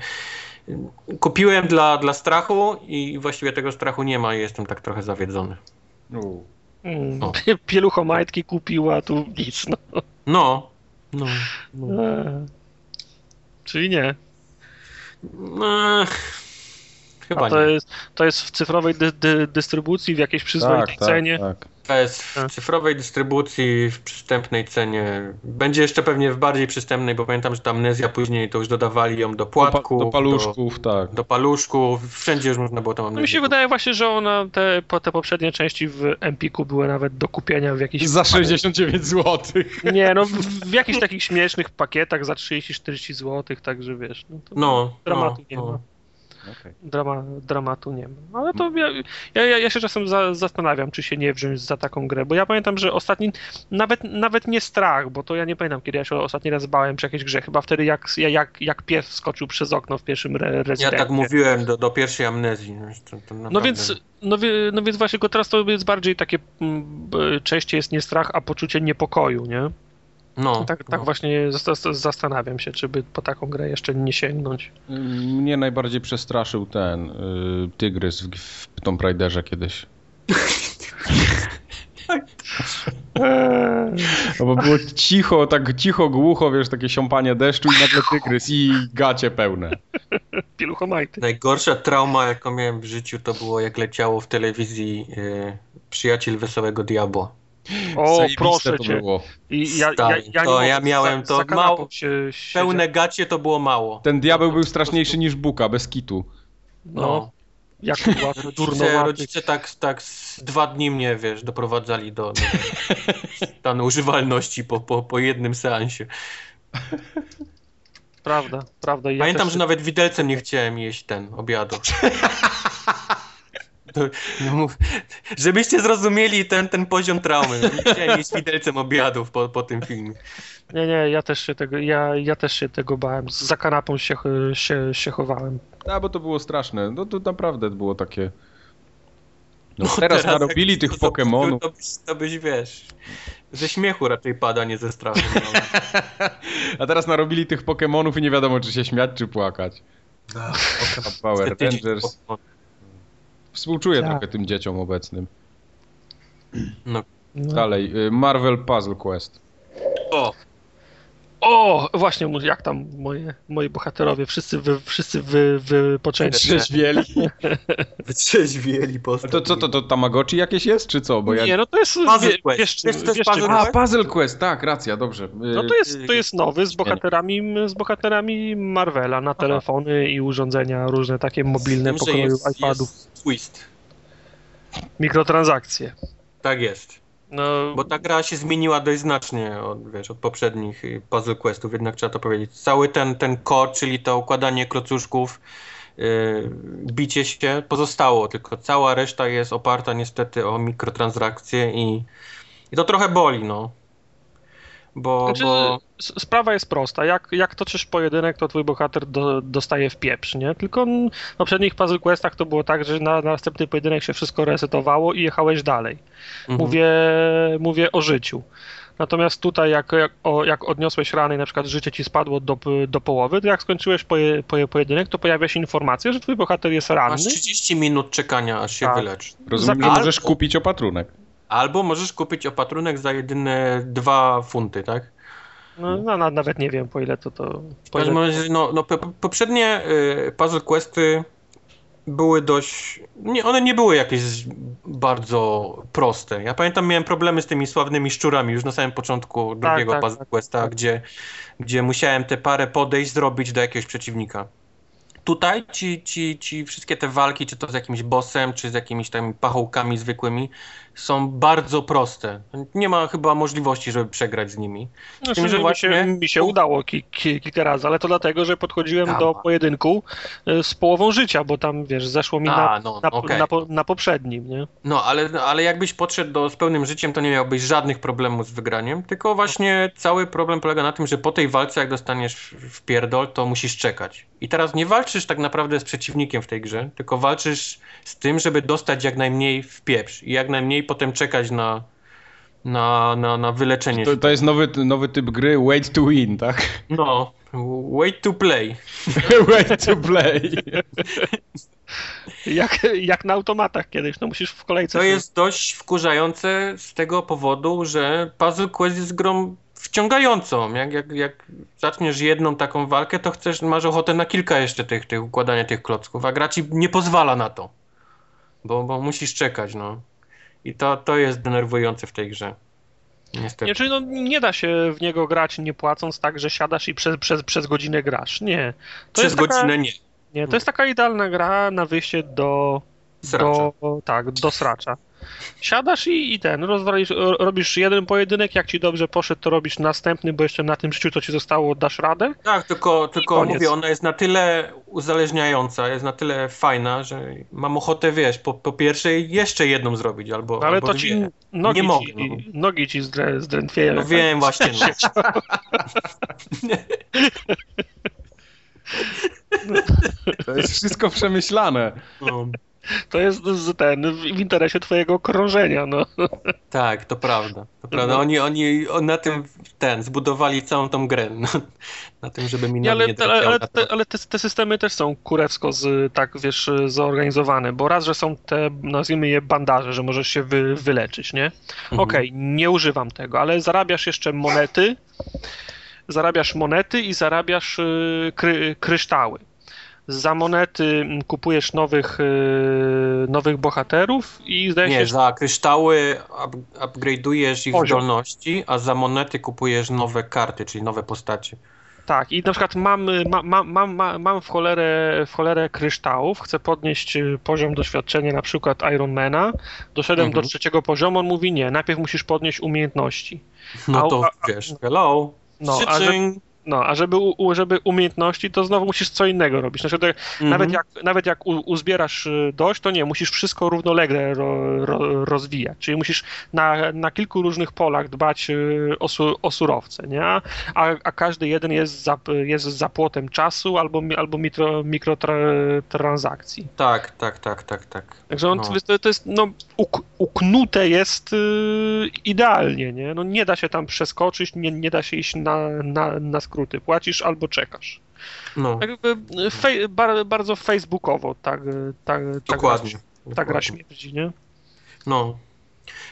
B: Kupiłem dla, dla strachu i właściwie tego strachu nie ma i jestem tak trochę zawiedzony.
A: Mm.
B: O.
A: Pieluchomajtki kupiła, tu nic. No.
B: No. No. no.
A: Eee. Czyli nie.
B: no. Chyba
A: A to
B: nie.
A: jest, to jest w cyfrowej dy, dy, dystrybucji, w jakiejś przyzwoitej
C: Tak,
A: cenie.
C: tak, tak.
B: Jest w
A: Tak.
B: cyfrowej dystrybucji, w przystępnej cenie. Będzie jeszcze pewnie w bardziej przystępnej, bo pamiętam, że ta amnezja później to już dodawali ją do
C: Do, pa,
B: płatków,
C: do paluszków, tak.
B: do, do paluszków, wszędzie już można było tą
A: No mi
B: amnezję.
A: się wydaje właśnie, że ona, te, po- te poprzednie części w Empiku były nawet do kupienia w jakichś...
C: Za 69 zł.
A: Nie, no w, w jakichś takich śmiesznych pakietach za 30-40 zł, także wiesz, no to
B: No,
A: dramatu
B: no,
A: nie
B: no.
A: ma. Drama, dramatu nie ma. Ale to ja, ja, ja- ja się czasem za, zastanawiam, czy się nie wziąć za taką grę, bo ja pamiętam, że ostatni, nawet, nawet nie strach, bo to ja nie pamiętam, kiedy ja się ostatni raz bałem przy jakiejś grze, chyba wtedy jak, jak, jak pies skoczył przez okno w pierwszym re,
B: Ja
A: Rezydencie.
B: tak mówiłem do, do pierwszej amnezji. no, To, to
A: No więc, no, no więc właśnie go teraz to jest bardziej takie, mm, częściej jest nie strach, a poczucie niepokoju, nie?
B: No,
A: Tak, tak
B: no.
A: właśnie zas- zastanawiam się, czy by po taką grę jeszcze nie sięgnąć.
C: Mnie najbardziej przestraszył ten y, tygrys w, w Tomb Raiderze kiedyś. No bo było cicho, tak cicho, głucho, wiesz, takie siąpanie deszczu i nagle tygrys i gacie pełne.
A: Pieluchomajty.
B: Najgorsza trauma, jaką miałem w życiu, to było jak leciało w telewizji e, Przyjaciel Wesołego Diabła.
A: O,
C: Zajebiste
A: proszę
C: to
A: cię.
C: było.
A: I ja, ja, ja, nie
B: to ja miałem
A: za,
B: to mało-
A: Się,
B: Pełne gacie to było mało.
C: Ten diabeł był straszniejszy niż Buka, bez kitu.
A: No, jak ładny,
B: Rodzice, rodzice tak, tak z dwa dni mnie, wiesz, doprowadzali do, do stanu używalności po, po, po jednym seansie.
A: Prawda, prawda. Ja
B: Pamiętam,
A: też,
B: że nawet widelcem nie chciałem jeść ten obiadu. To, no mów, żebyście zrozumieli ten, ten poziom traumy. Nie chciałem widelcem obiadów po, po tym filmie.
A: Nie, nie, ja też się tego, ja, ja też się tego bałem. Za kanapą się, się, się chowałem.
C: A, bo to było straszne. No to naprawdę było takie... No,
B: No
C: teraz,
B: jak
C: narobili tych
B: to
C: Pokemonów.
B: To byś, to byś, wiesz, ze śmiechu raczej pada, nie ze strachu. No.
C: A teraz narobili tych Pokemonów i nie wiadomo, czy się śmiać, czy płakać. Power
B: Te tydzień
C: Rangers.
B: Pokemon.
C: Współczuję
A: Tak.
C: trochę tym dzieciom obecnym.
B: No.
A: No.
C: Dalej, y, Marvel Puzzle Quest.
B: O,
A: O, właśnie, jak tam moje, moi bohaterowie, wszyscy, wy, wszyscy wy, wypoczęci.
C: Trzeźwieli.
B: wytrzeźwieli
C: A
B: postać.
C: to co, to, to Tamagotchi jakieś jest, czy co? Bo ja...
A: Nie, no to jest,
B: Puzzle
A: wie,
B: Quest.
A: wiesz,
B: Wiesz, co to jest
A: wiesz,
B: Puzzle
C: A,
B: Quest?
C: Puzzle Quest, tak, racja, dobrze. Y,
A: No to jest, to jest nowy z bohaterami, z bohaterami Marvela na telefony i urządzenia różne takie mobilne
B: że
A: pokroju
B: jest,
A: iPadów.
B: jest twist.
A: Mikrotransakcje.
B: Tak jest.
A: No,
B: Bo ta gra się zmieniła dość znacznie od, wiesz, od poprzednich y, Puzzle Questów, jednak trzeba to powiedzieć. Cały ten, ten core, czyli to układanie klocuszków, yy, bicie się pozostało, tylko cała reszta jest oparta niestety o mikrotransakcje i I to trochę boli, no. Bo,
A: Znaczy,
B: bo...
A: Sprawa jest prosta. Jak, jak toczysz pojedynek, to twój bohater do, dostaje w pieprz, nie? Tylko w poprzednich Puzzle Questach to było tak, że na, na następny pojedynek się wszystko resetowało i jechałeś dalej.
B: Mhm.
A: Mówię, mówię o życiu. Natomiast tutaj, jak, jak, o, jak odniosłeś rany i na przykład życie ci spadło do, do połowy, to jak skończyłeś poje, poje, pojedynek, to pojawia się informacja, że twój bohater jest ranny.
B: Masz 30 minut czekania, aż się
A: Tak.
B: wyleczy.
C: Rozumiem,
A: Za-
C: że możesz
B: Albo-
C: kupić opatrunek.
B: Albo możesz kupić opatrunek za jedyne 2 funty, tak?
A: No, no, na- nawet nie wiem, po ile to to... Po ile
B: no, no po- po- poprzednie y, puzzle questy były dość. Nie, one nie były jakieś bardzo proste. Ja pamiętam, miałem problemy z tymi sławnymi szczurami już na samym początku drugiego
A: tak,
B: puzzle
A: tak,
B: questa,
A: tak.
B: Gdzie, gdzie musiałem te parę podejść zrobić do jakiegoś przeciwnika. Tutaj ci, ci, ci wszystkie te walki, czy to z jakimś bossem, czy z jakimiś tam pachołkami zwykłymi, są bardzo proste. Nie ma chyba możliwości, żeby przegrać z nimi.
A: Znaczy,
B: tym, że
A: mi,
B: właśnie-
A: się, mi się udało ki, ki, kilka razy, ale to dlatego, że podchodziłem do pojedynku y, z połową życia, bo tam, wiesz, zeszło mi na,
B: A, no,
A: na,
B: okej.
A: na, na poprzednim, nie?
B: No, ale, ale jakbyś podszedł do, z pełnym życiem, to nie miałbyś żadnych problemów z wygraniem, tylko właśnie cały problem polega na tym, że po tej walce, jak dostaniesz w pierdol, to musisz czekać. I teraz nie walczysz tak naprawdę z przeciwnikiem w tej grze, tylko walczysz z tym, żeby dostać jak najmniej w pieprz i jak najmniej potem czekać na, na, na, na wyleczenie
C: To, to jest nowy, nowy typ gry wait to win, tak?
B: No, wait to play.
C: wait to play.
A: Jak, jak na automatach kiedyś, no musisz w kolejce...
B: To jest dość wkurzające z tego powodu, że Puzzle Quest jest grą wciągającą. Jak, jak, jak zaczniesz jedną taką walkę, to chcesz, masz ochotę na kilka jeszcze tych, tych układania tych klocków, a gra ci nie pozwala na to. Bo, bo musisz czekać, no. I to, to jest denerwujące w tej grze. Niestety.
A: Nie, czyli no, nie da się w niego grać nie płacąc tak, że siadasz i przez, przez, przez godzinę grasz. Nie. To
B: Przez
A: jest taka,
B: godzinę nie.
A: Nie, to jest taka idealna gra na wyjście do...
B: Sracza.
A: Do, tak, do sracza. Siadasz i, i ten, rozwalisz, ro- robisz jeden pojedynek, jak ci dobrze poszedł, to robisz następny, bo jeszcze na tym życiu, co ci zostało, dasz radę.
B: Tak, tylko, tylko mówię, ona jest na tyle uzależniająca, jest na tyle fajna, że mam ochotę, wiesz, po, po pierwszej jeszcze jedną zrobić, albo,
A: ale
B: albo
A: to ci nogi,
B: Nie mogę,
A: ci,
B: no.
A: nogi ci zdrę, zdrętwieją.
B: No wiem właśnie. No.
C: To jest wszystko przemyślane.
B: No,
A: To jest ten, w interesie twojego krążenia, no.
B: tak, to prawda. To prawda. Oni, oni na tym ten zbudowali całą tą grę. No, na tym, żeby mi
A: Nie, ale,
B: nie
A: te, ale, ale, te, ale te, te systemy też są kurewsko z, tak, wiesz, zorganizowane, bo raz, że są te, nazwijmy je bandaże, że możesz się wy, wyleczyć, nie?
B: Mhm.
A: Okej, nie używam tego, ale zarabiasz jeszcze monety, zarabiasz monety i zarabiasz y, kry, kryształy. Za monety kupujesz nowych, y, nowych bohaterów i zdaje
B: Nie,
A: się,
B: za kryształy up, upgrade'ujesz ich
A: Poziom.
B: zdolności, a za monety kupujesz nowe karty, czyli nowe postacie.
A: tak. I na przykład mam, y, ma, ma, mam, ma, mam w, cholerę, w cholerę kryształów, chcę podnieść y, poziom doświadczenia na przykład Ironmana, doszedłem
B: Mhm.
A: do trzeciego poziomu, on mówi nie, najpierw musisz podnieść umiejętności.
B: No
A: A-
B: to
A: a-
B: wiesz, hello,
A: No, a. No, a żeby, u, żeby umiejętności, to znowu musisz co innego robić. Znaczy,
B: Mhm.
A: nawet, jak, nawet jak u, uzbierasz y, dość, to nie, musisz wszystko równolegle ro, ro, rozwijać. Czyli musisz na, na kilku różnych polach dbać y, o, su, o surowce, nie? A, a każdy jeden jest za, jest za płotem czasu albo, albo mikro, mikrotransakcji.
B: Tak, tak, tak, tak, tak.
A: Także on,
B: No.
A: to, to jest, no, uk, uknute jest y, idealnie, nie? No nie da się tam przeskoczyć, nie, nie da się iść na, na, na skróty. Płacisz albo czekasz.
B: No,
A: jakby y, fej, bar, bardzo facebookowo tak, y, tak, tak,
B: dokładnie.
A: gra, tak gra śmierdzi, nie?
B: No.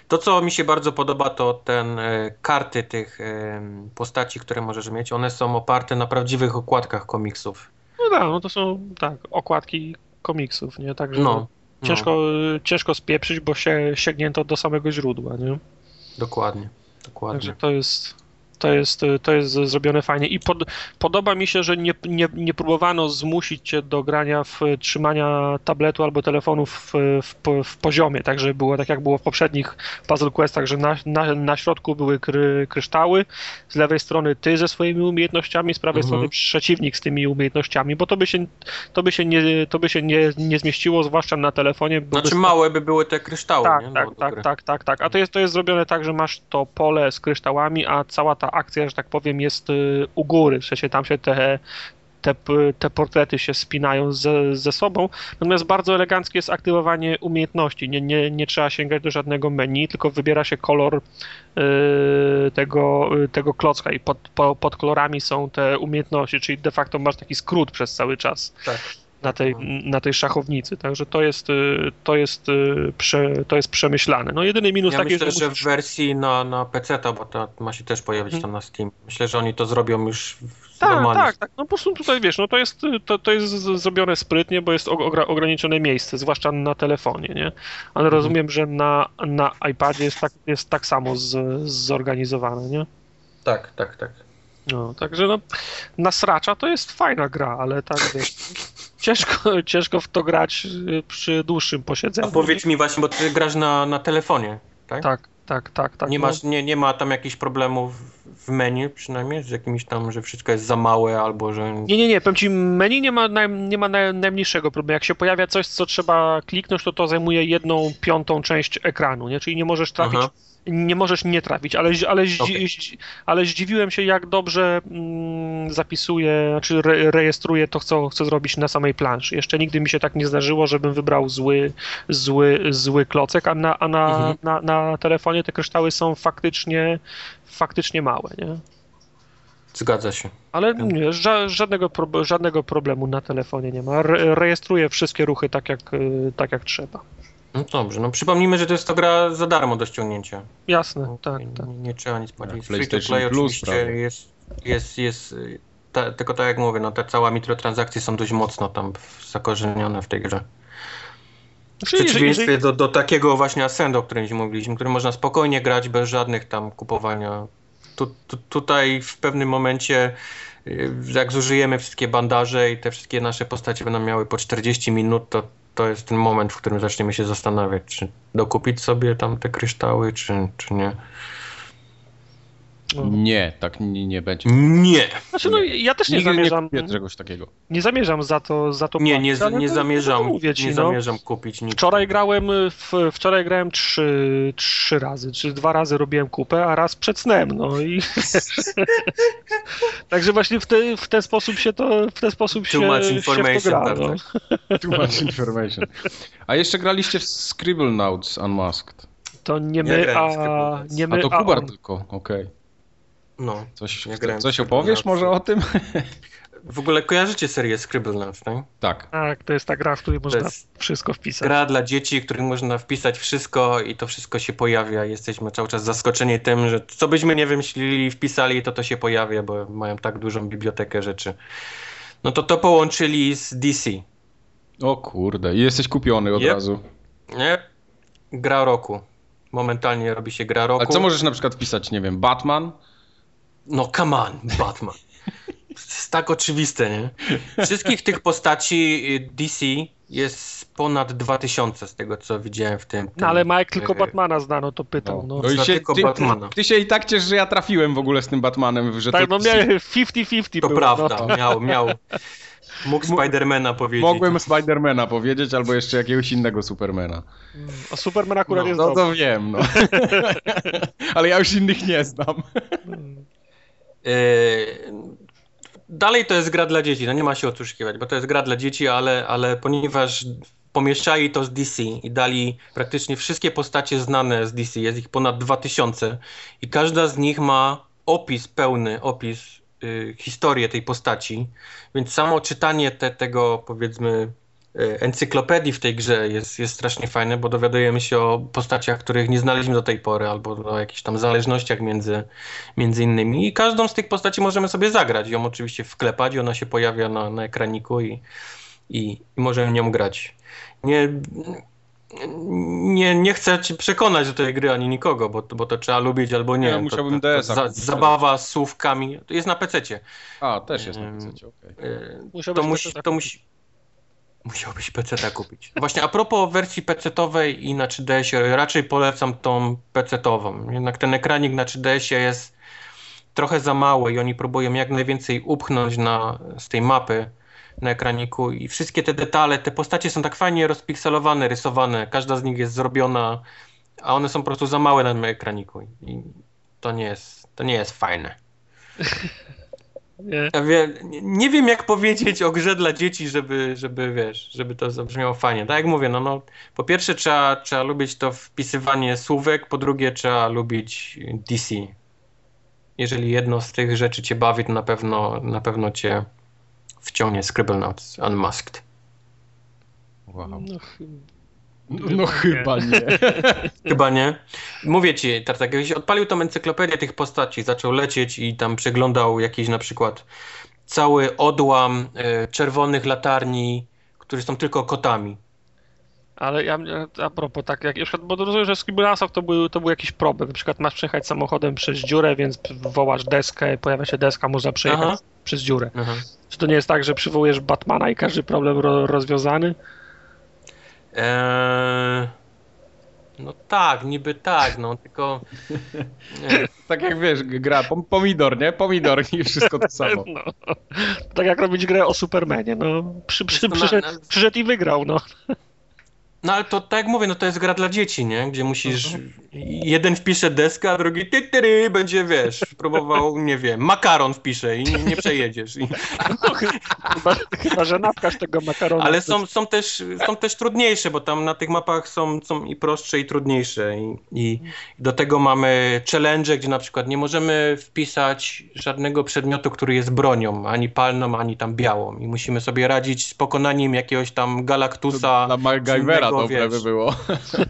B: To, co mi się bardzo podoba, to ten e, karty tych e, postaci, które możesz mieć. One są oparte na prawdziwych okładkach komiksów.
A: No tak, no to są tak, okładki komiksów, nie? Także
B: No.
A: ciężko,
B: No,
A: y, ciężko spieprzyć, bo się sięgnięto do samego źródła, nie?
B: dokładnie. Dokładnie.
A: Także to jest, to jest, to jest zrobione fajnie i pod, podoba mi się, że nie, nie, nie próbowano zmusić cię do grania w trzymania tabletu albo telefonu w, w, w poziomie, tak żeby było tak jak było w poprzednich Puzzle Questach, że na, na, na środku były kry, kryształy, z lewej strony ty ze swoimi umiejętnościami, z prawej mhm. strony przeciwnik z tymi umiejętnościami, bo to by się, to by się, nie, to by się nie, nie zmieściło, zwłaszcza na telefonie.
B: Znaczy małe by były te kryształy,
A: tak,
B: nie?
A: Tak, tak, tak, tak, tak. A to jest, to jest zrobione tak, że masz to pole z kryształami, a cała ta akcja, że tak powiem, jest y, u góry. W sensie tam się te, te, te portrety się spinają ze, ze sobą. Natomiast bardzo eleganckie jest aktywowanie umiejętności. Nie, nie, nie trzeba sięgać do żadnego menu, tylko wybiera się kolor y, tego, y, tego klocka i pod, po, pod kolorami są te umiejętności, czyli de facto masz taki skrót przez cały czas. Tak na tej, na tej szachownicy. Także to jest, y, to jest, y, prze, to jest przemyślane. No jedyny minus
B: ja
A: taki,
B: myślę, że, musisz... w wersji na, na PC, bo to ma się też pojawić hmm. tam na Steam. Myślę, że oni to zrobią już
A: tak,
B: normalnie.
A: Tak, tak. No po prostu tutaj wiesz, no to jest, to, to jest zrobione sprytnie, bo jest ograniczone miejsce, zwłaszcza na telefonie, nie? Ale mhm. rozumiem, że na, na iPadzie jest tak, jest tak samo z, zorganizowane, nie?
B: Tak, tak, tak.
A: No, także no, na sracza to jest fajna gra, ale tak wiesz, ciężko, ciężko w to grać y, przy dłuższym posiedzeniu.
B: A powiedz mi właśnie, bo ty grasz na, na telefonie, tak?
A: Tak, tak, tak. tak
B: nie, masz, nie, nie ma tam jakichś problemów w menu przynajmniej, z jakimś tam, że wszystko jest za małe albo że...
A: Nie, nie, nie, powiem ci, menu nie ma, naj, nie ma naj, najmniejszego problemu. Jak się pojawia coś, co trzeba kliknąć, to to zajmuje jedną piątą część ekranu, nie? Czyli nie możesz trafić... Aha nie możesz nie trafić, ale, ale, okay. ale zdziwiłem się, jak dobrze mm, zapisuje, znaczy re, rejestruje to, co chcę zrobić na samej planszy. Jeszcze nigdy mi się tak nie zdarzyło, żebym wybrał zły, zły, zły klocek, a, na, a na, mhm. na, na telefonie te kryształy są faktycznie, faktycznie małe, nie?
B: Zgadza się.
A: Ale nie, żadnego, żadnego problemu na telefonie nie ma. Re, rejestruje wszystkie ruchy tak jak, tak jak trzeba.
B: No dobrze, no przypomnijmy, że to jest to gra za darmo do ściągnięcia.
A: Jasne, no, tak,
B: nie,
A: tak.
B: Nie, nie, trzeba nic płacić. Free to play Plus, oczywiście prawie. jest, jest, jest ta, tylko tak jak mówię, no te całe mikrotransakcje są dość mocno tam zakorzenione w tej grze. W przeciwieństwie do, do takiego właśnie Ascendo, o którym mówiliśmy, który można spokojnie grać bez żadnych tam kupowania. Tu, tu, tutaj w pewnym momencie y, jak zużyjemy wszystkie bandaże i te wszystkie nasze postacie będą miały po 40 minut, to to jest ten moment, w którym zaczniemy się zastanawiać, czy dokupić sobie tam te kryształy, czy, czy nie.
C: No. Nie, tak nie, nie będzie.
B: Nie.
A: Znaczy, no, ja też nie Nigdy zamierzam.
C: Nie czegoś takiego.
A: Nie zamierzam za to za to
B: Nie, nie, nie zamierzam. Mówię ci, nie no. zamierzam kupić nic.
A: Wczoraj grałem w, wczoraj grałem trzy, trzy razy, czy dwa razy robiłem kupę, a raz przed snem, no i Także właśnie w, te, w ten sposób się to w ten sposób Too się, much information, się w to gra, no.
C: Too much information. A jeszcze graliście w Scribble Notes Unmasked.
A: To nie my, a nie my,
C: a to Kubar tylko, okej. Okay. No, coś, coś opowiesz może o tym?
B: W ogóle kojarzycie serię Scribblenauts, tak?
C: Tak.
A: Tak, to jest ta gra, w której można wszystko wpisać.
B: Gra dla dzieci, w której można wpisać wszystko i to wszystko się pojawia. Jesteśmy cały czas zaskoczeni tym, że co byśmy nie wymyślili, wpisali, to to się pojawia, bo mają tak dużą bibliotekę rzeczy. No to to połączyli z DC.
C: O kurde, i jesteś kupiony od yep. razu.
B: Nie, gra roku. Momentalnie robi się gra roku.
C: A co możesz na przykład wpisać, nie wiem, Batman?
B: No come on, Batman. Jest tak oczywiste, nie? Wszystkich tych postaci y, DC jest ponad 2000 z tego, co widziałem w tym. tym
A: no ale Mike tylko Batmana znano, to pytał. No.
C: no. i się, ty, Batmana. Ty się i tak ciesz, że ja trafiłem w ogóle z tym Batmanem. Że
A: tak,
C: to...
A: no miał 50-50
B: To było, prawda, no. miał, miał. Mógł Spidermana powiedzieć.
C: Mogłem Spidermana powiedzieć, albo jeszcze jakiegoś innego Supermana.
A: A Superman akurat
C: no,
A: jest
C: No dobry. to wiem, no. ale ja już innych nie znam.
B: Yy, dalej to jest gra dla dzieci, no nie ma się odszukiwać, bo to jest gra dla dzieci, ale, ale ponieważ pomieszczali to z DC i dali praktycznie wszystkie postacie znane z DC, jest ich ponad 2000 i każda z nich ma opis, pełny opis, y, historię tej postaci, więc samo czytanie te, tego powiedzmy encyklopedii w tej grze jest, jest strasznie fajne, bo dowiadujemy się o postaciach, których nie znaleźliśmy do tej pory, albo o jakichś tam zależnościach między, między innymi. I każdą z tych postaci możemy sobie zagrać. Ją oczywiście wklepać, ona się pojawia na, na ekraniku i, i, i możemy nią grać. Nie, nie, nie chcę ci przekonać do tej gry ani nikogo, bo, bo to trzeba lubić albo nie.
C: Ja
B: To-
C: musiałbym
B: to, to,
C: DS-a
B: za. Zabawa z słówkami. To jest na PC-cie.
C: A, też jest na PC.
B: Yy, to musi,
A: PC-ta
B: to musi... Musiałbyś PC-ta kupić. Właśnie a propos wersji PC-towej i na 3DS-ie, raczej polecam tą PC-tową. Jednak ten ekranik na 3DS-ie jest trochę za mały i oni próbują jak najwięcej upchnąć na, z tej mapy na ekraniku i wszystkie te detale, te postacie są tak fajnie rozpikselowane, rysowane, każda z nich jest zrobiona, a one są po prostu za małe na tym ekraniku i to nie jest, to nie jest fajne.
A: Nie.
B: Ja wie, nie, nie wiem jak powiedzieć o grze dla dzieci, żeby, żeby wiesz, żeby to zabrzmiało fajnie. Tak jak mówię, no, no po pierwsze trzeba, trzeba lubić to wpisywanie słówek, po drugie trzeba lubić DC. Jeżeli jedno z tych rzeczy cię bawi, to na pewno, na pewno cię wciągnie Scribblenauts Unmasked.
C: Wow.
A: No,
C: No, no chyba nie.
B: Chyba nie. Mówię ci, Tartak, jakbyś odpalił tą encyklopedię tych postaci, zaczął lecieć i tam przeglądał jakiś na przykład cały odłam e, czerwonych latarni, którzy są tylko kotami.
A: Ale ja, a propos, tak jak, bo rozumiem, że w Scribblenautsach to był, to był jakiś problem. Na przykład masz przejechać samochodem przez dziurę, więc wołasz deskę, pojawia się deska, można przejechać
B: Aha.
A: przez dziurę.
B: Aha.
A: Czy to nie jest tak, że przywołujesz Batmana i każdy problem ro, rozwiązany?
B: Eee, no tak, niby tak, no tylko
C: Tak jak wiesz, gra pom- pomidor, nie? Pomidor i wszystko to samo.
A: No. Tak jak robić grę o Supermanie, no. Przy, przy, przyszedł,
B: na-
A: przyszedł i wygrał, no.
B: No ale to tak jak mówię, no to jest gra dla dzieci, nie? Gdzie musisz. Jeden wpisze deskę, a drugi ty, ty, ty, będzie, wiesz, próbował, nie wiem, makaron wpisze i nie, nie przejedziesz. I,
A: Chyba, chyba że napkasz tego makaronu.
B: ale są, są, też, są też trudniejsze, bo tam na tych mapach są, są i prostsze, i trudniejsze. I, I do tego mamy challenge, gdzie na przykład nie możemy wpisać żadnego przedmiotu, który jest bronią, ani palną, ani tam białą. I musimy sobie radzić z pokonaniem jakiegoś tam Galactusa.
C: Dla MacGyvera
B: innego,
C: dobre
B: wiesz.
C: by było.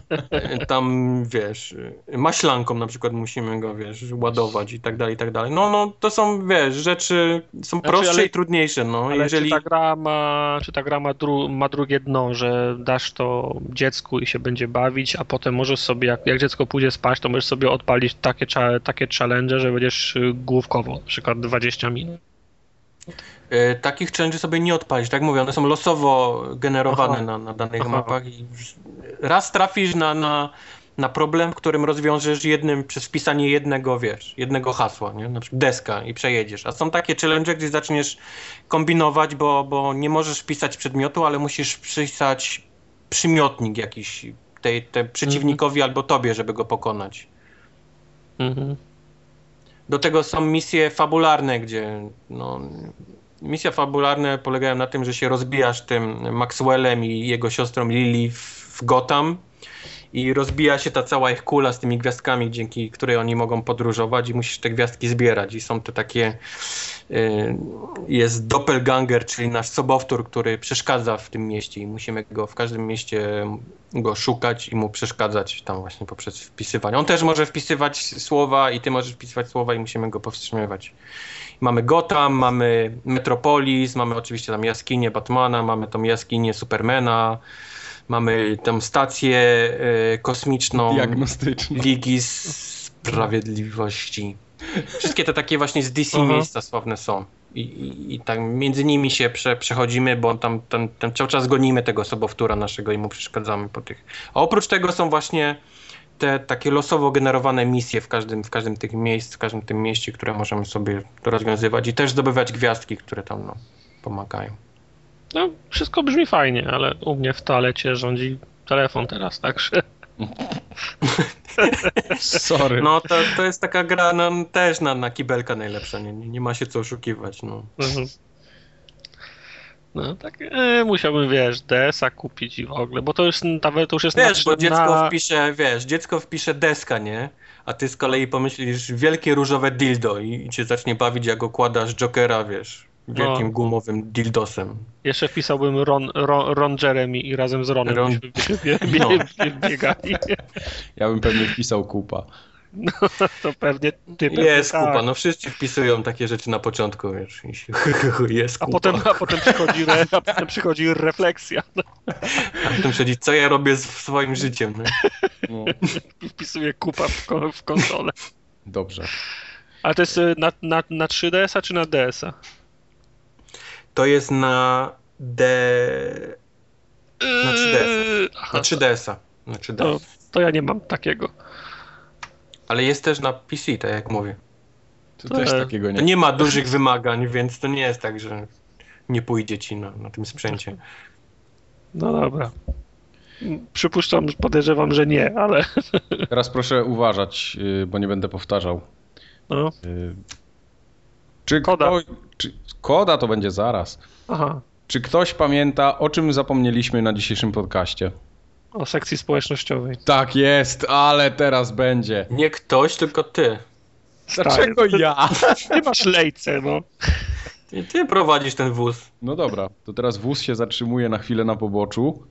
B: tam, wiesz, maślanką na przykład musimy go, wiesz, ładować i tak dalej, i tak dalej. No, no, to są, wiesz, rzeczy są
A: Znaczy,
B: prostsze
A: ale-
B: i trudniejsze, no.
A: Ale
B: Jeżeli...
A: czy ta gra ma, czy ta gra ma, dru, ma drugie dno, że dasz to dziecku i się będzie bawić, a potem możesz sobie, jak, jak dziecko pójdzie spać, to możesz sobie odpalić takie, takie challenge, że będziesz główkowo, na przykład 20 minut.
B: E, takich challenge sobie nie odpalić, tak mówię, one są losowo generowane
A: Aha.
B: na, na danych
A: Aha.
B: mapach i raz trafisz na, na, na problem, w którym rozwiążesz jednym, przez wpisanie jednego, wiesz, jednego hasła, nie? Na przykład deska i przejedziesz. A są takie challenge, gdzie zaczniesz kombinować, bo, bo nie możesz wpisać przedmiotu, ale musisz wpisać przymiotnik jakiś tej, tej przeciwnikowi albo tobie, żeby go pokonać.
A: Mhm.
B: Do tego są misje fabularne, gdzie no, misje fabularne polegają na tym, że się rozbijasz tym Maxwellem i jego siostrą Lily w, Gotham i rozbija się ta cała ich kula z tymi gwiazdkami, dzięki której oni mogą podróżować i musisz te gwiazdki zbierać i są te takie y, jest doppelganger, czyli nasz sobowtór, który przeszkadza w tym mieście i musimy go w każdym mieście go szukać i mu przeszkadzać tam właśnie poprzez wpisywanie. On też może wpisywać słowa i ty możesz wpisywać słowa i musimy go powstrzymywać. Mamy Gotham, mamy Metropolis, mamy oczywiście tam jaskinię Batmana, mamy tą jaskinię Supermana, mamy tam stację e, kosmiczną
C: Diagnostyczny.
B: Ligi Sprawiedliwości. Wszystkie te takie właśnie z DC
A: Aha.
B: miejsca sławne są. I, i, I tak między nimi się prze, przechodzimy, bo tam, tam, tam cały czas gonimy tego sobowtóra naszego i mu przeszkadzamy po tych. A oprócz tego są właśnie te takie losowo generowane misje w każdym, w każdym tych miejsc, w każdym tym mieście, które możemy sobie rozwiązywać i też zdobywać gwiazdki, które tam no, pomagają.
A: No, wszystko brzmi fajnie, ale u mnie w toalecie rządzi telefon teraz, także...
C: Sorry.
B: No to, to jest taka gra no, też na, na kibelka najlepsza, nie, nie, nie ma się co oszukiwać. No.
A: Mhm. No tak, e, musiałbym, wiesz, DS-a kupić i w ogóle, bo to już nawet to już jest
B: Wiesz, bo
A: na,
B: dziecko
A: na,
B: wpisze, wiesz, dziecko wpisze deska, nie? A ty z kolei pomyślisz wielkie różowe dildo i, i cię zacznie bawić, jak okładasz Jokera, wiesz, wielkim
A: No.
B: gumowym dildosem.
A: Jeszcze wpisałbym Ron, Ron, Ron Jeremy i razem z Ronem
B: Ron-
A: byśmy bie, bie, bie,
B: No.
A: bie, biegali.
C: Ja bym pewnie wpisał kupa.
A: No to pewnie ty pewnie
B: Jest
A: tak.
B: kupa, no wszyscy wpisują takie rzeczy na początku, wiesz, i się, jest
A: A
B: kupa.
A: potem, a potem przychodzi, re, a potem przychodzi refleksja. No,
B: A potem przychodzi, co ja robię z swoim życiem, no.
A: I wpisuje kupa w, w konsolę.
C: dobrze.
A: Ale to jest y, na, na, na 3DS-a czy na DS-a?
B: To jest na D... Na 3DS.
A: Yy,
B: Na 3DS-a. Na 3DS.
A: to, to ja nie mam takiego.
B: Ale jest też na PC, tak jak mówię.
C: To
A: To
C: też
A: e-
C: takiego
B: To
C: nie.
B: nie ma dużych wymagań, więc to nie jest tak, że nie pójdzie ci na, na tym sprzęcie.
A: No dobra. Przypuszczam, podejrzewam, że nie, ale
C: Teraz proszę uważać, y, bo nie będę powtarzał.
A: no,
C: Y, Czy
A: Koda.
C: Ktoś, czy, koda to będzie zaraz.
A: aha,
C: Czy ktoś pamięta, o czym zapomnieliśmy na dzisiejszym podcaście?
A: O sekcji społecznościowej.
C: Tak jest, ale teraz będzie.
B: Nie ktoś, tylko ty.
C: Dlaczego
A: Ty-
C: ja?
A: Ty masz lejce, no.
B: Ty, ty prowadzisz ten wóz.
C: No dobra, to teraz wóz się zatrzymuje na chwilę na poboczu.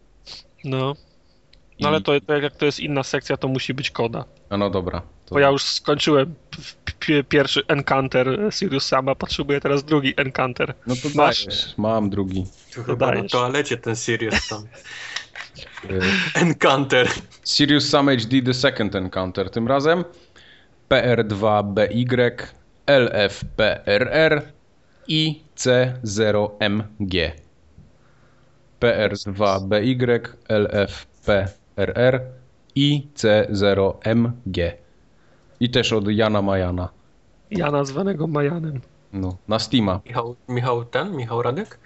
A: No, no ale to, to jak to jest inna sekcja, to musi być koda.
C: A no dobra. To...
A: Bo ja już skończyłem pierwszy Encounter Sirius Sama, potrzebuję teraz drugi Encounter.
C: No to
A: Masz.
C: dajesz, mam drugi.
B: Tu chyba na
A: dajesz.
B: toalecie ten Sirius tam.
C: Y,
B: Encounter.
C: Sirius Sam HD The Second Encounter tym razem. PR2BY LFPRR i C0MG. PR2BY LFPRR i C0MG. I też od Jana Majana.
A: Ja nazwanego Majanem.
C: No, na Steama.
B: Michał, Michał ten? Michał Radek?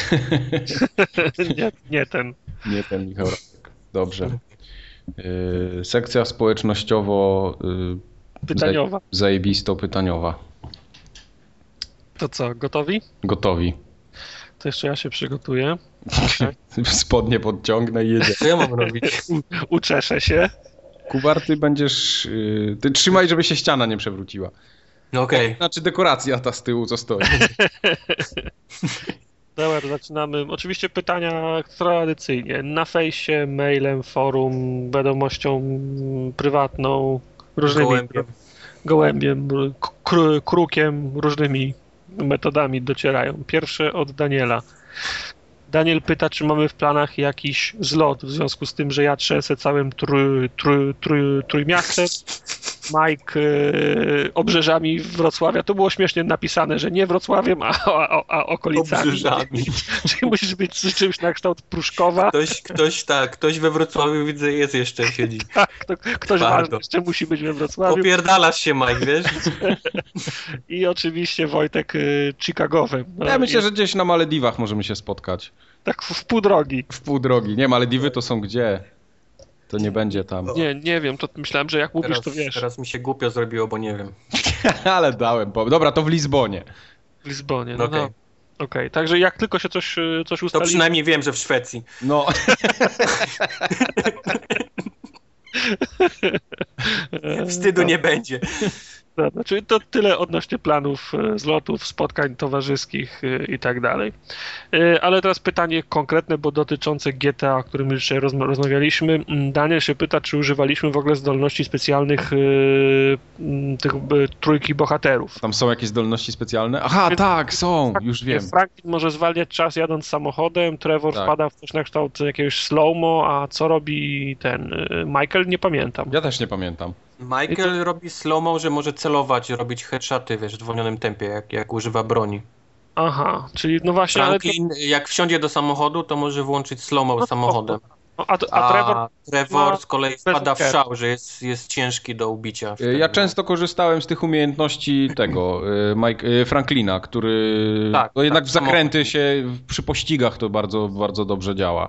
A: nie, nie ten.
C: Nie ten Michał Radek. Dobrze. Yy, sekcja społecznościowo yy,
A: Pytaniowa.
C: zajebisto pytaniowa.
A: To co, gotowi?
C: Gotowi.
A: To jeszcze ja się przygotuję.
C: Spodnie podciągnę i jedzie.
B: Co ja mam robić?
A: Uczeszę się.
C: Kubar, ty będziesz... Yy, ty trzymaj, żeby się ściana nie przewróciła.
B: No okej.
C: Znaczy dekoracja ta z tyłu, co stoi.
A: To zaczynamy. Oczywiście pytania tradycyjnie. Na fejsie, mailem, forum, wiadomością prywatną, różnymi
B: Gołębiem.
A: gołębiem, kr- krukiem, różnymi metodami docierają. Pierwsze od Daniela. Daniel pyta, czy mamy w planach jakiś zlot, w związku z tym, że ja trzęsę całym trój, trój, trój, trójmiastem. Mike e, obrzeżami Wrocławia. To było śmiesznie napisane, że nie Wrocławiem, a, a, a okolicami.
B: Obrzeżami.
A: Czyli musisz być z czymś na kształt Pruszkowa.
B: Ktoś, ktoś tak, ktoś we Wrocławiu widzę jest jeszcze, siedzi.
A: Tak, to ktoś ważny jeszcze musi być we Wrocławiu.
B: Opierdalasz się, Mike, wiesz?
A: I oczywiście Wojtek y, Chicagowym. No,
C: Ja myślę,
A: i-
C: że gdzieś na Malediwach możemy się spotkać.
A: Tak w, w pół drogi.
C: W pół drogi. Nie, Malediwy to są gdzie? To nie będzie tam.
A: Nie, nie wiem, to myślałem, że jak mówisz,
B: Teraz,
A: to wiesz.
B: teraz mi się głupio zrobiło, bo nie wiem.
C: Ale dałem. po- Dobra, to w Lizbonie.
A: W Lizbonie. No,
B: Okej.
A: no. Okej, także jak tylko się coś, y, coś
B: To
A: ustali...
B: przynajmniej wiem, że w Szwecji.
C: No,
B: Wstydu nie będzie.
A: To, znaczy, to tyle odnośnie planów, e, zlotów, spotkań towarzyskich e, i tak dalej. E, Ale teraz pytanie konkretne, bo dotyczące GTA, o którym już dzisiaj rozma- rozmawialiśmy. Mm, Daniel się pyta, czy używaliśmy w ogóle zdolności specjalnych tych trójki bohaterów.
C: tam są jakieś zdolności specjalne? Aha, tak, są, już wiem.
A: Franklin może zwalniać czas jadąc samochodem, Trevor
C: Tak.
A: wpada w coś na kształt jakiegoś slow-mo, a co robi ten Michael? Nie pamiętam.
C: Ja też nie pamiętam.
B: Michael robi slow-mo, że może celować, robić headshoty, wiesz, w zwolnionym tempie, jak, jak używa broni.
A: Aha, czyli no właśnie, ale... To,
B: Franklin, jak wsiądzie do samochodu, to może włączyć slow-mo samochodem.
A: a, a, a Trevor
B: Trevor
A: ma
B: z kolei wpada w szał, że jest, jest ciężki do ubicia. Wtedy.
C: Ja często korzystałem z tych umiejętności tego, y, Mike, y, Franklina, który
B: Tak,
C: no jednak
B: tak,
C: w zakręty się przy pościgach to bardzo, bardzo dobrze działa.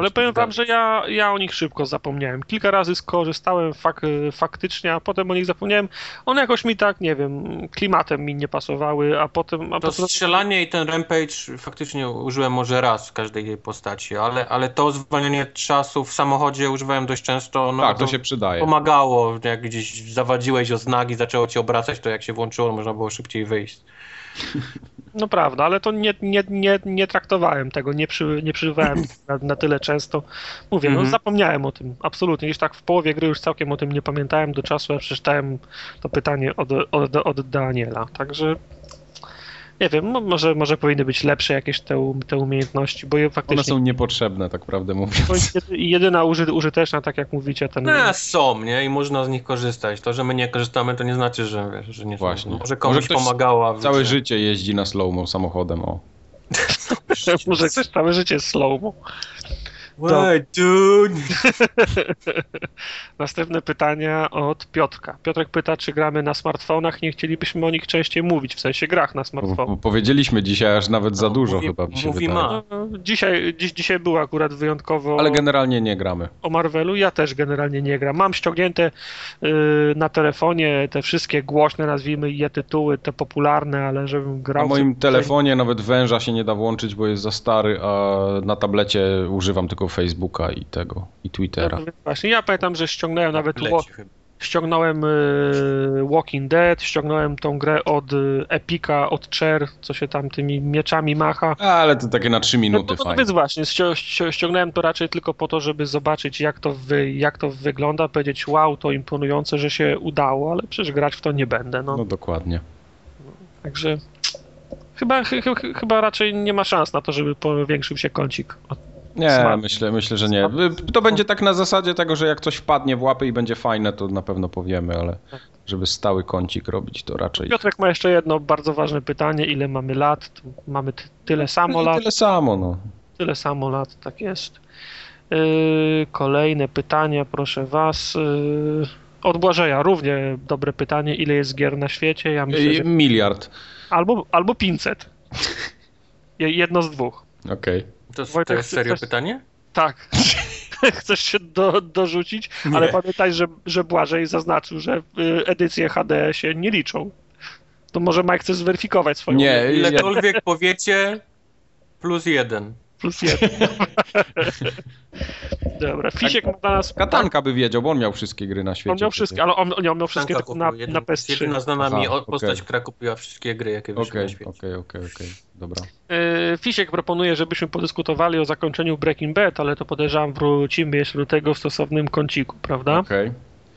A: Ale powiem wam,
B: Tak.
A: że ja, ja o nich szybko zapomniałem. Kilka razy skorzystałem fak, faktycznie, a potem o nich zapomniałem. One jakoś mi tak, nie wiem, klimatem mi nie pasowały, a potem... A
B: To
A: potem
B: strzelanie i ten rampage faktycznie użyłem może raz w każdej jej postaci, ale, ale to zwalnianie czasu w samochodzie używałem dość często. No,
C: tak, to się przydaje.
B: pomagało, jak gdzieś zawadziłeś o znak i zaczęło cię obracać, to jak się włączyło, można było szybciej wyjść.
A: No prawda, ale to nie, nie, nie, nie traktowałem tego, nie, przy, nie na, na tyle często. Mówię, no
B: Mhm.
A: zapomniałem o tym, absolutnie. Gdzieś tak w połowie gry już całkiem o tym nie pamiętałem do czasu, jak przeczytałem to pytanie od, od, od Daniela. Także nie wiem, mo- może, może powinny być lepsze jakieś te, te umiejętności, bo je
C: One
A: faktycznie
C: są niepotrzebne, tak prawdę mówiąc.
A: jedyna uży, użyteczna, tak jak mówicie, ten...
B: No, są, nie? I można z nich korzystać. To, że my nie korzystamy, to nie znaczy, że, wiesz, że nie.
C: Właśnie.
B: Może komuś
C: Może ktoś
B: pomagała.
C: Całe
B: grze.
C: życie jeździ na slowmo samochodem, o.
A: Może ktoś całe życie jest slow-mo.
B: Wait, dude.
A: Następne pytania od Piotrka. Piotrek pyta, czy gramy na smartfonach. Nie chcielibyśmy o nich częściej mówić, w sensie grach na smartfonach.
C: Powiedzieliśmy dzisiaj aż nawet za
B: No,
C: dużo
B: mówi-
C: chyba mi się
B: mówi
C: wydaje.
B: ma.
A: No, dzisiaj, dziś, dzisiaj było akurat wyjątkowo
C: Ale generalnie nie gramy.
A: o Marvelu. Ja też generalnie nie gram. Mam ściągnięte y, na telefonie te wszystkie głośne, nazwijmy je tytuły, te popularne, ale żebym grał...
C: Na moim telefonie nawet węża się nie da włączyć, bo jest za stary, a na tablecie używam tylko Facebooka i tego, i Twittera.
A: No, Właśnie, ja pamiętam, że ściągnąłem nawet
B: Leci
A: ściągnąłem y, Walking Dead, ściągnąłem tą grę od y, Epika, od Cher, co się tam tymi mieczami macha.
C: Ale to takie na 3
A: No,
C: minuty
A: no, no
C: fajnie.
A: więc właśnie, ści- ści- ściągnąłem to raczej tylko po to, żeby zobaczyć jak to, wy, jak to wygląda, powiedzieć wow, to imponujące, że się udało, ale przecież grać w to nie będę, no.
C: No dokładnie.
A: Także chyba, chy, chy, chyba raczej nie ma szans na to, żeby powiększył się kącik.
C: Nie, myślę, myślę, że nie. To będzie tak na zasadzie tego, że jak coś wpadnie w łapy i będzie fajne, to na pewno powiemy, ale żeby stały kącik robić, to raczej...
A: Piotrek ma jeszcze jedno bardzo ważne pytanie, ile mamy lat? Tu Mamy ty, tyle samo lat.
C: Tyle samo, no.
A: Tyle samo lat, tak jest. Yy, kolejne pytanie, proszę was. Yy, od Błażeja, równie dobre pytanie. Ile jest gier na świecie? Ja myślę, że
C: miliard.
A: albo, albo 500. Je- Jedno z dwóch.
C: Okej.
B: To, to
A: Wojtek,
B: jest serio
A: chcesz-
B: pytanie?
A: Tak. Chcesz się do, dorzucić,
B: Nie.
A: ale pamiętaj, że, że Błażej zaznaczył, że y, edycje HD się nie liczą. To może Mike chce zweryfikować swoją
C: Nie,
B: Ilekolwiek powiecie, plus jeden.
A: Plus jeden. Dobra, Fisiek ma dla nas...
C: Katanka by wiedział, bo on miał wszystkie gry na świecie.
A: On miał wszystkie, ale on, nie, on miał wszystkie tylko na,
B: jeden-
A: na PS3.
B: Jedyna znana mi postać,
C: okej.
B: która kupiła wszystkie gry, jakie wyszły
C: Okej,
B: na świecie.
C: okej, okej, okej. Dobra.
A: Yy, Fisiek proponuje, żebyśmy podyskutowali o zakończeniu Breaking Bad, ale to podejrzewam wrócimy jeszcze do tego w stosownym kąciku, prawda?
C: Okej.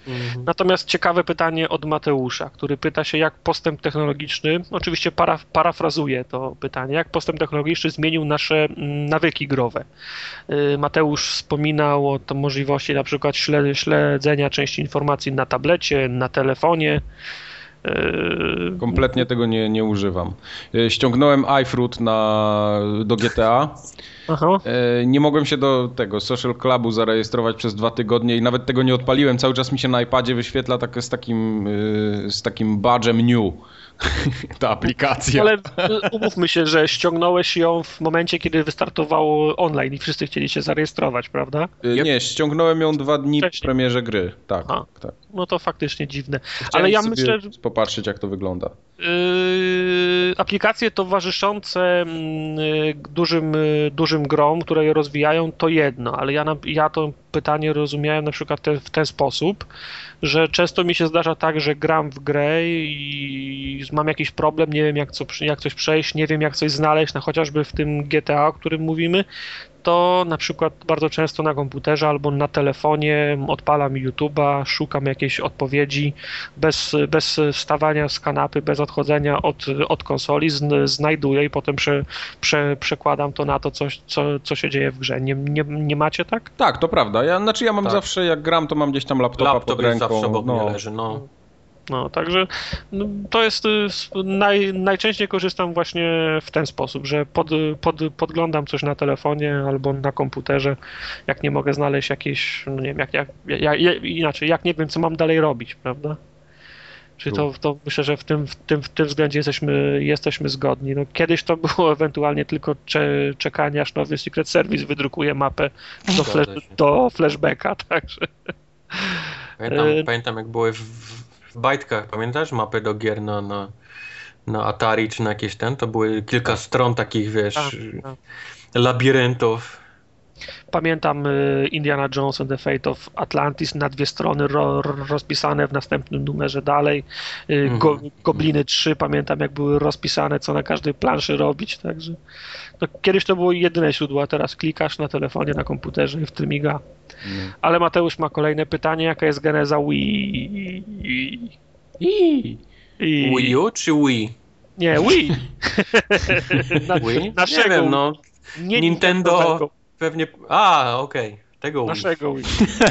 B: Mhm.
A: Natomiast ciekawe pytanie od Mateusza, który pyta się, jak postęp technologiczny, oczywiście para, parafrazuję to pytanie, jak postęp technologiczny zmienił nasze mm, nawyki growe. Yy, Mateusz wspominał o możliwości na przykład śle- śledzenia części informacji na tablecie, na telefonie. Yy,
C: Kompletnie tego nie, nie używam. E, Ściągnąłem iFruit na, do GTA.
A: Aha.
C: E, Nie mogłem się do tego Social Clubu zarejestrować przez dwa tygodnie i nawet tego nie odpaliłem. Cały czas mi się na iPadzie wyświetla tak, z takim, z takim badgem new ta aplikacja.
A: Ale y, umówmy się, że ściągnąłeś ją w momencie, kiedy wystartowało online i wszyscy chcieli się zarejestrować, prawda?
C: Nie, ściągnąłem ją dwa dni po
A: Wcześniej.
C: premierze gry. Tak,
A: A.
C: tak.
A: No to faktycznie dziwne.
C: Chciałem
A: Ale ja myślę, że
C: popatrzeć jak to wygląda.
A: Yy, aplikacje towarzyszące mm, y, dużym, y, dużym grom, które je rozwijają, to jedno, ale ja, na, ja to pytanie rozumiałem na przykład te, w ten sposób, że często mi się zdarza tak, że gram w grę i mam jakiś problem, nie wiem jak, co, jak coś przejść, nie wiem jak coś znaleźć, no chociażby w tym GTA, o którym mówimy, to na przykład bardzo często na komputerze albo na telefonie odpalam YouTube'a, szukam jakiejś odpowiedzi bez, bez wstawania z kanapy, bez odchodzenia od, od konsoli, zn, znajduję i potem prze, prze, przekładam to na to, coś, co, co się dzieje w grze. Nie, nie, nie macie tak?
C: Tak, to prawda. Ja, znaczy ja mam
B: Tak.
C: zawsze, jak gram, to mam gdzieś tam laptopa
B: Laptop
C: pod
B: jest
C: ręką.
B: zawsze obok mnie
C: no.
B: leży, no.
A: No, także no, to jest y, naj, najczęściej korzystam właśnie w ten sposób, że pod, pod, podglądam coś na telefonie albo na komputerze, jak nie mogę znaleźć jakiejś, no nie wiem, jak, jak, jak, jak, inaczej, jak nie wiem, co mam dalej robić, prawda? Czyli to, to myślę, że w tym, w tym, w tym względzie jesteśmy, jesteśmy zgodni. No, kiedyś to było ewentualnie tylko cze, czekanie, aż nowy Secret Service wydrukuje mapę do, flash, do flashbacka, także
B: Pamiętam,
A: E,
B: pamiętam jak były w, w bajtkach, pamiętasz? Mapy do gier na, na, na Atari czy na jakieś ten, to były kilka stron takich, wiesz,
A: Tak, tak.
B: labiryntów.
A: Pamiętam y, Indiana Jones and the Fate of Atlantis na dwie strony ro, rozpisane w następnym numerze dalej. Y, Go,
B: Mhm.
A: Gobliny 3 pamiętam jak były rozpisane, co na każdej planszy robić, także no, kiedyś to było jedyne źródło, a teraz klikasz na telefonie, na komputerze i w tym miga. Ale Mateusz ma kolejne pytanie, jaka jest geneza Wii?
C: I...
A: I...
B: Wii U czy Wii?
A: Nie, Wii. Na,
B: Wii?
A: naszego
B: Nie wiem, no.
A: nie
B: Nintendo
A: Nintendowego,
B: pewnie... A, okej. Tego.
A: Naszego Wii.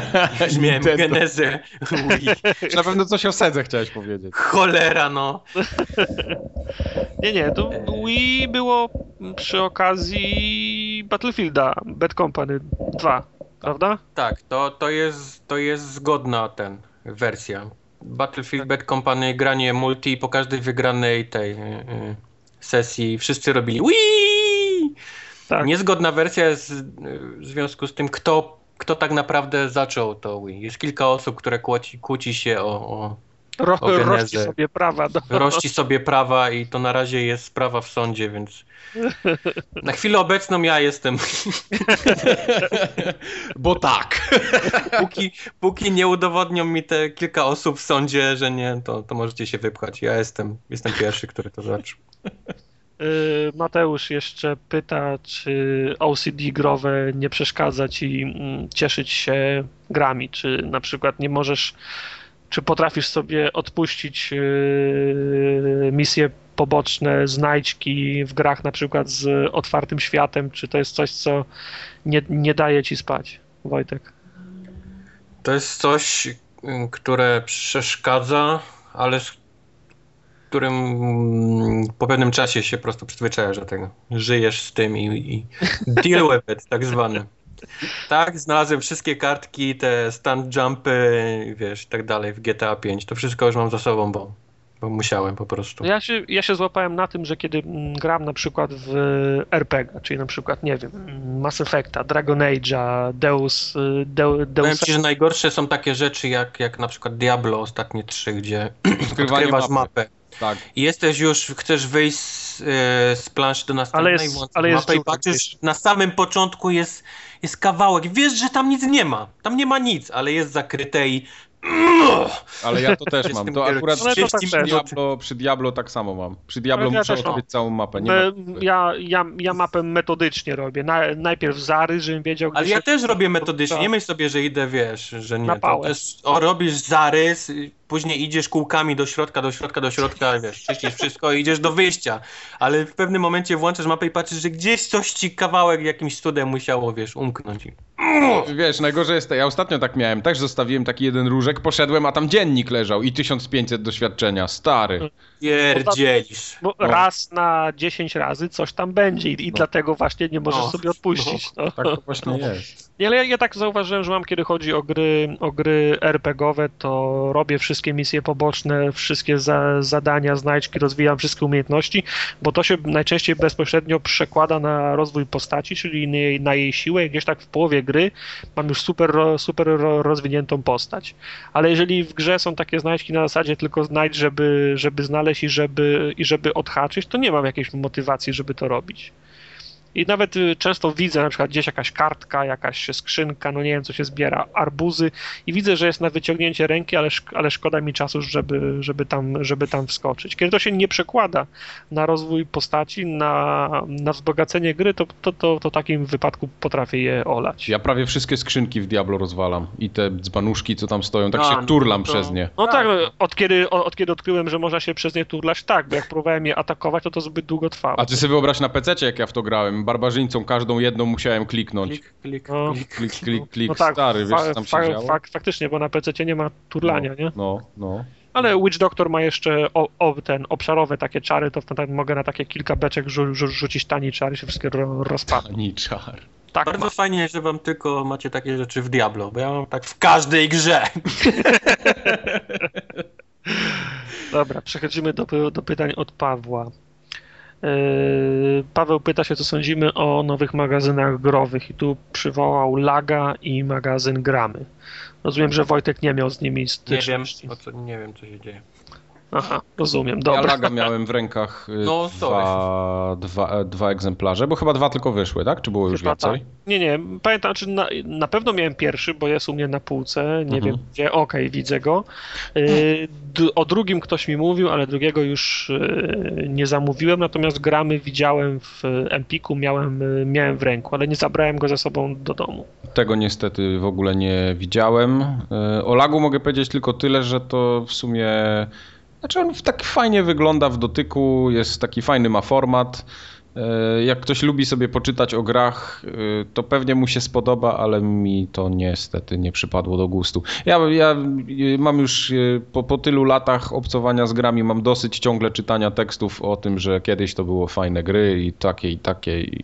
B: Miałem
C: Nintendo.
B: genezę Wii.
C: Na pewno coś o sedze chciałeś powiedzieć.
B: Cholera, no.
A: Nie, nie, to Wii było przy okazji Battlefielda Bad Company 2, prawda?
B: Tak, to, to, jest, to jest zgodna ten wersja. Battlefield Bad Company, granie multi po każdej wygranej tej y, y, sesji wszyscy robili Wii!
A: Tak.
B: Niezgodna wersja jest w związku z tym, kto, kto tak naprawdę zaczął to Wii. Jest kilka osób, które kłóci, kłóci się o, o
A: Ro,
B: o genezę.
A: rości sobie prawa do...
B: rości sobie prawa i to na razie jest sprawa w sądzie, więc na chwilę obecną ja jestem.
C: Bo tak.
B: Póki, póki nie udowodnią mi te kilka osób w sądzie, że nie, to, to możecie się wypchać. Ja jestem, jestem pierwszy, który to zaczął.
A: Y, Mateusz jeszcze pyta, czy OCD growe nie przeszkadza ci mm, cieszyć się grami, czy na przykład nie możesz, czy potrafisz sobie odpuścić y, misje poboczne, znajdźki w grach na przykład z otwartym światem, czy to jest coś, co nie, nie daje ci spać, Wojtek?
B: To jest coś, y, które przeszkadza, ale którym mm, po pewnym czasie się po prostu przyzwyczajasz do tego. Żyjesz z tym i, i deal with it, tak zwany. Tak, znalazłem wszystkie kartki, te stand jumpy, wiesz, i tak dalej w GTA 5. To wszystko już mam za sobą, bo, bo musiałem po prostu.
A: Ja się, ja się złapałem na tym, że kiedy mm, gram na przykład w RPG, czyli na przykład, nie wiem, mm, Mass Effecta, Dragon Age'a, Deus, y,
B: Powiem
A: Deus
B: ci, że najgorsze są takie rzeczy jak, jak na przykład Diablo ostatnie trzy, gdzie odkrywasz
C: mapy.
B: mapę.
C: Tak.
B: I jesteś już, chcesz wyjść z, e, z planszy do następnej,
A: Ale jest- ale jest
B: mapę i patrzysz, na samym początku jest, jest kawałek, wiesz, że tam nic nie ma, tam nie ma nic, ale jest zakryte i
C: Ale ja to też mam. To akurat
A: Ale to tak
C: przy. Diablo, przy Diablo tak samo mam. Przy Diablo
A: Ale ja
C: muszę
A: mam.
C: odkryć całą mapę. Nie ma...
A: ja, ja, ja mapę metodycznie robię. Na, najpierw zarys, żebym wiedział, gdzie
B: Ale ja
A: się-
B: też robię metodycznie, nie myśl sobie, że idę, wiesz, że nie.
A: Na
B: To też, o, robisz zarys, później idziesz kółkami do środka, do środka, do środka, wiesz, czyścisz wszystko i idziesz do wyjścia. Ale w pewnym momencie włączasz mapę i patrzysz, że gdzieś coś ci kawałek jakimś cudem musiało, wiesz, umknąć.
C: Wiesz, najgorzej jest to, ja ostatnio tak miałem, też zostawiłem taki jeden różek, poszedłem, a tam dziennik leżał i 1500 doświadczenia, stary.
B: Pierdzielisz.
A: Bo
C: No.
A: raz na 10 razy coś tam będzie i, i
C: No.
A: dlatego właśnie nie możesz
B: No.
A: sobie odpuścić. No.
C: Tak to właśnie jest.
A: Ale ja, ja tak zauważyłem, że mam, kiedy chodzi o gry, o gry RPGowe, to robię wszystkie misje poboczne, wszystkie za, zadania, znajdźki, rozwijam wszystkie umiejętności, bo to się najczęściej bezpośrednio przekłada na rozwój postaci, czyli na jej, na jej siłę. Gdzieś tak w połowie gry mam już super, super ro- rozwiniętą postać. Ale jeżeli w grze są takie znajdźki na zasadzie tylko znajdź, żeby, żeby znaleźć i żeby, i żeby odhaczyć, to nie mam jakiejś motywacji, żeby to robić. I nawet y, często widzę na przykład gdzieś jakaś kartka, jakaś skrzynka, no nie wiem co się zbiera, arbuzy i widzę, że jest na wyciągnięcie ręki, ale, szk- ale szkoda mi czasu, żeby, żeby, tam, żeby tam wskoczyć. Kiedy to się nie przekłada na rozwój postaci, na, na wzbogacenie gry, to, to, to, to w takim wypadku potrafię je olać.
C: Ja prawie wszystkie skrzynki w Diablo rozwalam i te dzbanuszki, co tam stoją, tak
B: A,
C: się
B: no
C: turlam
B: to-
C: przez nie.
A: No tak, od kiedy, od kiedy odkryłem, że można się przez nie turlać, tak, bo jak próbowałem je atakować, to to zbyt długo trwało.
C: A ty sobie wyobraź na PC, jak ja w to grałem, barbarzyńcą każdą jedną musiałem kliknąć.
B: Klik, klik,
A: No.
B: klik.
C: Klik, klik, klik,
A: No tak,
C: stary, wiesz co tam się
A: fa-
C: działo?
A: fak- faktycznie, bo na PC nie ma turlania, nie?
C: No, no.
A: Ale Witch Doctor ma jeszcze o, o, ten obszarowe takie czary, to wtedy mogę na takie kilka beczek rzu, rzu, rzucić tani czar i się wszystkie ro, rozpadną.
C: Ani czar.
A: Tak,
B: Bardzo
A: ma.
B: fajnie, że wam tylko macie takie rzeczy w Diablo, bo ja mam tak w każdej grze.
A: Dobra, przechodzimy do, do pytań od Pawła. Yy, Paweł pyta się, co sądzimy o nowych magazynach growych i tu przywołał Laga i magazyn Gramy. Rozumiem, że Wojtek nie miał z nimi
B: Nie wiem,
A: styczności.
B: co, nie wiem, co się dzieje.
A: Aha, rozumiem,
C: Ja
A: dobra.
C: Laga miałem w rękach y,
B: No,
C: dwa, dwa, e, dwa egzemplarze, bo chyba dwa tylko wyszły, tak? Czy było już
A: Chyba
C: więcej?
A: tak. Nie, nie, pamiętam, czy na, na pewno miałem pierwszy, bo jest u mnie na półce, nie
C: Mhm.
A: wiem gdzie, okej, widzę go. Y, o drugim ktoś mi mówił, ale drugiego już y, nie zamówiłem, natomiast gramy widziałem w Empiku, miałem, miałem w ręku, ale nie zabrałem go ze sobą do domu.
C: Tego niestety w ogóle nie widziałem. O Lagu mogę powiedzieć tylko tyle, że to w sumie. Znaczy on tak fajnie wygląda w dotyku, jest taki fajny, ma format. E, Jak ktoś lubi sobie poczytać o grach, e, to pewnie mu się spodoba, ale mi to niestety nie przypadło do gustu. Ja, ja e, mam już po, po tylu latach obcowania z grami, mam dosyć ciągle czytania tekstów o tym, że kiedyś to było fajne gry i takie i takie. I...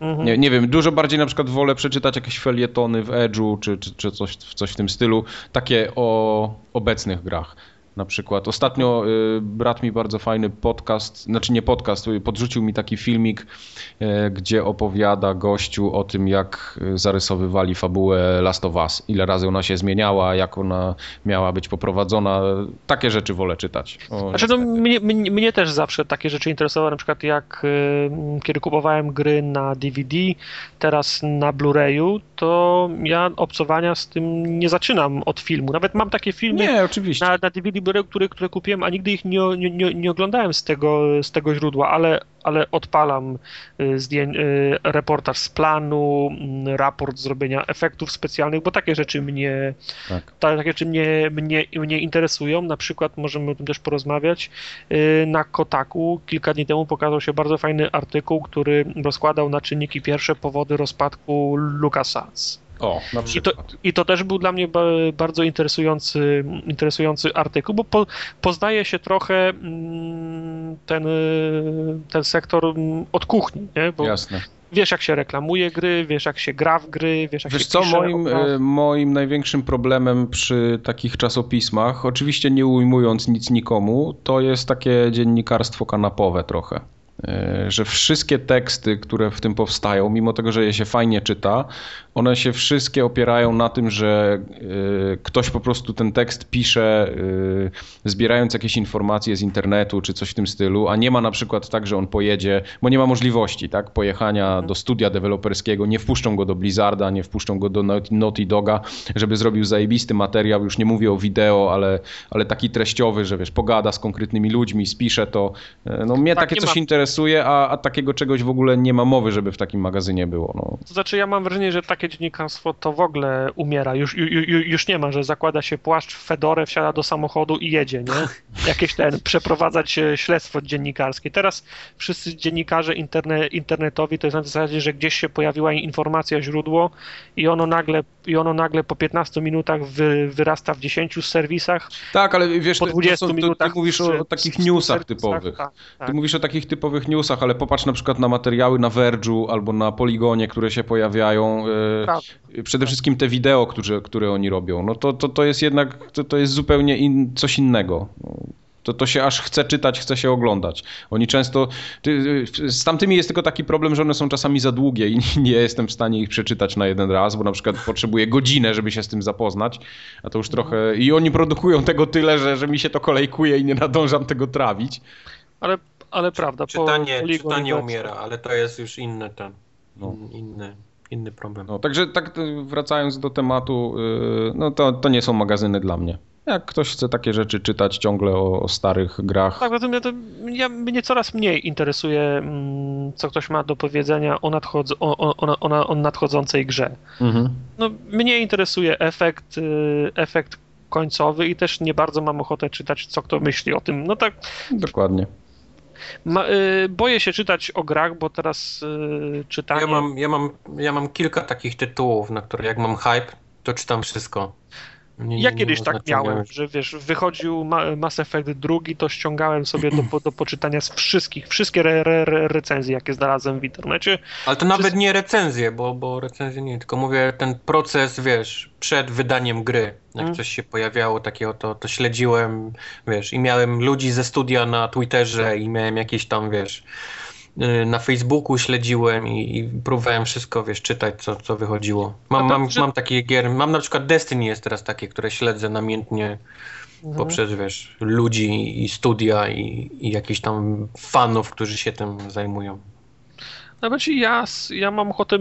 A: Mhm.
C: Nie, nie wiem, dużo bardziej na przykład wolę przeczytać jakieś felietony w Edge'u, czy, czy, czy coś, coś w tym stylu, takie o obecnych grach. Na przykład ostatnio y, brat mi bardzo fajny podcast, znaczy nie podcast, y, podrzucił mi taki filmik, y, gdzie opowiada gościu o tym, jak zarysowywali fabułę Last of Us, ile razy ona się zmieniała, jak ona miała być poprowadzona. Takie rzeczy wolę czytać. O,
A: Znaczy, no, mnie, mnie, mnie też zawsze takie rzeczy interesowały, na przykład jak kiedy kupowałem gry na DVD, teraz na Blu-rayu, to ja obcowania z tym nie zaczynam od filmu. Nawet mam takie filmy
C: Nie, oczywiście.
A: na, na DVD, Blu-ray, które, które kupiłem, a nigdy ich nie, nie, nie, oglądałem z tego, z tego źródła, ale, ale odpalam y, zdję, y, reportaż z planu, mm, raport zrobienia efektów specjalnych, bo takie rzeczy mnie,
C: Tak.
A: ta- takie rzeczy mnie, mnie, mnie interesują. Na przykład możemy o tym też porozmawiać. Y, Na Kotaku kilka dni temu pokazał się bardzo fajny artykuł, który rozkładał na czynniki pierwsze powody rozpadku LucasArts.
C: O, na
A: I to. I to też był dla mnie ba- bardzo interesujący, interesujący artykuł, bo po, poznaje się trochę mm, ten, y, ten sektor mm, od kuchni, nie? bo
C: Jasne.
A: wiesz jak się reklamuje gry, wiesz jak się gra w gry, wiesz jak
C: Wiesz
A: się
C: co,
A: pisze
C: moim, e, moim największym problemem przy takich czasopismach, oczywiście nie ujmując nic nikomu, to jest takie dziennikarstwo kanapowe trochę. E, Że wszystkie teksty, które w tym powstają, mimo tego, że je się fajnie czyta, one się wszystkie opierają na tym, że e, ktoś po prostu ten tekst pisze, e, zbierając jakieś informacje z internetu czy coś w tym stylu, a nie ma na przykład tak, że on pojedzie, bo nie ma możliwości, tak, pojechania do studia deweloperskiego, nie wpuszczą go do Blizzarda, nie wpuszczą go do Naughty- Doga, żeby zrobił zajebisty materiał, już nie mówię o wideo, ale, ale taki treściowy, że wiesz, pogada z konkretnymi ludźmi, spisze to. E, No mnie
A: Tak,
C: takie coś
A: ma-
C: interesuje, a, a takiego czegoś w ogóle nie ma mowy, żeby w takim magazynie było. No.
A: To znaczy ja mam wrażenie, że takie dziennikarstwo to w ogóle umiera, już, ju, ju, już nie ma, że zakłada się płaszcz, fedorę, wsiada do samochodu i jedzie, nie? Jakieś ten, przeprowadzać e, śledztwo dziennikarskie. Teraz wszyscy dziennikarze interne, internetowi to jest na zasadzie, że gdzieś się pojawiła informacja, źródło i ono nagle, i ono nagle po 15 minutach wy, wyrasta w 10 serwisach,
C: Tak, ale wiesz,
A: po
C: to- to
A: 20
C: są- to,
A: minutach
C: ty mówisz o, o takich
A: 100
C: newsach typowych.
A: tak, tak.
C: Ty mówisz o takich typowych newsach, ale popatrz na przykład na materiały na Verge'u albo na Poligonie, które się pojawiają.
A: Prawda.
C: Przede wszystkim te wideo, które, które oni robią. No to, to, to jest jednak to, to jest zupełnie in, coś innego. To, to się aż chce czytać, chce się oglądać. Oni często. Ty, z tamtymi jest tylko taki problem, że one są czasami za długie i nie jestem w stanie ich przeczytać na jeden raz, bo na przykład potrzebuję godzinę, żeby się z tym zapoznać. A to już trochę. I oni produkują tego tyle, że, że mi się to kolejkuje i nie nadążam tego trawić.
A: Ale, ale prawda, po
B: Czytanie,
A: Polygon
B: czytanie umiera, ale to jest już inny ten,
C: No.
B: inny, inny problem.
C: No, także tak y, wracając do tematu, y, no to, to nie są magazyny dla mnie. Jak ktoś chce takie rzeczy czytać ciągle o, o starych grach,
A: Tak, ja to, ja, mnie coraz mniej interesuje, mm, co ktoś ma do powiedzenia o, nadchodz, o, o, o, o, o nadchodzącej grze.
C: mhm.
A: No, mnie interesuje efekt, y, efekt końcowy i też nie bardzo mam ochotę czytać, co kto myśli o tym. No tak,
C: dokładnie.
A: Ma, y, boję się czytać o grach, bo teraz y, czytanie...
B: Ja mam, ja, mam, ja mam kilka takich tytułów, na które jak mam hype, to czytam wszystko. Nie-
A: Ja
B: nie
A: kiedyś
B: ma
A: tak
B: znaczenia.
A: miałem, że wiesz, wychodził Ma- Mass Effect drugi, to ściągałem sobie do, po- do poczytania z wszystkich, wszystkie re, re, re, recenzje, jakie znalazłem w internecie.
B: Ale to nawet nie recenzje, bo, bo recenzje nie, tylko mówię ten proces, wiesz, przed wydaniem gry. Jak
A: Mm.
B: coś się pojawiało takiego, to, to śledziłem, wiesz, i miałem ludzi ze studia na Twitterze i miałem jakieś tam, wiesz, na Facebooku śledziłem i, i próbowałem wszystko, wiesz, czytać, co, co wychodziło. Mam, mam, mam takie gier, mam na przykład Destiny jest teraz takie, które śledzę namiętnie.
A: Mhm.
B: poprzez, wiesz, ludzi i studia i, i jakichś tam fanów, którzy się tym zajmują.
A: Nawet ci ja, ja mam ochotę.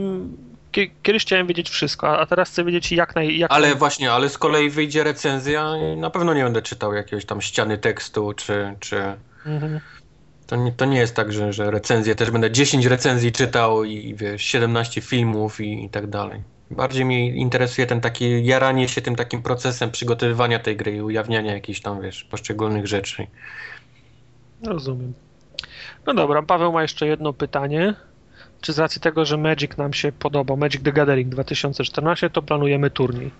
A: kie- Kiedyś chciałem wiedzieć wszystko, a a teraz chcę wiedzieć jak naj. Jak
B: Ale
A: naj...
B: właśnie, ale z kolei wyjdzie recenzja i na pewno nie będę czytał jakiegoś tam ściany tekstu, czy... czy...
A: Mhm.
B: To nie, to nie jest tak, że, że recenzje też będę 10 recenzji czytał i wiesz, 17 filmów i, i tak dalej. Bardziej mnie interesuje ten taki jaranie się tym takim procesem przygotowywania tej gry i ujawniania jakichś tam, wiesz, poszczególnych rzeczy.
A: Rozumiem. No dobra, Paweł ma jeszcze jedno pytanie. Czy z racji tego, że Magic nam się podobał, Magic the Gathering 2014, to planujemy turniej?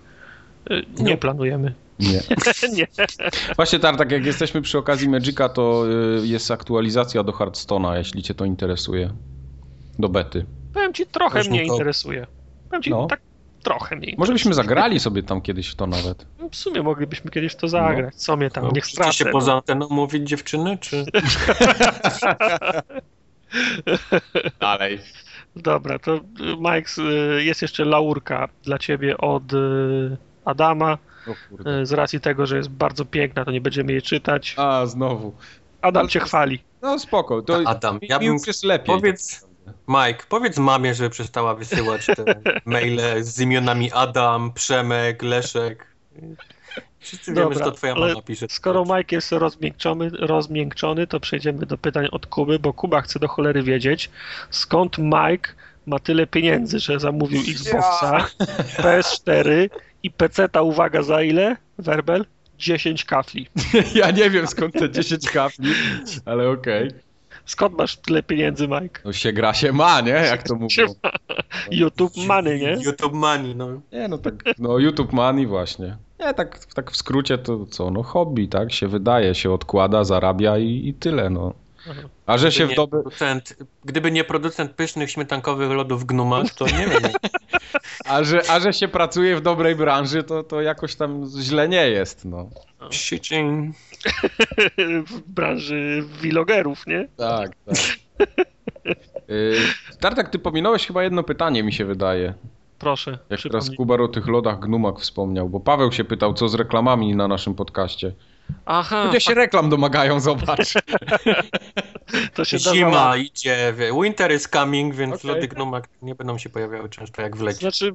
A: Y, Nie
B: No.
A: planujemy.
C: Nie.
A: nie.
C: Właśnie Tartak, jak jesteśmy przy okazji Magica, to y, jest aktualizacja do Hearthstone'a, jeśli cię to interesuje. Do bety.
A: Powiem ci, trochę
B: Już
A: mnie
B: nikogo.
A: interesuje. Powiem ci,
C: No.
A: tak trochę mnie
C: Może byśmy zagrali sobie tam kiedyś w to nawet.
A: W sumie moglibyśmy kiedyś w to zagrać. Co mnie tam,
B: No,
A: niech stracę.
B: się poza anteną mówić dziewczyny, czy...
C: Dalej.
A: Dobra, to y, Mike, y, jest jeszcze laurka dla ciebie od Adama. Y, Z racji tego, że jest bardzo piękna, to nie będziemy jej czytać.
C: A, znowu.
A: Adam
C: ale
A: cię chwali.
C: No spoko. To
B: Adam, ja bym...
C: już jest lepiej.
B: Powiedz, Mike, powiedz mamie, żeby przestała wysyłać te maile z imionami Adam, Przemek, Leszek. Wszyscy wiemy,
A: Dobra,
B: że to twoja mama pisze.
A: Skoro Mike jest rozmiękczony, rozmiękczony, to przejdziemy do pytań od Kuby, bo Kuba chce do cholery wiedzieć, skąd Mike ma tyle pieniędzy, że zamówił Xboxa, PS4 i PC-ta, uwaga, za ile? Werbel? 10 kafli.
C: Ja nie wiem skąd te 10 kafli, ale okej.
A: Skąd masz tyle pieniędzy, Mike?
C: No się gra się ma, nie? Jak to mówią.
A: YouTube money, nie?
B: YouTube Money, no.
C: Nie, no tak, no YouTube Money właśnie. Nie, tak, tak w skrócie to co, no hobby, tak? Się wydaje, się odkłada, zarabia i, i tyle, no. A że się
B: Gdyby
C: w
B: nie
C: doby...
B: producent, gdyby nie producent pysznych śmietankowych lodów Gnumach, to nie wiem.
C: A że, a że się pracuje w dobrej branży, to, to jakoś tam źle nie jest, no.
B: Shitting.
A: w branży vlogerów, nie?
C: Tak, tak. Yy, Tartak, ty pominąłeś chyba jedno pytanie, mi się wydaje.
A: Proszę,
C: Jak teraz. Kubar o tych lodach gnumach wspomniał, bo Paweł się pytał, co z reklamami na naszym podcaście.
A: Aha,
C: Ludzie się reklam domagają, zobacz.
A: to się
B: Zima
A: załatwić.
B: idzie, wie, winter is coming, więc
C: Okej.
B: lody Gnumak nie będą się pojawiały często jak w lecie.
A: Znaczy,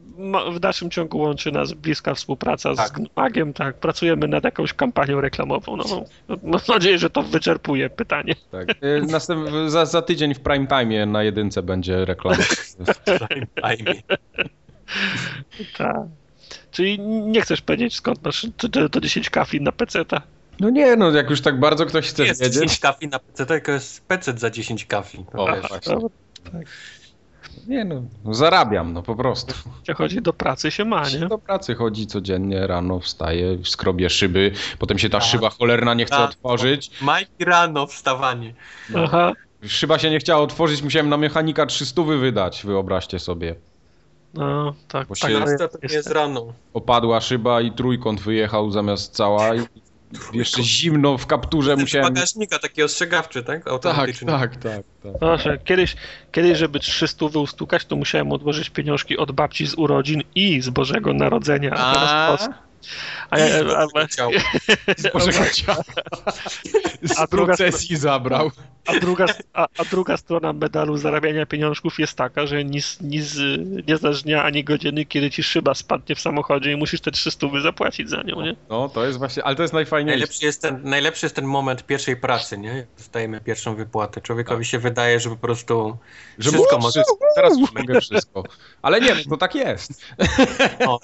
A: w dalszym ciągu łączy nas bliska współpraca z
B: Tak.
A: Gnumagiem, tak. Pracujemy nad jakąś kampanią reklamową. No, no, mam nadzieję, że to wyczerpuje pytanie.
C: Tak. Yy, Następ... za, za tydzień w prime time na jedynce będzie reklama.
B: Fajnie.
A: Tak. Czyli nie chcesz powiedzieć, skąd masz to, to, to 10 kafli na PC-ta?
C: No nie, no jak już tak bardzo ktoś chce
B: Jest
C: wiedzieć.
B: 10 kafli na PC, tylko jest PC za 10 kafli. To
C: O,
B: wiesz.
C: właśnie.
A: No,
C: Nie no, no zarabiam, no po prostu.
A: jak chodzi do pracy się ma, nie?
C: Do pracy chodzi codziennie, rano wstaje, skrobie szyby, potem się ta
B: Tak.
C: szyba cholerna nie chce
B: Tak.
C: otworzyć.
B: Mike rano wstawanie.
A: Aha.
C: Szyba się nie chciała otworzyć, musiałem na mechanika 300 wydać, wyobraźcie sobie.
A: No, tak,
C: Bo
A: tak
C: się-
A: jest
B: rano.
C: Opadła szyba i trójkąt wyjechał zamiast cała i jeszcze zimno w kapturze
B: Ten
C: musiałem...
B: bagażnika taki ostrzegawczy, tak?
C: Tak, tak, tak, tak.
A: Proszę, kiedyś, kiedyś, żeby 300 ustukać, to musiałem odłożyć pieniążki od babci z urodzin i z Bożego Narodzenia. A, teraz po- a, ja- a, A druga
C: procesji zabrał.
A: A druga, a, a druga strona medalu zarabiania pieniążków jest taka, że nic, nic, nie znasz dnia ani godziny, kiedy ci szyba spadnie w samochodzie i musisz te 300 zapłacić za nią, nie?
C: No, to jest właśnie, ale to jest najfajniejsze.
B: Najlepszy jest, ten, najlepszy jest ten moment pierwszej pracy, nie? Jak dostajemy pierwszą wypłatę. Człowiekowi się wydaje, że po prostu
C: Że
B: wszystko
C: mogę
B: może...
C: teraz mogę wszystko. Ale nie, to tak jest.
B: O,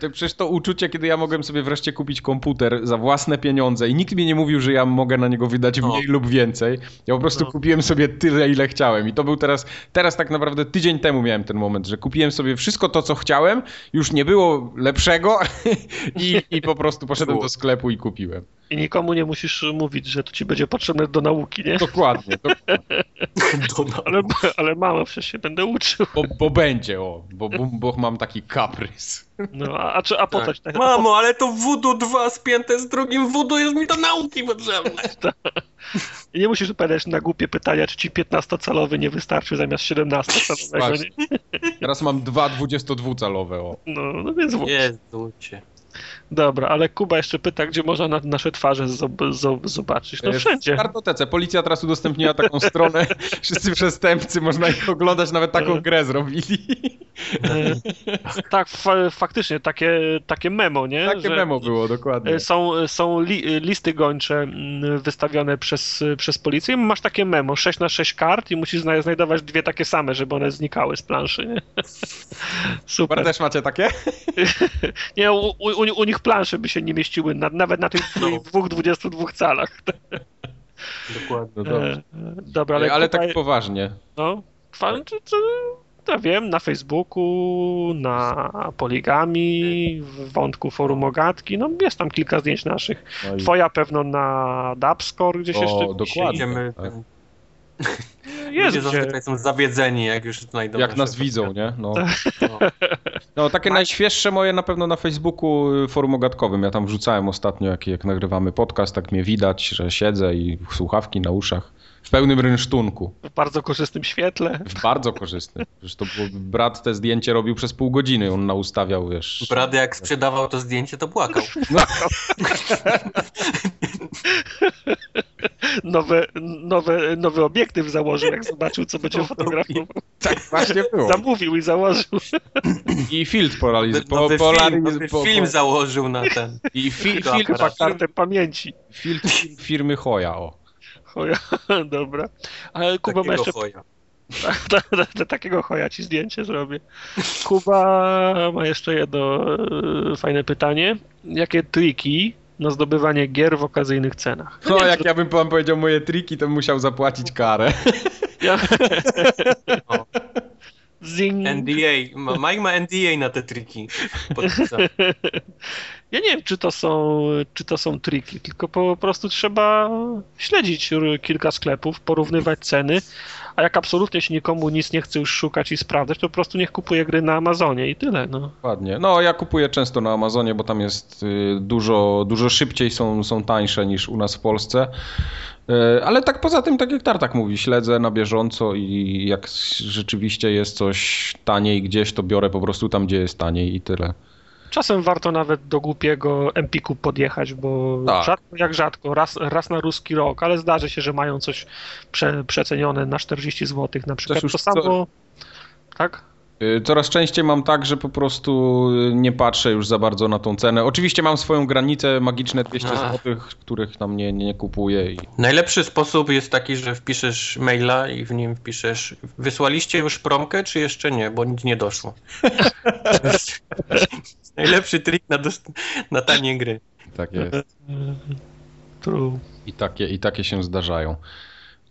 C: To przecież to uczucie, kiedy ja mogłem sobie wreszcie kupić komputer za własne pieniądze i nikt mi nie mówił, że ja mogę na niego wydać
B: No.
C: mniej lub więcej. Ja po prostu
A: No.
C: kupiłem sobie tyle, ile chciałem. I to był teraz, teraz tak naprawdę tydzień temu miałem ten moment, że kupiłem sobie wszystko to, co chciałem, już nie było lepszego i, i po prostu poszedłem do sklepu i kupiłem.
A: I nikomu nie musisz mówić, że to ci będzie potrzebne do nauki, nie?
C: Dokładnie, to,
B: do,
A: Ale, ale mamo, przecież się będę uczył.
C: bo, bo będzie, o, bo, bo, bo mam taki kaprys.
A: No, a, a, czy- a po
B: tak.
A: ci tak?
B: Mamo, ale to Voodoo 2 spięte z drugim Voodoo jest mi do nauki potrzebne.
A: I nie musisz odpowiadać na głupie pytania, czy ci 15-calowy nie wystarczy zamiast 17-calowego, nie?
C: Teraz mam dwa 22-calowe, o.
A: No, no więc w-
B: Jezu cię.
A: Dobra, ale Kuba jeszcze pyta, gdzie można na nasze twarze zob- zob- zobaczyć. No
C: E,
A: wszędzie.
C: W kartotece. Policja teraz udostępniła taką stronę. Wszyscy przestępcy, można ich oglądać, nawet taką grę zrobili.
A: E, tak, fa- faktycznie, takie, takie memo, nie?
C: Takie
A: Że-
C: memo było, dokładnie.
A: E, Są, są li, listy gończe wystawione przez, przez policję. Masz takie memo, 6 na 6 kart i musisz zna- znajdować dwie takie same, żeby one znikały z planszy. Nie? Super.
C: Super. też macie takie?
A: Nie, u, u, u nich plansze by się nie mieściły na, nawet na tych
B: No.
A: dwóch 22 calach.
B: Dokładnie.
C: No dobrze.
A: E, Dobra, ale,
C: Ale, ale
A: Kuba-
C: tak poważnie.
A: No, fan, czy, czy, ja wiem, na Facebooku, na Poligami, w wątku forum Ogatki, no jest tam kilka zdjęć naszych.
C: No i-
A: Twoja pewno na Dubscore gdzieś
C: O,
A: jeszcze
C: dokładnie.
A: wisi. Jest
B: ludzie zazwyczaj są zawiedzeni, jak już znajdą
C: Jak nas widzą, nie? No.
B: No.
C: no takie najświeższe moje na pewno na Facebooku y, forum ogatkowym. Ja tam wrzucałem ostatnio, jak, jak nagrywamy podcast, tak mnie widać, że siedzę i słuchawki na uszach. W pełnym rynsztunku.
A: W bardzo korzystnym świetle.
C: W bardzo korzystnym. Przecież to było, brat te zdjęcie robił przez pół godziny. On naustawiał, wiesz.
B: Brady jak sprzedawał to zdjęcie, to płakał.
A: Nowe, nowe, nowy obiektyw założył, jak zobaczył, co będzie fotografował.
C: Tak właśnie było.
A: Zamówił i założył.
C: I filtr polariz... Po,
B: nowy, film, nowy
C: po,
B: film
C: po,
B: założył na ten.
C: I fi, filtr.
A: Kartę pamięci.
C: filtr firmy Hoja, o.
A: Choja, dobra. Ale Kuba ma jeszcze
B: foja.
A: Ta- ta- ta- Takiego choja ci zdjęcie zrobię. Kuba ma jeszcze jedno e, fajne pytanie. Jakie triki na zdobywanie gier w okazyjnych cenach?
C: No, jak ja bym wam powiedział moje triki, to bym musiał zapłacić karę.
A: Ja...
B: O.
A: Zing.
B: NDA. Mike ma NDA na te triki.
A: Ja nie wiem, czy to są, czy to są triki, tylko po prostu trzeba śledzić kilka sklepów, porównywać ceny, a jak absolutnie się nikomu nic nie chce już szukać i sprawdzać, to po prostu niech kupuje gry na Amazonie i tyle, no.
C: Dokładnie. No, ja kupuję często na Amazonie, bo tam jest y, dużo, dużo szybciej, są, są tańsze niż u nas w Polsce. Y, Ale tak poza tym, tak jak Tartak mówi, śledzę na bieżąco i jak rzeczywiście jest coś taniej gdzieś, to biorę po prostu tam, gdzie jest taniej i tyle.
A: Czasem warto nawet do głupiego Empiku podjechać, bo
C: Tak.
A: rzadko jak rzadko, raz, raz na ruski rok, ale zdarzy się, że mają coś prze, przecenione na 40 zł na przykład.
C: już
A: To samo,
C: co-
A: tak?
C: Y, Coraz częściej mam tak, że po prostu y, nie patrzę już za bardzo na tą cenę. Oczywiście mam swoją granicę, magiczne 200
B: Ach.
C: zł, których tam nie, nie kupuję. I...
B: Najlepszy sposób jest taki, że wpiszesz maila i w nim wpiszesz wysłaliście już promkę, czy jeszcze nie, bo nic nie doszło. Najlepszy trik na, dost- na tanie gry.
C: Tak jest.
A: True.
C: I takie, I takie się zdarzają.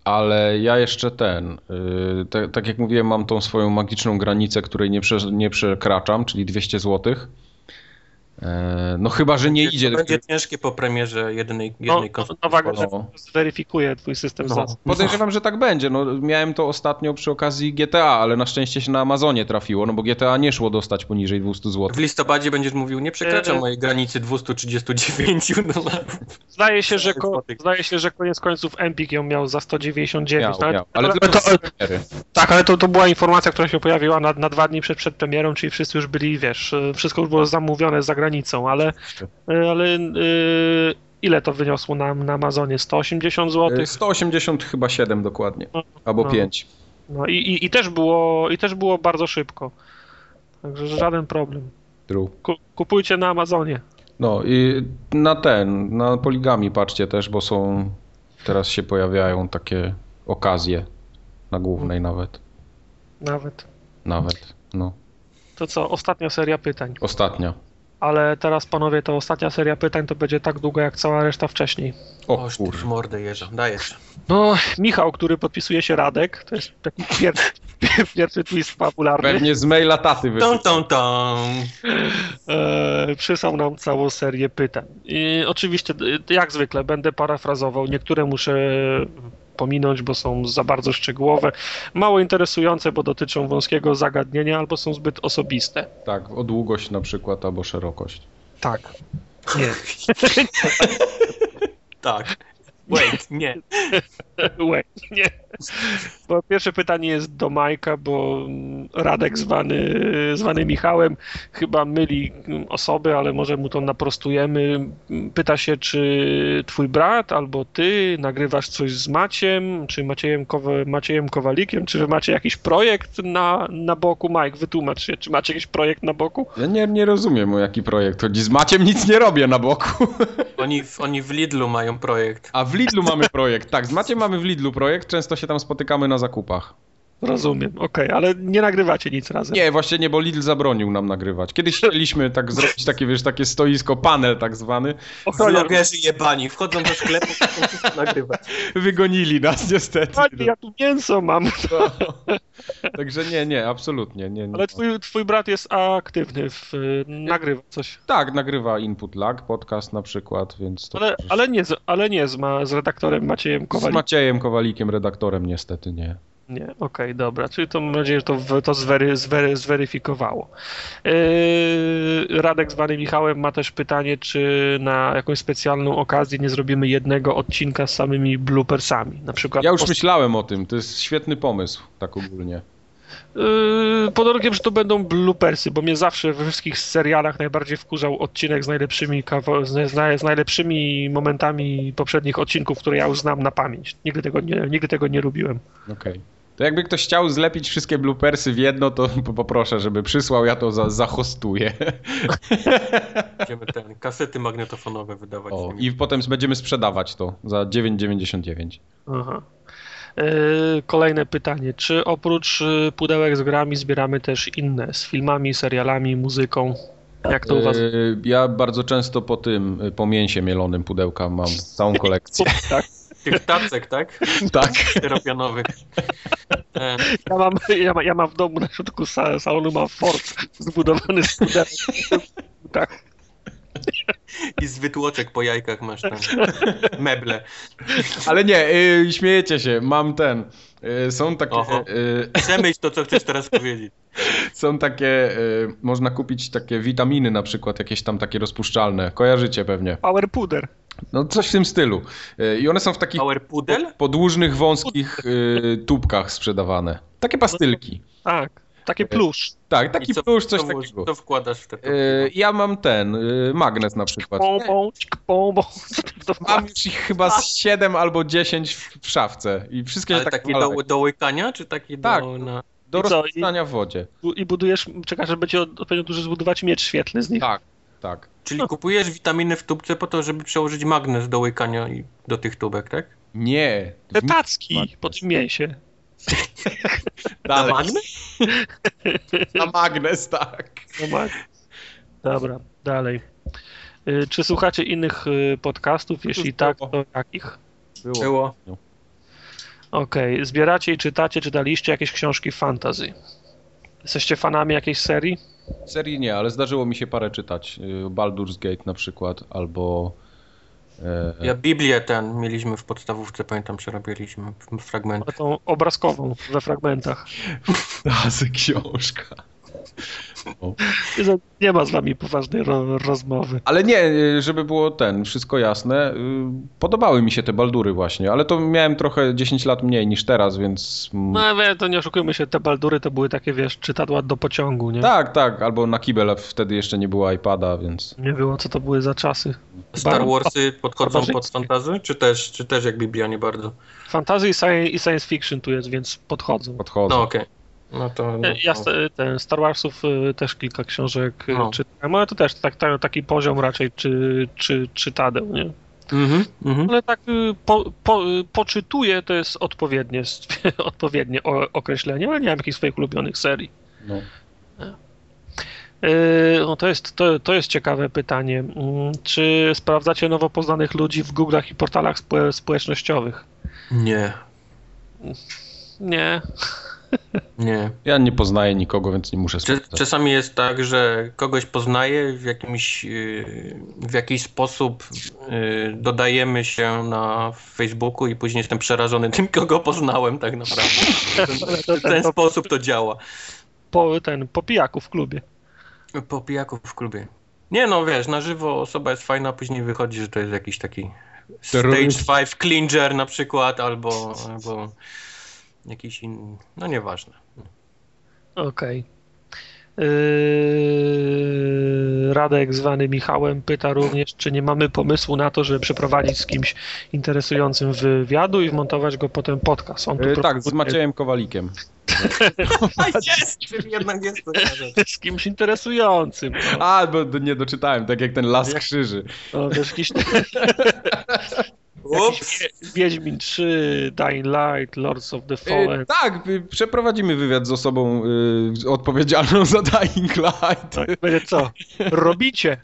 C: Ale ja jeszcze ten, yy, te, tak jak mówiłem, mam tą swoją magiczną granicę, której nie, prze, nie przekraczam, czyli 200 zł. No chyba, że nie
B: To
C: idzie.
B: będzie ciężkie po premierze jednej,
A: No,
B: jednej konsoli.
A: nowa
B: w Polsce.
A: gra zweryfikuje twój system
B: No.
A: za.
C: Podejrzewam, że tak będzie. No, miałem to ostatnio przy okazji GTA, ale na szczęście się na Amazonie trafiło, no bo GTA nie szło dostać poniżej 200 zł.
B: W listopadzie będziesz mówił, nie przekraczam
A: E,
B: mojej granicy 239 dolarów.
A: Zdaje się, że, ko- zdaje się, że koniec końców Empik ją miał za 199.
C: Miał,
A: no,
C: miał, ale
A: ale, to, tak, ale to, to była informacja, która się pojawiła na, na dwa dni przed, przed premierą, czyli wszyscy już byli, wiesz, wszystko już było zamówione za granicą, ale, y, ale y, ile to wyniosło nam na Amazonie? 180 zł?
C: 180 chyba 7 dokładnie,
A: No,
C: albo
A: no.
C: 5.
A: No i, i, i, też było, i też było bardzo szybko. Także żaden problem. Ku, kupujcie na Amazonie.
C: No i na ten, na poligami patrzcie też, bo są, teraz się pojawiają takie okazje na głównej nawet,
A: Nawet.
C: nawet, no,
A: To co, ostatnia seria pytań.
C: ostatnia.
A: Ale teraz, panowie, to ostatnia seria pytań to będzie tak długa jak cała reszta wcześniej.
C: O
B: w
C: kur...
B: mordę jeżdżą, dajesz.
A: No, Michał, który podpisuje się Radek, to jest taki pierwszy, pierwszy twist fabularny,
C: Pewnie z maila taty
B: Tą,
C: wyszło.
B: tą, tą.
A: e, przysłał nam całą serię pytań. I oczywiście, jak zwykle, będę parafrazował. Niektóre muszę pominąć, bo są za bardzo szczegółowe, mało interesujące, bo dotyczą wąskiego zagadnienia albo są zbyt osobiste.
C: Tak, o długość na przykład albo szerokość.
A: Tak. Nie.
B: Tak. Wait, nie.
A: Wait, nie. Bo pierwsze pytanie jest do Majka, bo Radek zwany, zwany Michałem chyba myli osoby, ale może mu to naprostujemy. Pyta się, czy twój brat albo ty nagrywasz coś z Maciem, czy Maciejem, Kowa, Maciejem Kowalikiem, czy wy macie jakiś projekt na, na boku? Mike, wytłumacz się, czy macie jakiś projekt na boku?
C: Ja nie, nie rozumiem o jaki projekt chodzi. Z Maciem nic nie robię na boku.
B: Oni, w- oni w Lidlu mają projekt.
C: A w Lidlu mamy projekt. Tak, z Maciem mamy w Lidlu projekt. Często się tam spotykamy na zakupach.
A: Rozumiem, okej, ale nie nagrywacie nic razem.
C: Nie, właśnie nie, bo Lidl zabronił nam nagrywać. Kiedyś chcieliśmy tak zrobić takie, wiesz, takie stoisko, panel tak zwany.
B: Vlogerzy jebani, wchodzą do sklepu, chcą nagrywać.
C: Wygonili nas niestety.
A: Panie, ja tu mięso mam.
C: No. Także nie, nie, absolutnie. Nie, nie.
A: Ale twój, twój brat jest aktywny, w, nagrywa coś.
C: Tak, nagrywa Input Lag, podcast na przykład, więc to
A: Ale, ale nie, z, ale nie z, ma, z redaktorem Maciejem
C: Z
A: Kowalikiem.
C: Maciejem Kowalikiem, redaktorem niestety nie.
A: Nie, okej, dobra. Czyli to mam nadzieję, że to, to zwery, zwery, zweryfikowało. Yy, Radek zwany Michałem ma też pytanie, czy na jakąś specjalną okazję nie zrobimy jednego odcinka z samymi bloopersami. Na przykład
C: Ja już
A: pod,
C: myślałem o tym, to jest świetny pomysł, tak ogólnie.
A: yy, pod warunkiem, że to będą bloopersy, bo mnie zawsze we wszystkich serialach najbardziej wkurzał odcinek z najlepszymi, kawa- z, z, z najlepszymi momentami poprzednich odcinków, które ja już znam na pamięć. Nigdy tego nie, nigdy tego nie lubiłem.
C: Okej. To jakby ktoś chciał zlepić wszystkie bloopersy w jedno, to po- poproszę, żeby przysłał, ja to za, zahostuję.
B: Będziemy ten, kasety magnetofonowe wydawać.
C: O. I potem będziemy sprzedawać to za 9,99.
A: Aha. Yy, Kolejne pytanie. Czy oprócz yy, pudełek z grami zbieramy też inne, z filmami, serialami, muzyką? Jak to u was?
C: Yy, Ja bardzo często po tym, po mięsie mielonym pudełka mam całą kolekcję.
A: Tak.
B: Tych tacek, tak?
C: tak.
B: Styropianowych. E,
A: Ja mam, ja, ma, ja mam w domu na środku sa- salonu mam fort zbudowany z pudełek. Tak.
B: I z wytłoczek po jajkach masz ten meble.
C: Ale nie, y, śmiejecie się, mam ten. y, Są takie,
B: Oho.
C: y,
B: Przemyśl to, co chcesz teraz powiedzieć.
C: są takie, y, można kupić takie witaminy na przykład, jakieś tam takie rozpuszczalne. Kojarzycie pewnie.
A: Power puder.
C: No coś w tym stylu. Y, I one są w takich podłużnych, wąskich y, tubkach sprzedawane. Takie pastylki.
A: Tak. Takie plusz.
C: Tak, taki
B: I co,
C: plusz, coś
B: co,
C: takiego.
B: Co wkładasz w te
C: Ja mam ten, magnes na przykład.
A: Pą. To
C: Mam już ich chyba z 7 albo 10 w szafce i wszystkie
B: Ale
C: się tak
B: takie do, do łykania, czy takie
C: Tak.
B: do... Na...
C: do
A: I
C: rozpuszczania w wodzie.
A: I budujesz, czekasz, że będzie od- odpowiednio duży zbudować miecz świetlny z nich.
C: Tak, tak.
B: Czyli kupujesz witaminy w tubce po to, żeby przełożyć magnes do łykania i do tych tubek, tak?
C: Nie.
A: Te tacki
C: Magnes.
A: po tym mięsie.
B: Na
C: Dalej.
B: magnes?
C: Na magnes, tak.
A: No ma- Dobra, dalej. Y, Czy słuchacie innych y, podcastów? Jeśli tak, to jakich?
C: Było.
B: Było.
A: Okej, zbieracie i czytacie, czytaliście jakieś książki fantasy? Jesteście fanami jakiejś serii?
C: Serii nie, ale zdarzyło mi się parę czytać. Y, Baldur's Gate na przykład, albo... E,
B: Ja Biblię ten mieliśmy w podstawówce, pamiętam, przerabialiśmy w- fragmenty.
A: Ale tą obrazkową we fragmentach.
C: Tazy książka. O.
A: Nie ma z wami poważnej ro rozmowy.
C: Ale nie, żeby było ten, wszystko jasne, y, podobały mi się te Baldury właśnie, ale to miałem trochę 10 lat mniej niż teraz, więc...
A: No wie, to nie oszukujmy się, te baldury to były takie, wiesz, czytadła do pociągu, nie?
C: Tak, tak, albo na kibel, wtedy jeszcze nie było iPada, więc...
A: Nie było, co to były za czasy.
B: Star Warsy podchodzą pod fantazy? Czy też, czy też jak Biblia, nie bardzo?
A: Fantasy i sci- i science fiction tu jest, więc podchodzą.
C: Podchodzę.
B: No okej. No to... No,
A: Ja
B: no.
A: ten Star Warsów y, też kilka książek y,
B: No.
A: czytałem, ale to też tak, tak, taki poziom raczej czy, czy, czytadeł, nie?
B: Mhm, mhm.
A: Ale tak y, po, po, poczytuję to jest odpowiednie, odpowiednie określenie, ale nie mam jakichś swoich ulubionych serii.
C: No.
A: No to, jest, to, to jest ciekawe pytanie. Mm, Czy sprawdzacie nowo poznanych ludzi w Google'ach i portalach spo, społecznościowych?
B: Nie,
A: Nie.
B: nie.
C: Ja nie poznaję nikogo, więc nie muszę sprawdzać.
B: Czasami jest tak, że kogoś poznaję w jakimś, yy, w jakiś sposób yy, dodajemy się na Facebooku i później jestem przerażony tym, kogo poznałem tak naprawdę. W ten sposób to działa.
A: Po, ten, po pijaku w klubie.
B: Po pijaku w klubie. Nie no, wiesz, na żywo osoba jest fajna, a później wychodzi, że to jest jakiś taki Stage
C: Terroryst.
B: 5 Clinger na przykład, albo, albo jakiś inny, no nieważne.
A: Okej. Yy, Radek zwany Michałem pyta również, czy nie mamy pomysłu na to, żeby przeprowadzić z kimś interesującym wywiadu i wmontować go potem podcast. On tu
C: E, tak, z Maciejem Kowalikiem.
B: Jest! Jednak jest to
A: z kimś interesującym. No,
C: A, bo nie doczytałem, tak jak ten Las Krzyży.
A: no wiesz, jakiś! jakiś Wiedźmin 3, Dying Light, Lords of the Fallen.
C: E, tak, y, przeprowadzimy wywiad z osobą y, odpowiedzialną za Dying Light.
A: Tak, będzie co? Robicie?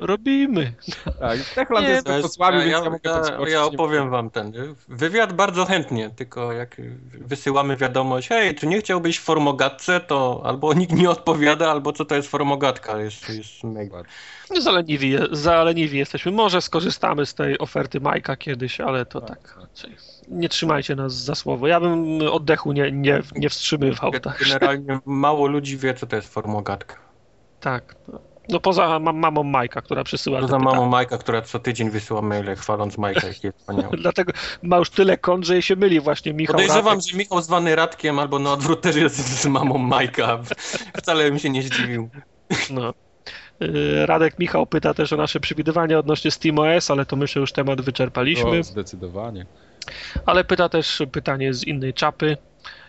A: Robimy.
C: Tak, Techland
A: Nie,
C: jest
B: To jest-
C: Wrocławiu,
B: ja,
C: więc ja
B: ja,
C: mogę
B: ja,
C: podskoczyć.
B: ja
C: nie
B: opowiem wam ten. Wywiad bardzo chętnie, tylko jak wysyłamy wiadomość, hej, czy nie chciałbyś w formogatce, to albo nikt nie odpowiada, albo co to jest formogatka, jest, jest mega.
A: No, Zaleniwi, zaleniwi jesteśmy. Może skorzystamy z tej oferty Majka kiedyś, ale to tak. raczej Nie trzymajcie nas za słowo. Ja bym oddechu nie, nie, nie wstrzymywał. Tak.
B: Generalnie mało ludzi wie, co to jest formogatka.
A: tak. No poza mam, mamą Majka, która przysyła
B: To
A: te
B: za mamą. Majka, która co tydzień wysyła maile chwaląc Majka, jaki jest wspaniały.
A: Dlatego ma już tyle kont, że jej się myli właśnie Michał
B: Podejrzewam,
A: Radek.
B: że Michał zwany Radkiem albo na odwrót też jest z mamą Majka. Wcale bym się nie zdziwił.
A: No. Y, Radek Michał pyta też o nasze przewidywania odnośnie SteamOS, ale to myślę już temat wyczerpaliśmy.
C: O, zdecydowanie.
A: Ale pyta też pytanie z innej czapy.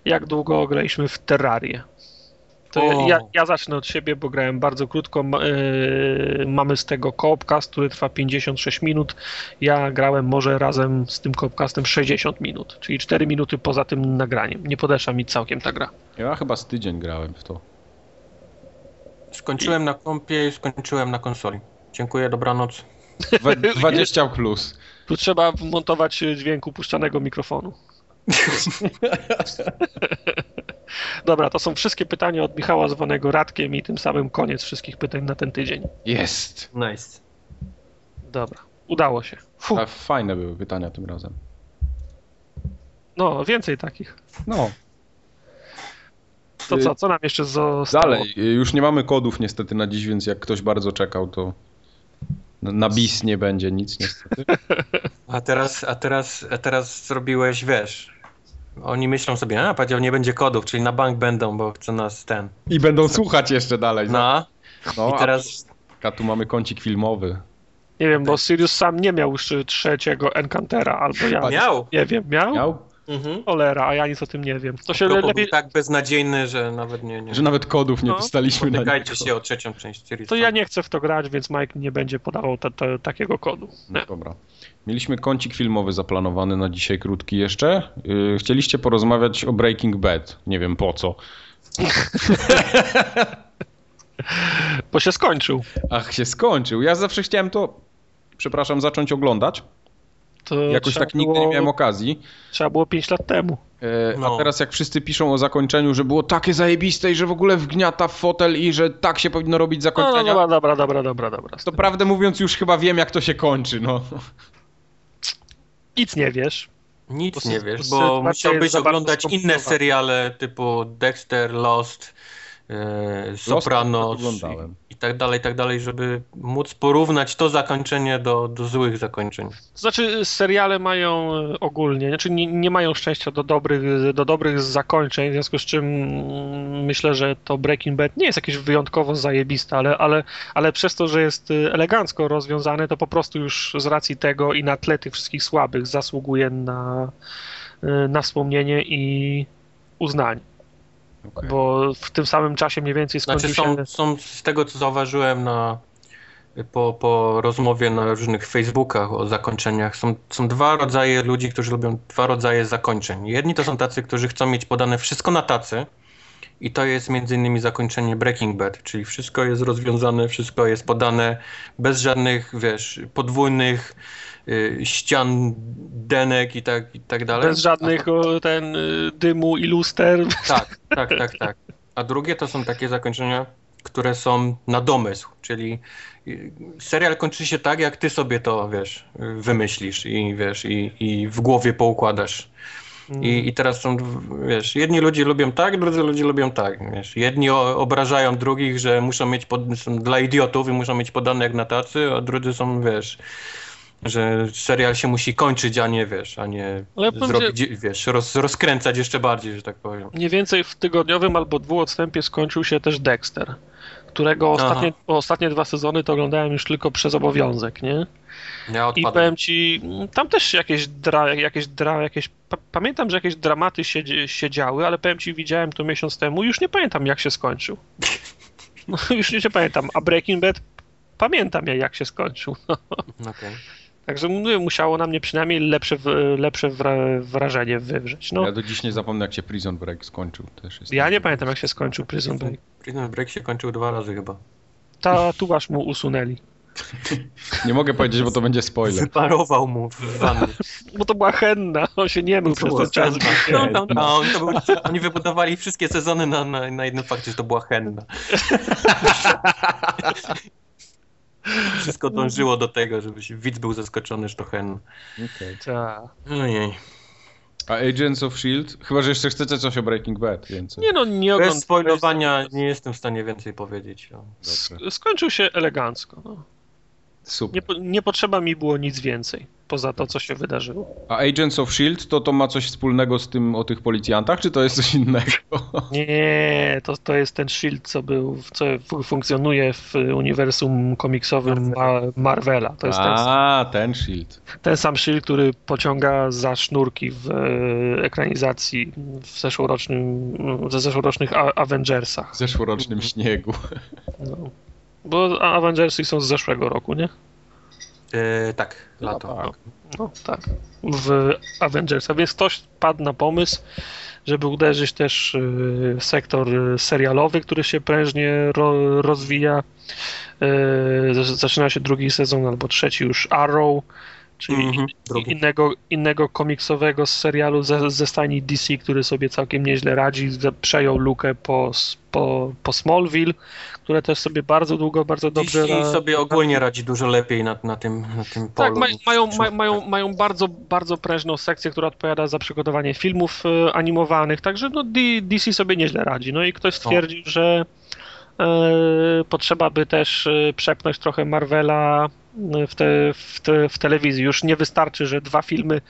A: Jak długo graliśmy w Terrarię? To ja, ja zacznę od siebie, bo grałem bardzo krótko. Yy, mamy z tego koopcast, który trwa 56 minut. Ja grałem może razem z tym koopcastem 60 minut, czyli 4 minuty poza tym nagraniem. Nie podeszła mi całkiem ta gra.
C: Ja chyba z tydzień grałem w to.
B: Skończyłem na kompie i skończyłem na konsoli. Dziękuję, dobranoc.
C: We, 20 plus.
A: Tu trzeba wmontować dźwięk upuszczanego mikrofonu. Dobra, to są wszystkie pytania od Michała zwanego Radkiem i tym samym koniec wszystkich pytań na ten tydzień.
C: Jest.
B: Nice.
A: Dobra, udało się. Fuh,
C: A fajne były pytania tym razem.
A: no, więcej takich.
C: No.
A: To co, co nam jeszcze zostało?
C: Dalej, y, już nie mamy kodów niestety na dziś, więc jak ktoś bardzo czekał, to na, bis nie będzie nic niestety.
B: A teraz, a teraz, a teraz zrobiłeś, wiesz, oni myślą sobie, a powiedział, nie będzie kodów, czyli na bank będą, bo chce nas ten.
C: I będą słuchać jeszcze dalej.
B: No,
C: no
B: i
C: a
B: teraz
C: A tu mamy kącik filmowy.
A: Nie wiem, bo Sirius sam nie miał już trzeciego Encantera, albo ja.
B: miał.
A: Nie wiem, miał?
C: Miał?
B: Mhm.
A: Cholera, a ja nic o tym nie wiem. To się
B: Propos
A: lepiej...
B: tak beznadziejny, że nawet nie, nie.
C: Że nawet kodów nie
A: No.
C: dostaliśmy niego.
B: się o trzecią część serii.
A: To ja nie chcę w to grać, więc Mike nie będzie podawał ta- ta- takiego kodu.
C: No
A: Nie.
C: dobra. Mieliśmy kącik filmowy zaplanowany na dzisiaj krótki jeszcze. Yy, Chcieliście porozmawiać o Breaking Bad. Nie wiem po co.
A: Bo się skończył.
C: Ach, się skończył. Ja zawsze chciałem to, przepraszam, zacząć oglądać.
A: To
C: Jakoś tak nigdy
A: było,
C: nie miałem okazji.
A: Trzeba było 5 lat temu.
C: E,
B: No.
C: A teraz jak wszyscy piszą o zakończeniu, że było takie zajebiste i że w ogóle wgniata w fotel i że tak się powinno robić
A: No, no
C: zakończenia,
A: dobra, dobra, dobra, dobra, dobra.
C: to prawdę mówiąc już chyba wiem jak to się kończy, no.
A: Nic nie wiesz.
B: Nic nie wiesz,
A: bo
B: musiałbyś oglądać inne seriale typu Dexter, Lost, e,
C: oglądałem.
B: i, i tak dalej, i tak dalej, żeby móc porównać to zakończenie do, do złych zakończeń.
A: To znaczy, seriale mają e, ogólnie, znaczy nie, nie mają szczęścia do dobrych, do dobrych zakończeń, w związku z czym mm, myślę, że to Breaking Bad nie jest jakieś wyjątkowo zajebiste, ale, ale, ale przez to, że jest e, elegancko rozwiązane, to po prostu już z racji tego i na tle tych wszystkich słabych zasługuje na, na wspomnienie i uznanie.
C: Okej.
A: Bo w tym samym czasie mniej więcej skończył
B: Znaczy
A: się...
B: są, są z tego, co zauważyłem na, po, po rozmowie na różnych Facebookach o zakończeniach, są, są dwa rodzaje ludzi, którzy lubią dwa rodzaje zakończeń. Jedni to są tacy, którzy chcą mieć podane wszystko na tacy i to jest między innymi zakończenie Breaking Bad, czyli wszystko jest rozwiązane, wszystko jest podane bez żadnych, wiesz, podwójnych ścian, denek i tak, i tak dalej.
A: Bez żadnych o, ten y, dymu i luster.
B: Tak, tak, tak, tak. A drugie to są takie zakończenia, które są na domysł, czyli y, serial kończy się tak, jak ty sobie to, wiesz, y, wymyślisz i wiesz, i, i w głowie poukładasz. I, I teraz są, wiesz, jedni ludzie lubią tak, drudzy ludzie lubią tak, wiesz. Jedni obrażają drugich, że muszą mieć, pod, są dla idiotów i muszą mieć podane jak na tacy, a drudzy są, wiesz, że serial się musi kończyć, a nie wiesz, a nie
A: powiem,
B: zrobić, wiesz, roz, rozkręcać jeszcze bardziej, że tak powiem.
A: Mniej więcej w tygodniowym albo dwuodstępie skończył się też Dexter, którego ostatnie, ostatnie dwa sezony to oglądałem już tylko przez obowiązek, nie?
B: Ja
A: I powiem ci, tam też jakieś dra, jakieś dra, jakieś, pa, pamiętam, że jakieś dramaty się, się działy, ale powiem ci, widziałem to miesiąc temu, już nie pamiętam jak się skończył. No, już nie, pamiętam, a Breaking Bad pamiętam ja, jak się skończył. No.
B: Okej.
A: Także mówię, musiało na mnie przynajmniej lepsze, lepsze wra- wrażenie wywrzeć. No,
C: Ja do dziś nie zapomnę, jak się Prison Break skończył. Też jest
A: ja nie pamiętam jak się skończył Prison Break.
B: Prison Break się kończył dwa razy chyba.
A: Tatuaż mu usunęli.
C: Nie mogę powiedzieć, bo to będzie spoiler.
B: Wyparował mu w wannie.
A: Bo to była henna, on się nie mył przez ten czas.
B: No, no, no, to był, oni wybudowali wszystkie sezony na, na, na jednym fakcie, że to była henna. Wszystko dążyło do tego, żeby się, widz był zaskoczony, że to henna.
C: Okej.
A: Ta.
B: Ojej.
C: A Agents of S.H.I.E.L.D.? Chyba, że jeszcze chcecie coś o Breaking Bad więcej.
A: Nie no, nie
B: Bez spoilowania nie jestem w stanie więcej powiedzieć. No.
C: Dobrze.
A: Skończył się elegancko. No.
C: Super.
A: Nie, nie potrzeba mi było nic więcej, poza to, co się wydarzyło.
C: A Agents of S.H.I.E.L.D. to to ma coś wspólnego z tym o tych policjantach, czy to jest coś innego?
A: Nie, to, to jest ten Shield, co był, co fu- funkcjonuje w uniwersum komiksowym Ma Marvela. To jest ten,
C: A, ten S.H.I.E.L.D.
A: ten sam Shield, który pociąga za sznurki w e, ekranizacji w zeszłorocznym, ze zeszłorocznych Avengersach.
C: W zeszłorocznym śniegu.
A: No. Bo Avengersy są z zeszłego roku, nie?
B: E, tak, lato.
C: tak.
A: No tak, w Avengersa. Więc ktoś padł na pomysł, żeby uderzyć też w sektor y, serialowy, który się prężnie ro, rozwija. Zaczyna się drugi sezon albo trzeci już Arrow, czyli in-
B: drugi.
A: innego, innego komiksowego z serialu ze, ze stajni DC, który sobie całkiem nieźle radzi. Przejął lukę po, po, po Smallville, które też sobie bardzo długo, bardzo dobrze
B: DC
A: ra-
B: sobie ogólnie radzi dużo lepiej na, na, tym, na tym polu.
A: tak, ma, mają, ma, mają, mają bardzo, bardzo prężną sekcję, która odpowiada za przygotowanie filmów e, animowanych, także no, DC sobie nieźle radzi. No i ktoś stwierdził, że e, potrzeba by też e, przepnąć trochę Marvela w, te, w, te, w telewizji. Już nie wystarczy, że dwa filmy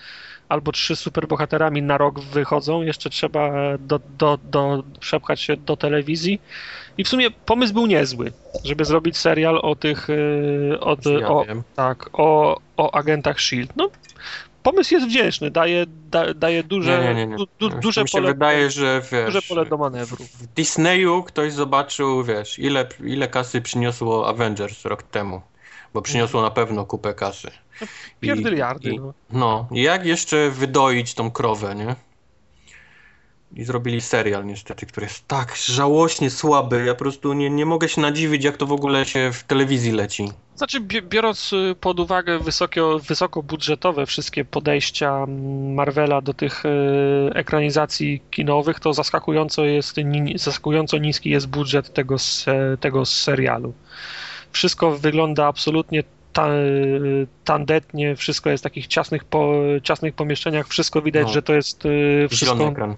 A: albo trzy z superbohaterami na rok wychodzą, jeszcze trzeba do, do, do, przepchać się do telewizji. I w sumie pomysł był niezły, żeby zrobić serial o tych, e, o,
B: Ja
A: o,
B: wiem.
A: tak, o, o agentach SHIELD. No, pomysł jest wdzięczny, daje, da, daje duże,
B: Nie, nie, nie.
A: Du, du, duże, pole,
B: wydaje, że wiesz,
A: duże pole do manewru.
B: w Disneyu ktoś zobaczył, wiesz, ile, ile kasy przyniosło Avengers rok temu. Bo przyniosło na pewno kupę kasy. I-
A: Pierdyliardy,
B: i-
A: no.
B: No, i jak jeszcze wydoić tą krowę, nie? I zrobili serial niestety, który jest tak żałośnie słaby. Ja po prostu nie, nie mogę się nadziwić, jak to w ogóle się w telewizji leci.
A: Znaczy, bi- biorąc y, pod uwagę wysoko, wysokobudżetowe wszystkie podejścia Marvela do tych y, ekranizacji kinowych, to zaskakująco jest zaskakująco niski jest budżet tego, tego serialu. Wszystko wygląda absolutnie ta, tandetnie, wszystko jest w takich ciasnych, po, ciasnych pomieszczeniach, wszystko widać,
B: No.
A: że to jest y, wszystko
B: Zielony ekran.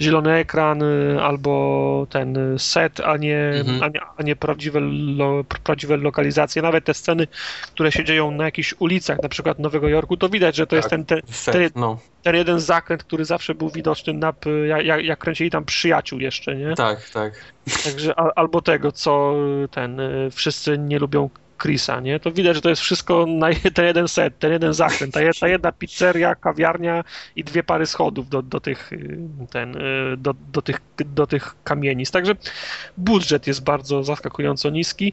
A: zielony ekran y, albo ten set, a nie,
B: Mhm.
A: a nie, a nie prawdziwe, lo, prawdziwe lokalizacje. Nawet te sceny, które się dzieją na jakichś ulicach, na przykład Nowego Jorku, to widać, że to jest
B: Tak.
A: ten, ten,
B: Set,
A: ten,
B: no,
A: ten jeden zakręt, który zawsze był widoczny, na, jak, jak, kręcili tam przyjaciół jeszcze, nie?
B: tak, tak.
A: Także a, albo tego, co ten, y, wszyscy nie lubią Chrisa, nie? To widać, że to jest wszystko na ten jeden set, ten jeden zakręt, ta, ta jedna pizzeria, kawiarnia i dwie pary schodów do, do tych y, ten, y, do, do, tych, do tych kamienic. Także budżet jest bardzo zaskakująco niski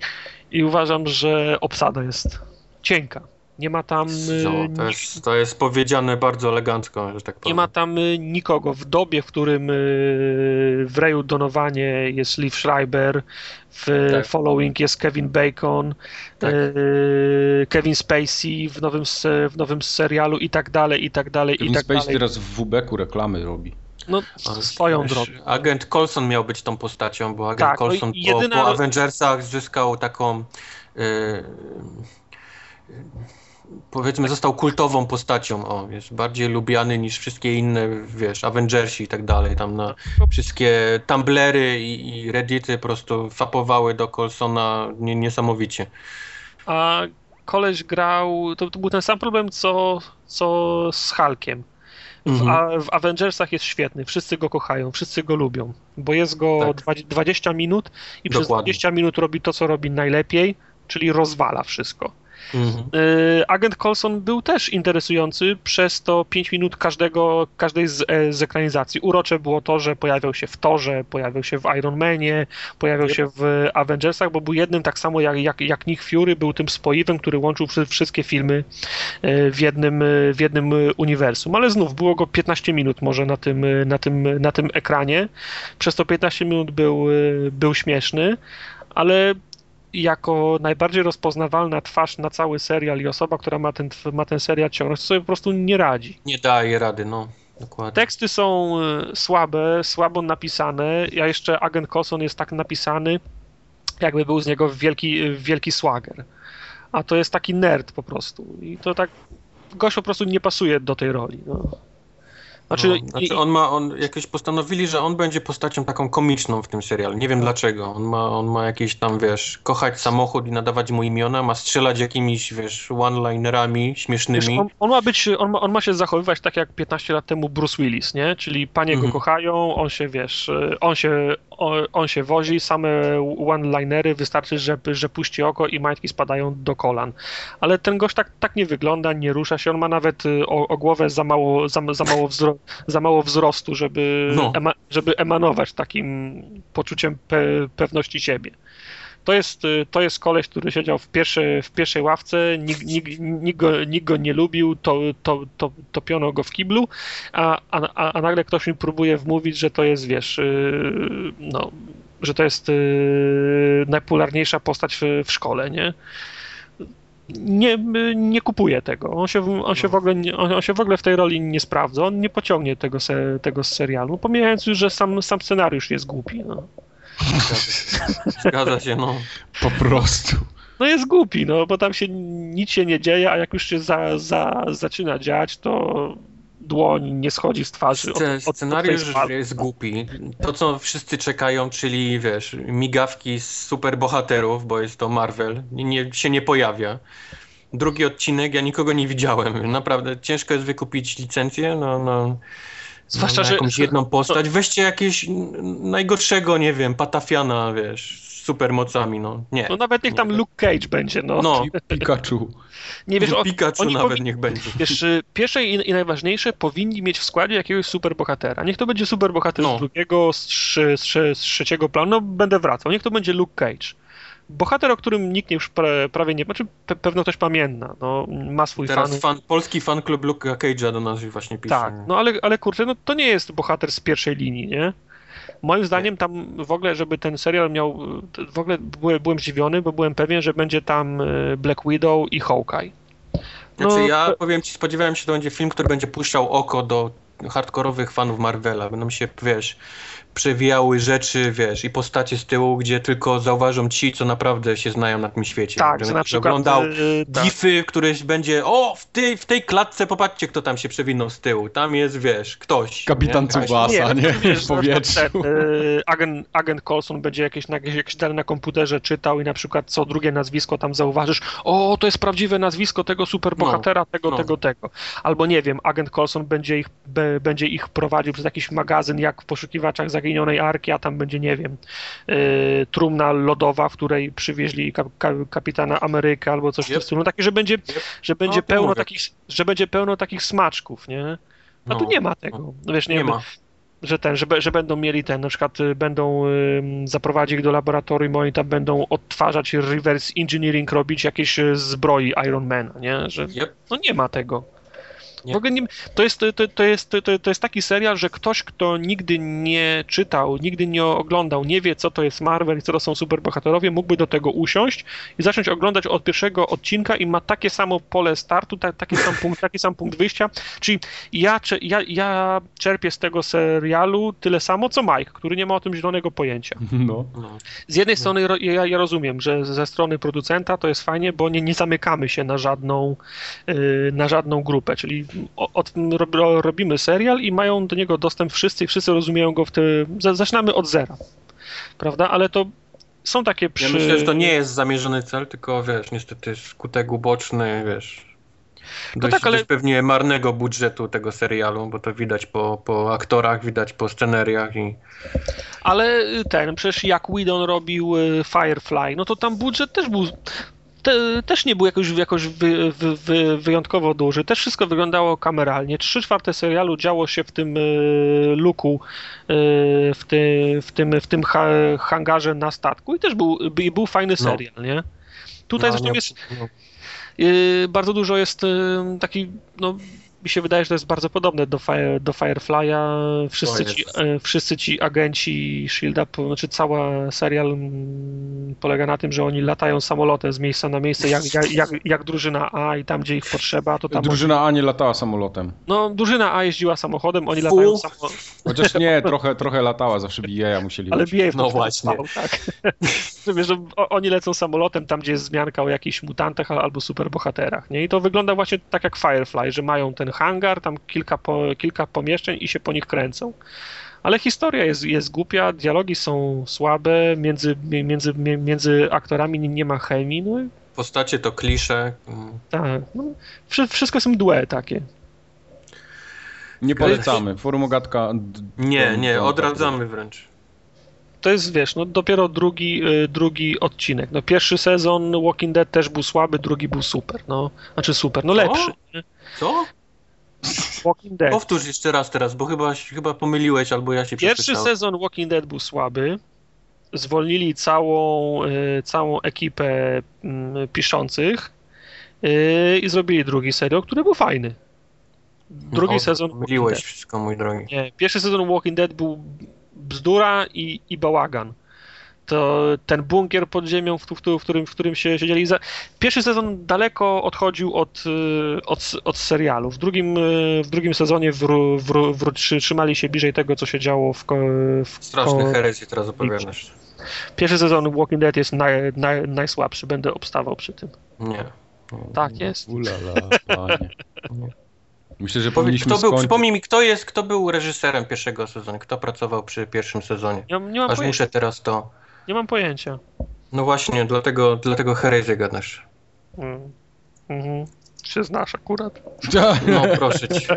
A: i uważam, że obsada jest cienka. Nie ma tam y,
B: No, to, jest, to jest powiedziane bardzo elegancko, że tak powiem.
A: nie ma tam y, nikogo. W dobie, w którym y, w Reju Donowanie jest Liv Schreiber, w
B: Tak.
A: Following jest Kevin Bacon,
B: Tak.
A: Kevin Spacey w nowym, w nowym serialu i tak dalej, i tak dalej, i
C: Kevin
A: tak
C: Spacey
A: dalej.
C: teraz w WB-ku reklamy robi.
A: No, swoją drogą.
B: Agent Coulson miał być tą postacią, bo agent
A: Tak, no i
B: Coulson po,
A: jedyna-
B: po Avengersach zyskał taką. Yy, powiedzmy, został kultową postacią. O, jest bardziej lubiany niż wszystkie inne, wiesz, Avengersi i tak dalej. Tam na wszystkie Tumblery i, i Reddity po prostu fapowały do Coulsona nie, niesamowicie.
A: A koleś grał, to, to był ten sam problem, co, co z Hulkiem. W,
B: Mhm.
A: a, w Avengersach jest świetny, wszyscy go kochają, wszyscy go lubią, bo jest go
B: Tak.
A: dwa- 20 minut i przez
B: Dokładnie.
A: 20 minut robi to, co robi najlepiej, czyli rozwala wszystko.
B: Mhm.
A: Y, Agent Coulson był też interesujący przez to 5 minut każdego, każdej z, e, z ekranizacji. Urocze było to, że pojawiał się w Torze, pojawiał się w Iron Manie, pojawiał się w Avengersach, bo był jednym tak samo jak, jak, jak Nick Fury, był tym spoiwem, który łączył wszy- wszystkie filmy e, w jednym, e, w jednym uniwersum. Ale znów było go 15 minut może na tym, na tym, na tym ekranie. Przez to 15 minut był, był śmieszny, ale jako najbardziej rozpoznawalna twarz na cały serial i osoba, która ma ten, ma ten serial ciągnąć, sobie po prostu nie radzi.
B: Nie daje rady, no. Dokładnie.
A: Teksty są e, słabe, słabo napisane, a jeszcze Agent Coulson jest tak napisany, jakby był z niego wielki, wielki swagger. A to jest taki nerd po prostu. I to tak, gość po prostu nie pasuje do tej roli. No. Znaczy,
B: no, znaczy on ma, on jakoś postanowili, że on będzie postacią taką komiczną w tym serialu. Nie wiem dlaczego. On ma, on ma jakieś tam, wiesz, kochać samochód i nadawać mu imiona, ma strzelać jakimiś, wiesz, one-linerami
A: Wiesz,
B: śmiesznymi.
A: on, on ma być, on ma, on ma się zachowywać tak jak 15 lat temu Bruce Willis, nie? Czyli panie
B: Mhm.
A: go kochają, on się, wiesz, on się, on, on się wozi, same one-linery, wystarczy, że, że puści oko i majtki spadają do kolan. Ale ten gość tak, tak nie wygląda, nie rusza się, on ma nawet y, o, o głowę za mało, za, za, mało wzro, za mało wzrostu, żeby,
B: No.
A: ema, żeby emanować takim poczuciem pe, pewności siebie. To jest, y, to jest koleś, który siedział w pierwszej, w pierwszej ławce, nikt, nikt, nikt, go, nikt go nie lubił, to, to, to, topiono go w kiblu, a, a, a nagle ktoś mi próbuje wmówić, że to jest, wiesz, y, no, że to jest y, najpopularniejsza postać w, w szkole, nie? Nie, y, nie kupuje tego. On się, w- on, się w ogóle, nie- on, on się w ogóle w tej roli nie sprawdza. On nie pociągnie tego, se, tego z serialu. Pomijając już, że sam, sam scenariusz jest głupi. No.
B: Zgadza się. Zgadza się, no.
C: Po prostu.
A: No jest głupi, no bo tam się nic się nie dzieje, a jak już się za, za, zaczyna dziać, to dłoń nie schodzi z twarzy. od- od-
B: Scenariusz jest głupi. To, co wszyscy czekają, czyli wiesz, migawki z superbohaterów, bo jest to Marvel, nie, się nie pojawia. Drugi odcinek, ja nikogo nie widziałem. Naprawdę ciężko jest wykupić licencję na, na,
A: Zwłaszcza,
B: na
A: że-
B: jakąś jedną postać. Weźcie jakiegoś najgorszego, nie wiem, patafiana, wiesz, supermocami, no. Nie.
A: No nawet niech tam
B: Nie.
A: Luke Cage będzie, no.
B: No,
C: Pikachu.
A: nie wiesz, o,
B: Pikachu
A: oni
B: nawet
A: powinni-
B: niech będzie.
A: Wiesz, y, pierwsze i, i najważniejsze powinni mieć w składzie jakiegoś superbohatera. Niech to będzie superbohater
B: No.
A: z drugiego, z, trzy, z, trzy, z trzeciego planu, no będę wracał. Niech to będzie Luke Cage. Bohater, o którym nikt już pra, prawie nie, znaczy pe, pewno ktoś pamięta, no, ma swój
B: Teraz
A: fan.
B: fan, polski fan klub Luke'a Cage'a do nas właśnie pisze.
A: Tak, no ale, ale kurczę, no to nie jest bohater z pierwszej linii, nie? Moim zdaniem tam w ogóle, żeby ten serial miał, w ogóle byłem, byłem zdziwiony, bo byłem pewien, że będzie tam y, Black Widow i Hawkeye.
B: Znaczy
A: No,
B: ja
A: to-
B: powiem ci, spodziewałem się, że to będzie film, który będzie puszczał oko do hardkorowych fanów Marvela. Będą się, wiesz, przewijały rzeczy, wiesz, i postacie z tyłu, gdzie tylko zauważą ci, co naprawdę się znają na tym świecie.
A: Tak,
B: Że
A: że na przykład
B: oglądał
A: y, tak.
B: gify, któreś będzie, o, w tej, w tej klatce, popatrzcie, kto tam się przewinął z tyłu. Tam jest, wiesz, ktoś.
C: Kapitan
B: nie?
C: Tsubasa, nie?
A: to wiesz,
C: W powietrzu.
A: ten, y, agent, agent Coulson będzie jakieś, na, jakieś, jakieś dane na komputerze czytał i na przykład co drugie nazwisko tam zauważysz, o, to jest prawdziwe nazwisko tego superbohatera, tego,
B: no.
A: tego, tego. Albo nie wiem, agent Coulson będzie ich, be, będzie ich prowadził przez jakiś magazyn, jak w poszukiwaczach zaginionej arki, a tam będzie, nie wiem, y, trumna lodowa, w której przywieźli kap, ka, kapitana Amerykę albo coś w tym
B: Yep.
A: stylu. No Takie, że będzie, że będzie
B: to
A: pełno
B: mówię.
A: takich, że będzie pełno takich smaczków, nie? A tu
B: No.
A: nie ma tego. No wiesz, nie,
B: Nie ma.
A: że ten, że, że będą mieli ten, na przykład y, będą zaprowadzić ich do laboratorium, oni tam będą odtwarzać reverse engineering, robić jakieś y, zbroi Ironmana, nie? Że
B: Yep.
A: no nie ma tego.
B: Nie.
A: W ogóle nie, to, jest, to, to, jest, to, to jest taki serial, że ktoś, kto nigdy nie czytał, nigdy nie oglądał, nie wie, co to jest Marvel i co to są superbohaterowie, mógłby do tego usiąść i zacząć oglądać od pierwszego odcinka i ma takie samo pole startu, ta, taki, sam punkt, taki sam punkt wyjścia. Czyli ja, ja, ja czerpię z tego serialu tyle samo, co Mike, który nie ma o tym zielonego pojęcia.
C: No.
B: No.
A: Z jednej strony ro- ja, ja rozumiem, że ze strony producenta to jest fajnie, bo nie, nie zamykamy się na żadną, yy, na żadną grupę, czyli o, rob, ro- robimy serial i mają do niego dostęp wszyscy i wszyscy rozumieją go w tym, za- zaczynamy od zera, prawda, ale to są takie przy...
B: Ja myślę, że to nie jest zamierzony cel, tylko wiesz, niestety skutek uboczny, wiesz. Dość,
A: tak, ale-
B: dość pewnie marnego budżetu tego serialu, bo to widać po, po aktorach, widać po sceneriach i
A: Ale ten, przecież jak Whedon robił y, Firefly, no to tam budżet też był. Te, też nie był jakoś, jakoś wy, wy, wy, wyjątkowo duży. Też wszystko wyglądało kameralnie. Trzy czwarte serialu działo się w tym y, luku, y, w, ty, w tym, w tym ha, hangarze na statku i też był, by, był fajny
B: No.
A: serial, nie? Tutaj
B: no,
A: zresztą
B: nie-
A: jest
B: no,
A: Yy, bardzo dużo jest taki, no mi się wydaje, że to jest bardzo podobne do, Fire, do Firefly'a. Wszyscy ci, yy, wszyscy ci agenci Shielda, znaczy cały serial mm, polega na tym, że oni latają samolotem z miejsca na miejsce, jak, jak, jak, jak drużyna A i tam, gdzie ich potrzeba, to tam...
C: Drużyna A nie latała samolotem.
A: No, drużyna A jeździła samochodem, oni
B: Fu.
A: latają samolotem,
C: Chociaż nie, trochę, trochę latała, zawsze BA musieli
A: ale w
B: No właśnie.
A: spał, tak. Wiesz, że oni lecą samolotem tam, gdzie jest wzmianka o jakichś mutantach al- albo superbohaterach, nie? I to wygląda właśnie tak jak Firefly, że mają ten hangar, tam kilka, po, kilka pomieszczeń i się po nich kręcą. Ale historia jest, jest głupia, dialogi są słabe, między, między, między aktorami nie, ma chemii, no
B: Postacie to klisze.
A: tak, no, wszy- wszystko są mdłe takie.
C: Nie polecamy. Forum Ogatka...
B: Nie, nie, odradzamy wręcz.
A: To jest, wiesz, no dopiero drugi, y, drugi odcinek. No pierwszy sezon Walking Dead też był słaby, drugi był super, no. Znaczy super, no
B: Co?
A: lepszy. nie?
B: Co?
A: Walking Dead.
B: Powtórz jeszcze raz teraz, bo chyba, chyba pomyliłeś albo ja się
A: Pierwszy sezon Walking Dead był słaby. Zwolnili całą, y, całą ekipę mm, piszących y, i zrobili drugi serial, który był fajny. Drugi
B: O,
A: sezon
B: Pomyliłeś wszystko, mój drogi.
A: Nie, pierwszy sezon Walking Dead był bzdura i, i bałagan. To ten bunkier pod ziemią, w, w, w, którym, w którym się siedzieli. Pierwszy sezon daleko odchodził od, y, od, od serialu. W drugim, y, w drugim sezonie wró, wró, wró, trzy- trzymali się bliżej tego, co się działo w, w
B: Straszne
A: ko...
B: herezje teraz opowiadasz.
A: Pierwszy sezon Walking Dead jest naj, naj, najsłabszy, będę obstawał przy tym.
B: Nie.
A: Tak jest.
C: Ulala, panie. Myślę, że powinniśmy
B: kto był,
C: skończyć.
B: przypomnij mi, kto jest, kto był reżyserem pierwszego sezonu? Kto pracował przy pierwszym sezonie?
A: Nie, mam- nie, mam,
B: Aż
A: pojęcia,
B: muszę teraz to...
A: nie mam pojęcia.
B: No właśnie, dlatego, dlatego herezję gadasz.
A: Mm. Mhm. Się znasz akurat.
B: No proszę cię.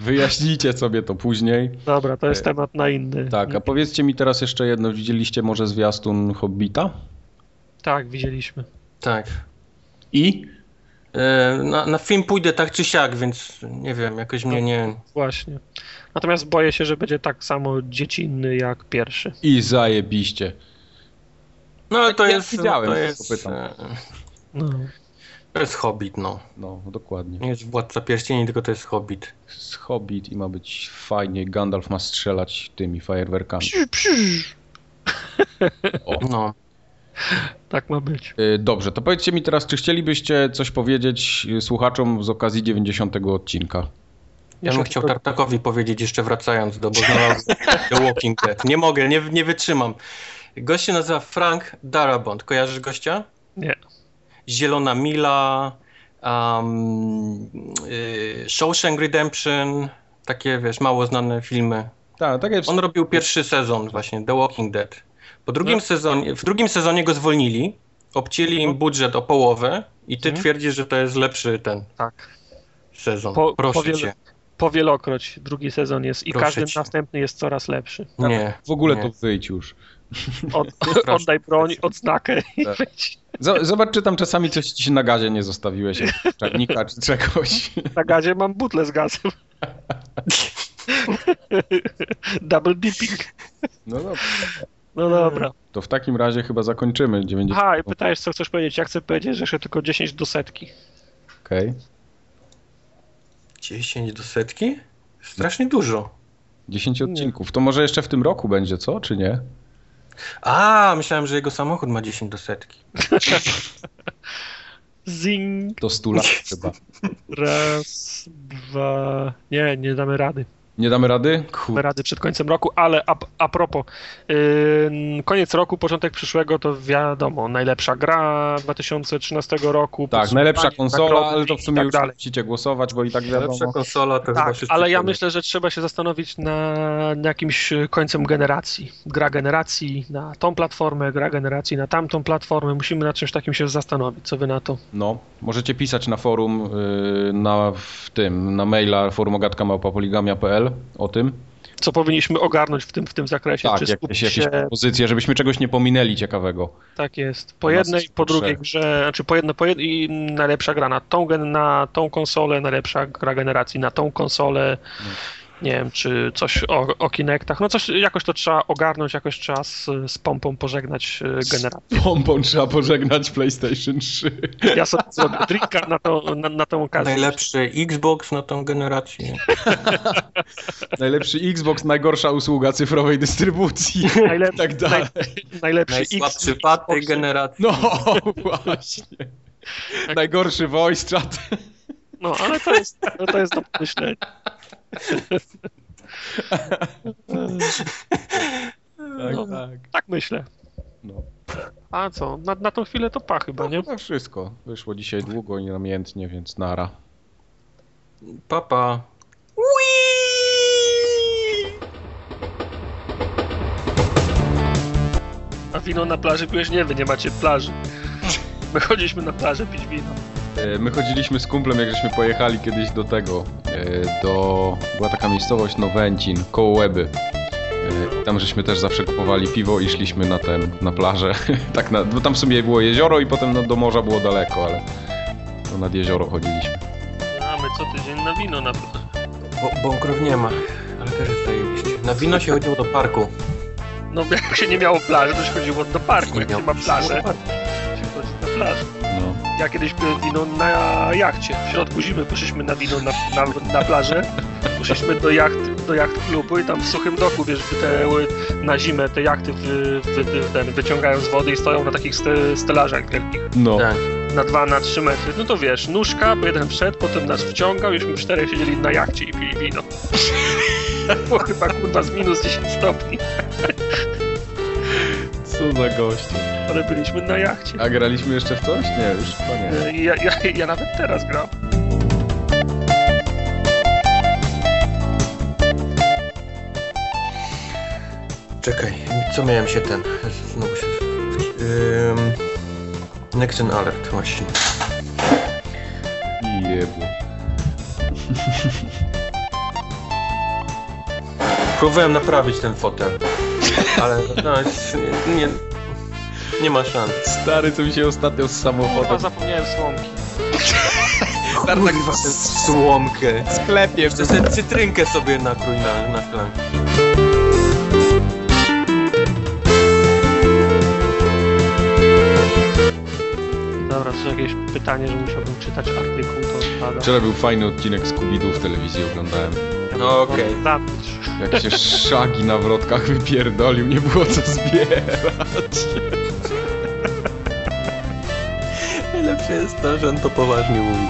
C: Wyjaśnijcie sobie to później.
A: Dobra, to jest
C: E,
A: temat na inny.
C: Tak, a powiedzcie mi teraz jeszcze jedno. Widzieliście może zwiastun Hobbita?
A: Tak, widzieliśmy.
B: Tak.
C: I?
B: E, Na, na film pójdę tak czy siak, więc nie wiem, jakoś mnie nie...
A: Właśnie. Natomiast boję się, że będzie tak samo dziecinny jak pierwszy.
C: I zajebiście.
B: No ale to
C: Ja
B: jest...
C: widziałem,
B: to jest, e,
A: No.
B: to jest Hobbit, no.
C: No, dokładnie.
B: Nie jest Władca Pierścieni, tylko to jest Hobbit.
C: Z Hobbit i ma być fajnie. Gandalf ma strzelać tymi fajerwerkami.
A: Psiu, psiu.
B: No.
A: Tak ma być.
C: Y, Dobrze, to powiedzcie mi teraz, czy chcielibyście coś powiedzieć słuchaczom z okazji 90 odcinka?
B: Ja bym chciał Tartakowi powiedzieć jeszcze wracając do, bo znalazłem The Walking Dead. Nie mogę, nie, nie wytrzymam. Gość się nazywa Frank Darabont. Kojarzysz gościa?
A: Nie.
B: Zielona Mila, um, y, Shawshank Redemption, takie wiesz, mało znane filmy.
C: Tak, tak jest.
B: On robił pierwszy sezon właśnie, The Walking Dead. Po drugim
A: No.
B: sezonie, w drugim sezonie go zwolnili, obcięli im budżet o połowę i ty
A: Mhm.
B: twierdzisz, że to jest lepszy ten
A: Tak.
B: sezon.
A: Po-
B: Proszę cię.
A: Powielokroć drugi sezon jest i
B: Proszę
A: każdy
B: cię.
A: następny jest coraz lepszy.
B: Nie.
C: W ogóle
B: nie.
C: to wyjdź już.
A: Od, oddaj broń, odznakę i
C: Tak.
A: wyjdź.
C: Zobacz, czy tam czasami coś ci się na gazie nie zostawiłeś, czarnika czy czegoś.
A: Na gazie mam butlę z gazem. Double dipping.
C: No dobra.
A: No dobra.
C: To w takim razie chyba zakończymy 90.
A: Aha, i pytałeś, co chcesz powiedzieć. Ja chcę powiedzieć, że jeszcze tylko 10 do setki.
C: Okej.
B: 10 do setki? Strasznie dużo.
C: 10 odcinków. To może jeszcze w tym roku będzie, co? Czy nie?
B: A, myślałem, że jego samochód ma 10 do setki.
A: Zing.
C: To 100 lat chyba.
A: Raz, dwa. Nie, nie damy rady.
C: Nie damy rady? Kur...
A: rady przed końcem roku, ale a, a propos, yy, koniec roku, początek przyszłego to wiadomo, najlepsza gra 2013 roku.
C: Tak, najlepsza konsola, ale to w sumie
A: tak
C: już
A: dalej.
C: musicie głosować, bo i tak wiadomo.
B: konsola to chyba
A: Tak,
B: wszyscy
A: ale ja myślę, że trzeba się zastanowić na, na jakimś końcem generacji. Gra generacji na tą platformę, gra generacji na tamtą platformę. Musimy nad czymś takim się zastanowić. Co wy na to?
C: No, możecie pisać na forum, yy, na w tym, na maila o tym.
A: Co powinniśmy ogarnąć w tym, w tym zakresie?
C: Tak,
A: Czy
C: jakieś,
A: skupić
C: jakieś
A: się
C: propozycje, żebyśmy czegoś nie pominęli ciekawego.
A: Tak jest. Po jednej, po drugiej grze, znaczy po jedno, po jed... i najlepsza gra na tą, na tą konsolę, najlepsza gra generacji na tą konsolę. Nie wiem, czy coś o, o Kinectach. No coś, jakoś to trzeba ogarnąć, jakoś trzeba z, z pompą pożegnać e, generację.
C: Pompą trzeba pożegnać PlayStation 3.
A: Ja sobie zrobię drinka na, to, na, na tą okazję.
B: Najlepszy Xbox na tą generację.
C: Najlepszy Xbox, najgorsza usługa cyfrowej dystrybucji.
A: Najlep...
C: I tak dalej.
A: naj- najlepszy X.
B: Najsłabszy pad tej generacji.
C: No właśnie. Najgorszy voice chat.
A: No, ale to jest, to jest do pomyślenia.
C: Tak,
A: No.
C: tak.
A: Tak myślę.
C: No.
A: A co? Na, na tą chwilę to pa chyba, nie?
C: No wszystko. Wyszło dzisiaj długo i namiętnie, więc nara.
B: Papa.
A: A wino na plaży piłeś? Nie, wy nie macie plaży. My chodziliśmy na plażę pić wino.
C: E, My chodziliśmy z kumplem, jak żeśmy pojechali kiedyś do tego, e, do... Była taka miejscowość Nowęcin, koło Łeby. E, Tam żeśmy też zawsze kupowali piwo i szliśmy na ten, na plażę. tak na, bo tam w sumie było jezioro i potem no, do morza było daleko, ale to nad jezioro chodziliśmy.
A: A my co tydzień na wino na plaży.
B: Bo, bąkrów nie ma, ale też jest zajebiście. Na wino się chodziło do parku.
A: No jak się nie miało plaży, to się chodziło do parku. Jak
B: miał-
A: się ma plażę, to się chodzi na plażę.
C: No.
A: Ja kiedyś piłem wino na jachcie. W środku zimy poszliśmy na wino na, na, na plażę. Poszliśmy do jacht, do jacht klubu i tam w suchym doku, wiesz, te, na zimę te jachty wy, wy, wy, ten, wyciągają z wody i stoją na takich ste, stelażach wielkich.
C: no.
B: Tak.
A: Na 2, na 3 metry. No to wiesz, nóżka, bo jeden wszedł, potem nas wciągał, jużśmy czterech siedzieli na jachcie i pili wino. Było chyba kurwa z minus 10 stopni,
C: Co za goście.
A: ale byliśmy na jachcie.
C: A graliśmy jeszcze w coś? Nie, już chyba nie.
A: Ja, ja, ja nawet teraz gram.
B: Czekaj, co miałem się ten... Znowu się... Ym... Next Gen Alert, właśnie.
C: Jebło.
B: Próbowałem naprawić ten fotel. Ale no, nie, nie, nie ma szans.
C: Stary, co mi się ostatnio z
A: Kurwa,
C: samochodem
A: zapomniałem słomki.
B: Kurwa, tę słomkę.
C: w sklepie.
B: Jeszcze sobie cytrynkę sobie nakrój na, na szklankę.
A: Dobra, to jakieś pytanie, że musiałbym czytać artykuł, to odpada.
C: Wczoraj był fajny odcinek Scooby-Doo w telewizji, oglądałem.
B: No okej.
C: Jak się szagi na wrotkach wypierdolił, nie było co zbierać.
B: Najlepsze jest to, że on to poważnie mówi.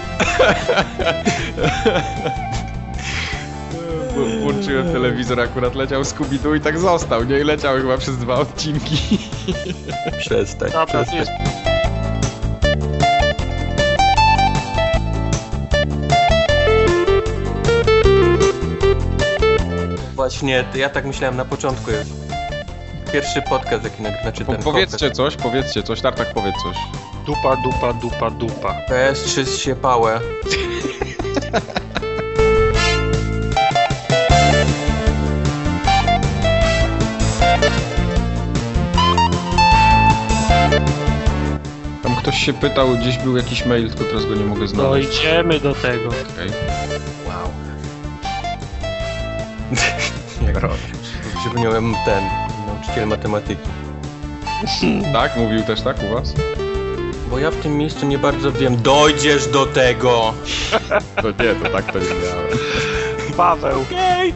C: Włączyłem telewizor, akurat leciał Scooby-Doo i tak został, nie? I leciał chyba przez dwa odcinki.
B: Przestań,
A: Dobra,
B: przestań.
A: jest
B: Właśnie, to ja tak myślałem na początku jest. Pierwszy podcast, jaki znaczy
C: Po,
B: ten
C: powiedzcie coś, powiedzcie coś, Tartak powiedz coś.
A: dupa, dupa, dupa, dupa.
B: podcast. PS3 się pałę.
C: Tam ktoś się pytał, gdzieś był jakiś mail, tylko teraz go nie mogę znaleźć.
A: Dojdziemy do tego.
C: Okej.
B: Jak Przypomniałem ten, nauczyciel matematyki.
C: Tak? Mówił też tak u was?
B: Bo ja w tym miejscu nie bardzo wiem, dojdziesz do tego!
C: To nie, to tak to nie miałem.
A: Paweł.
B: Okej!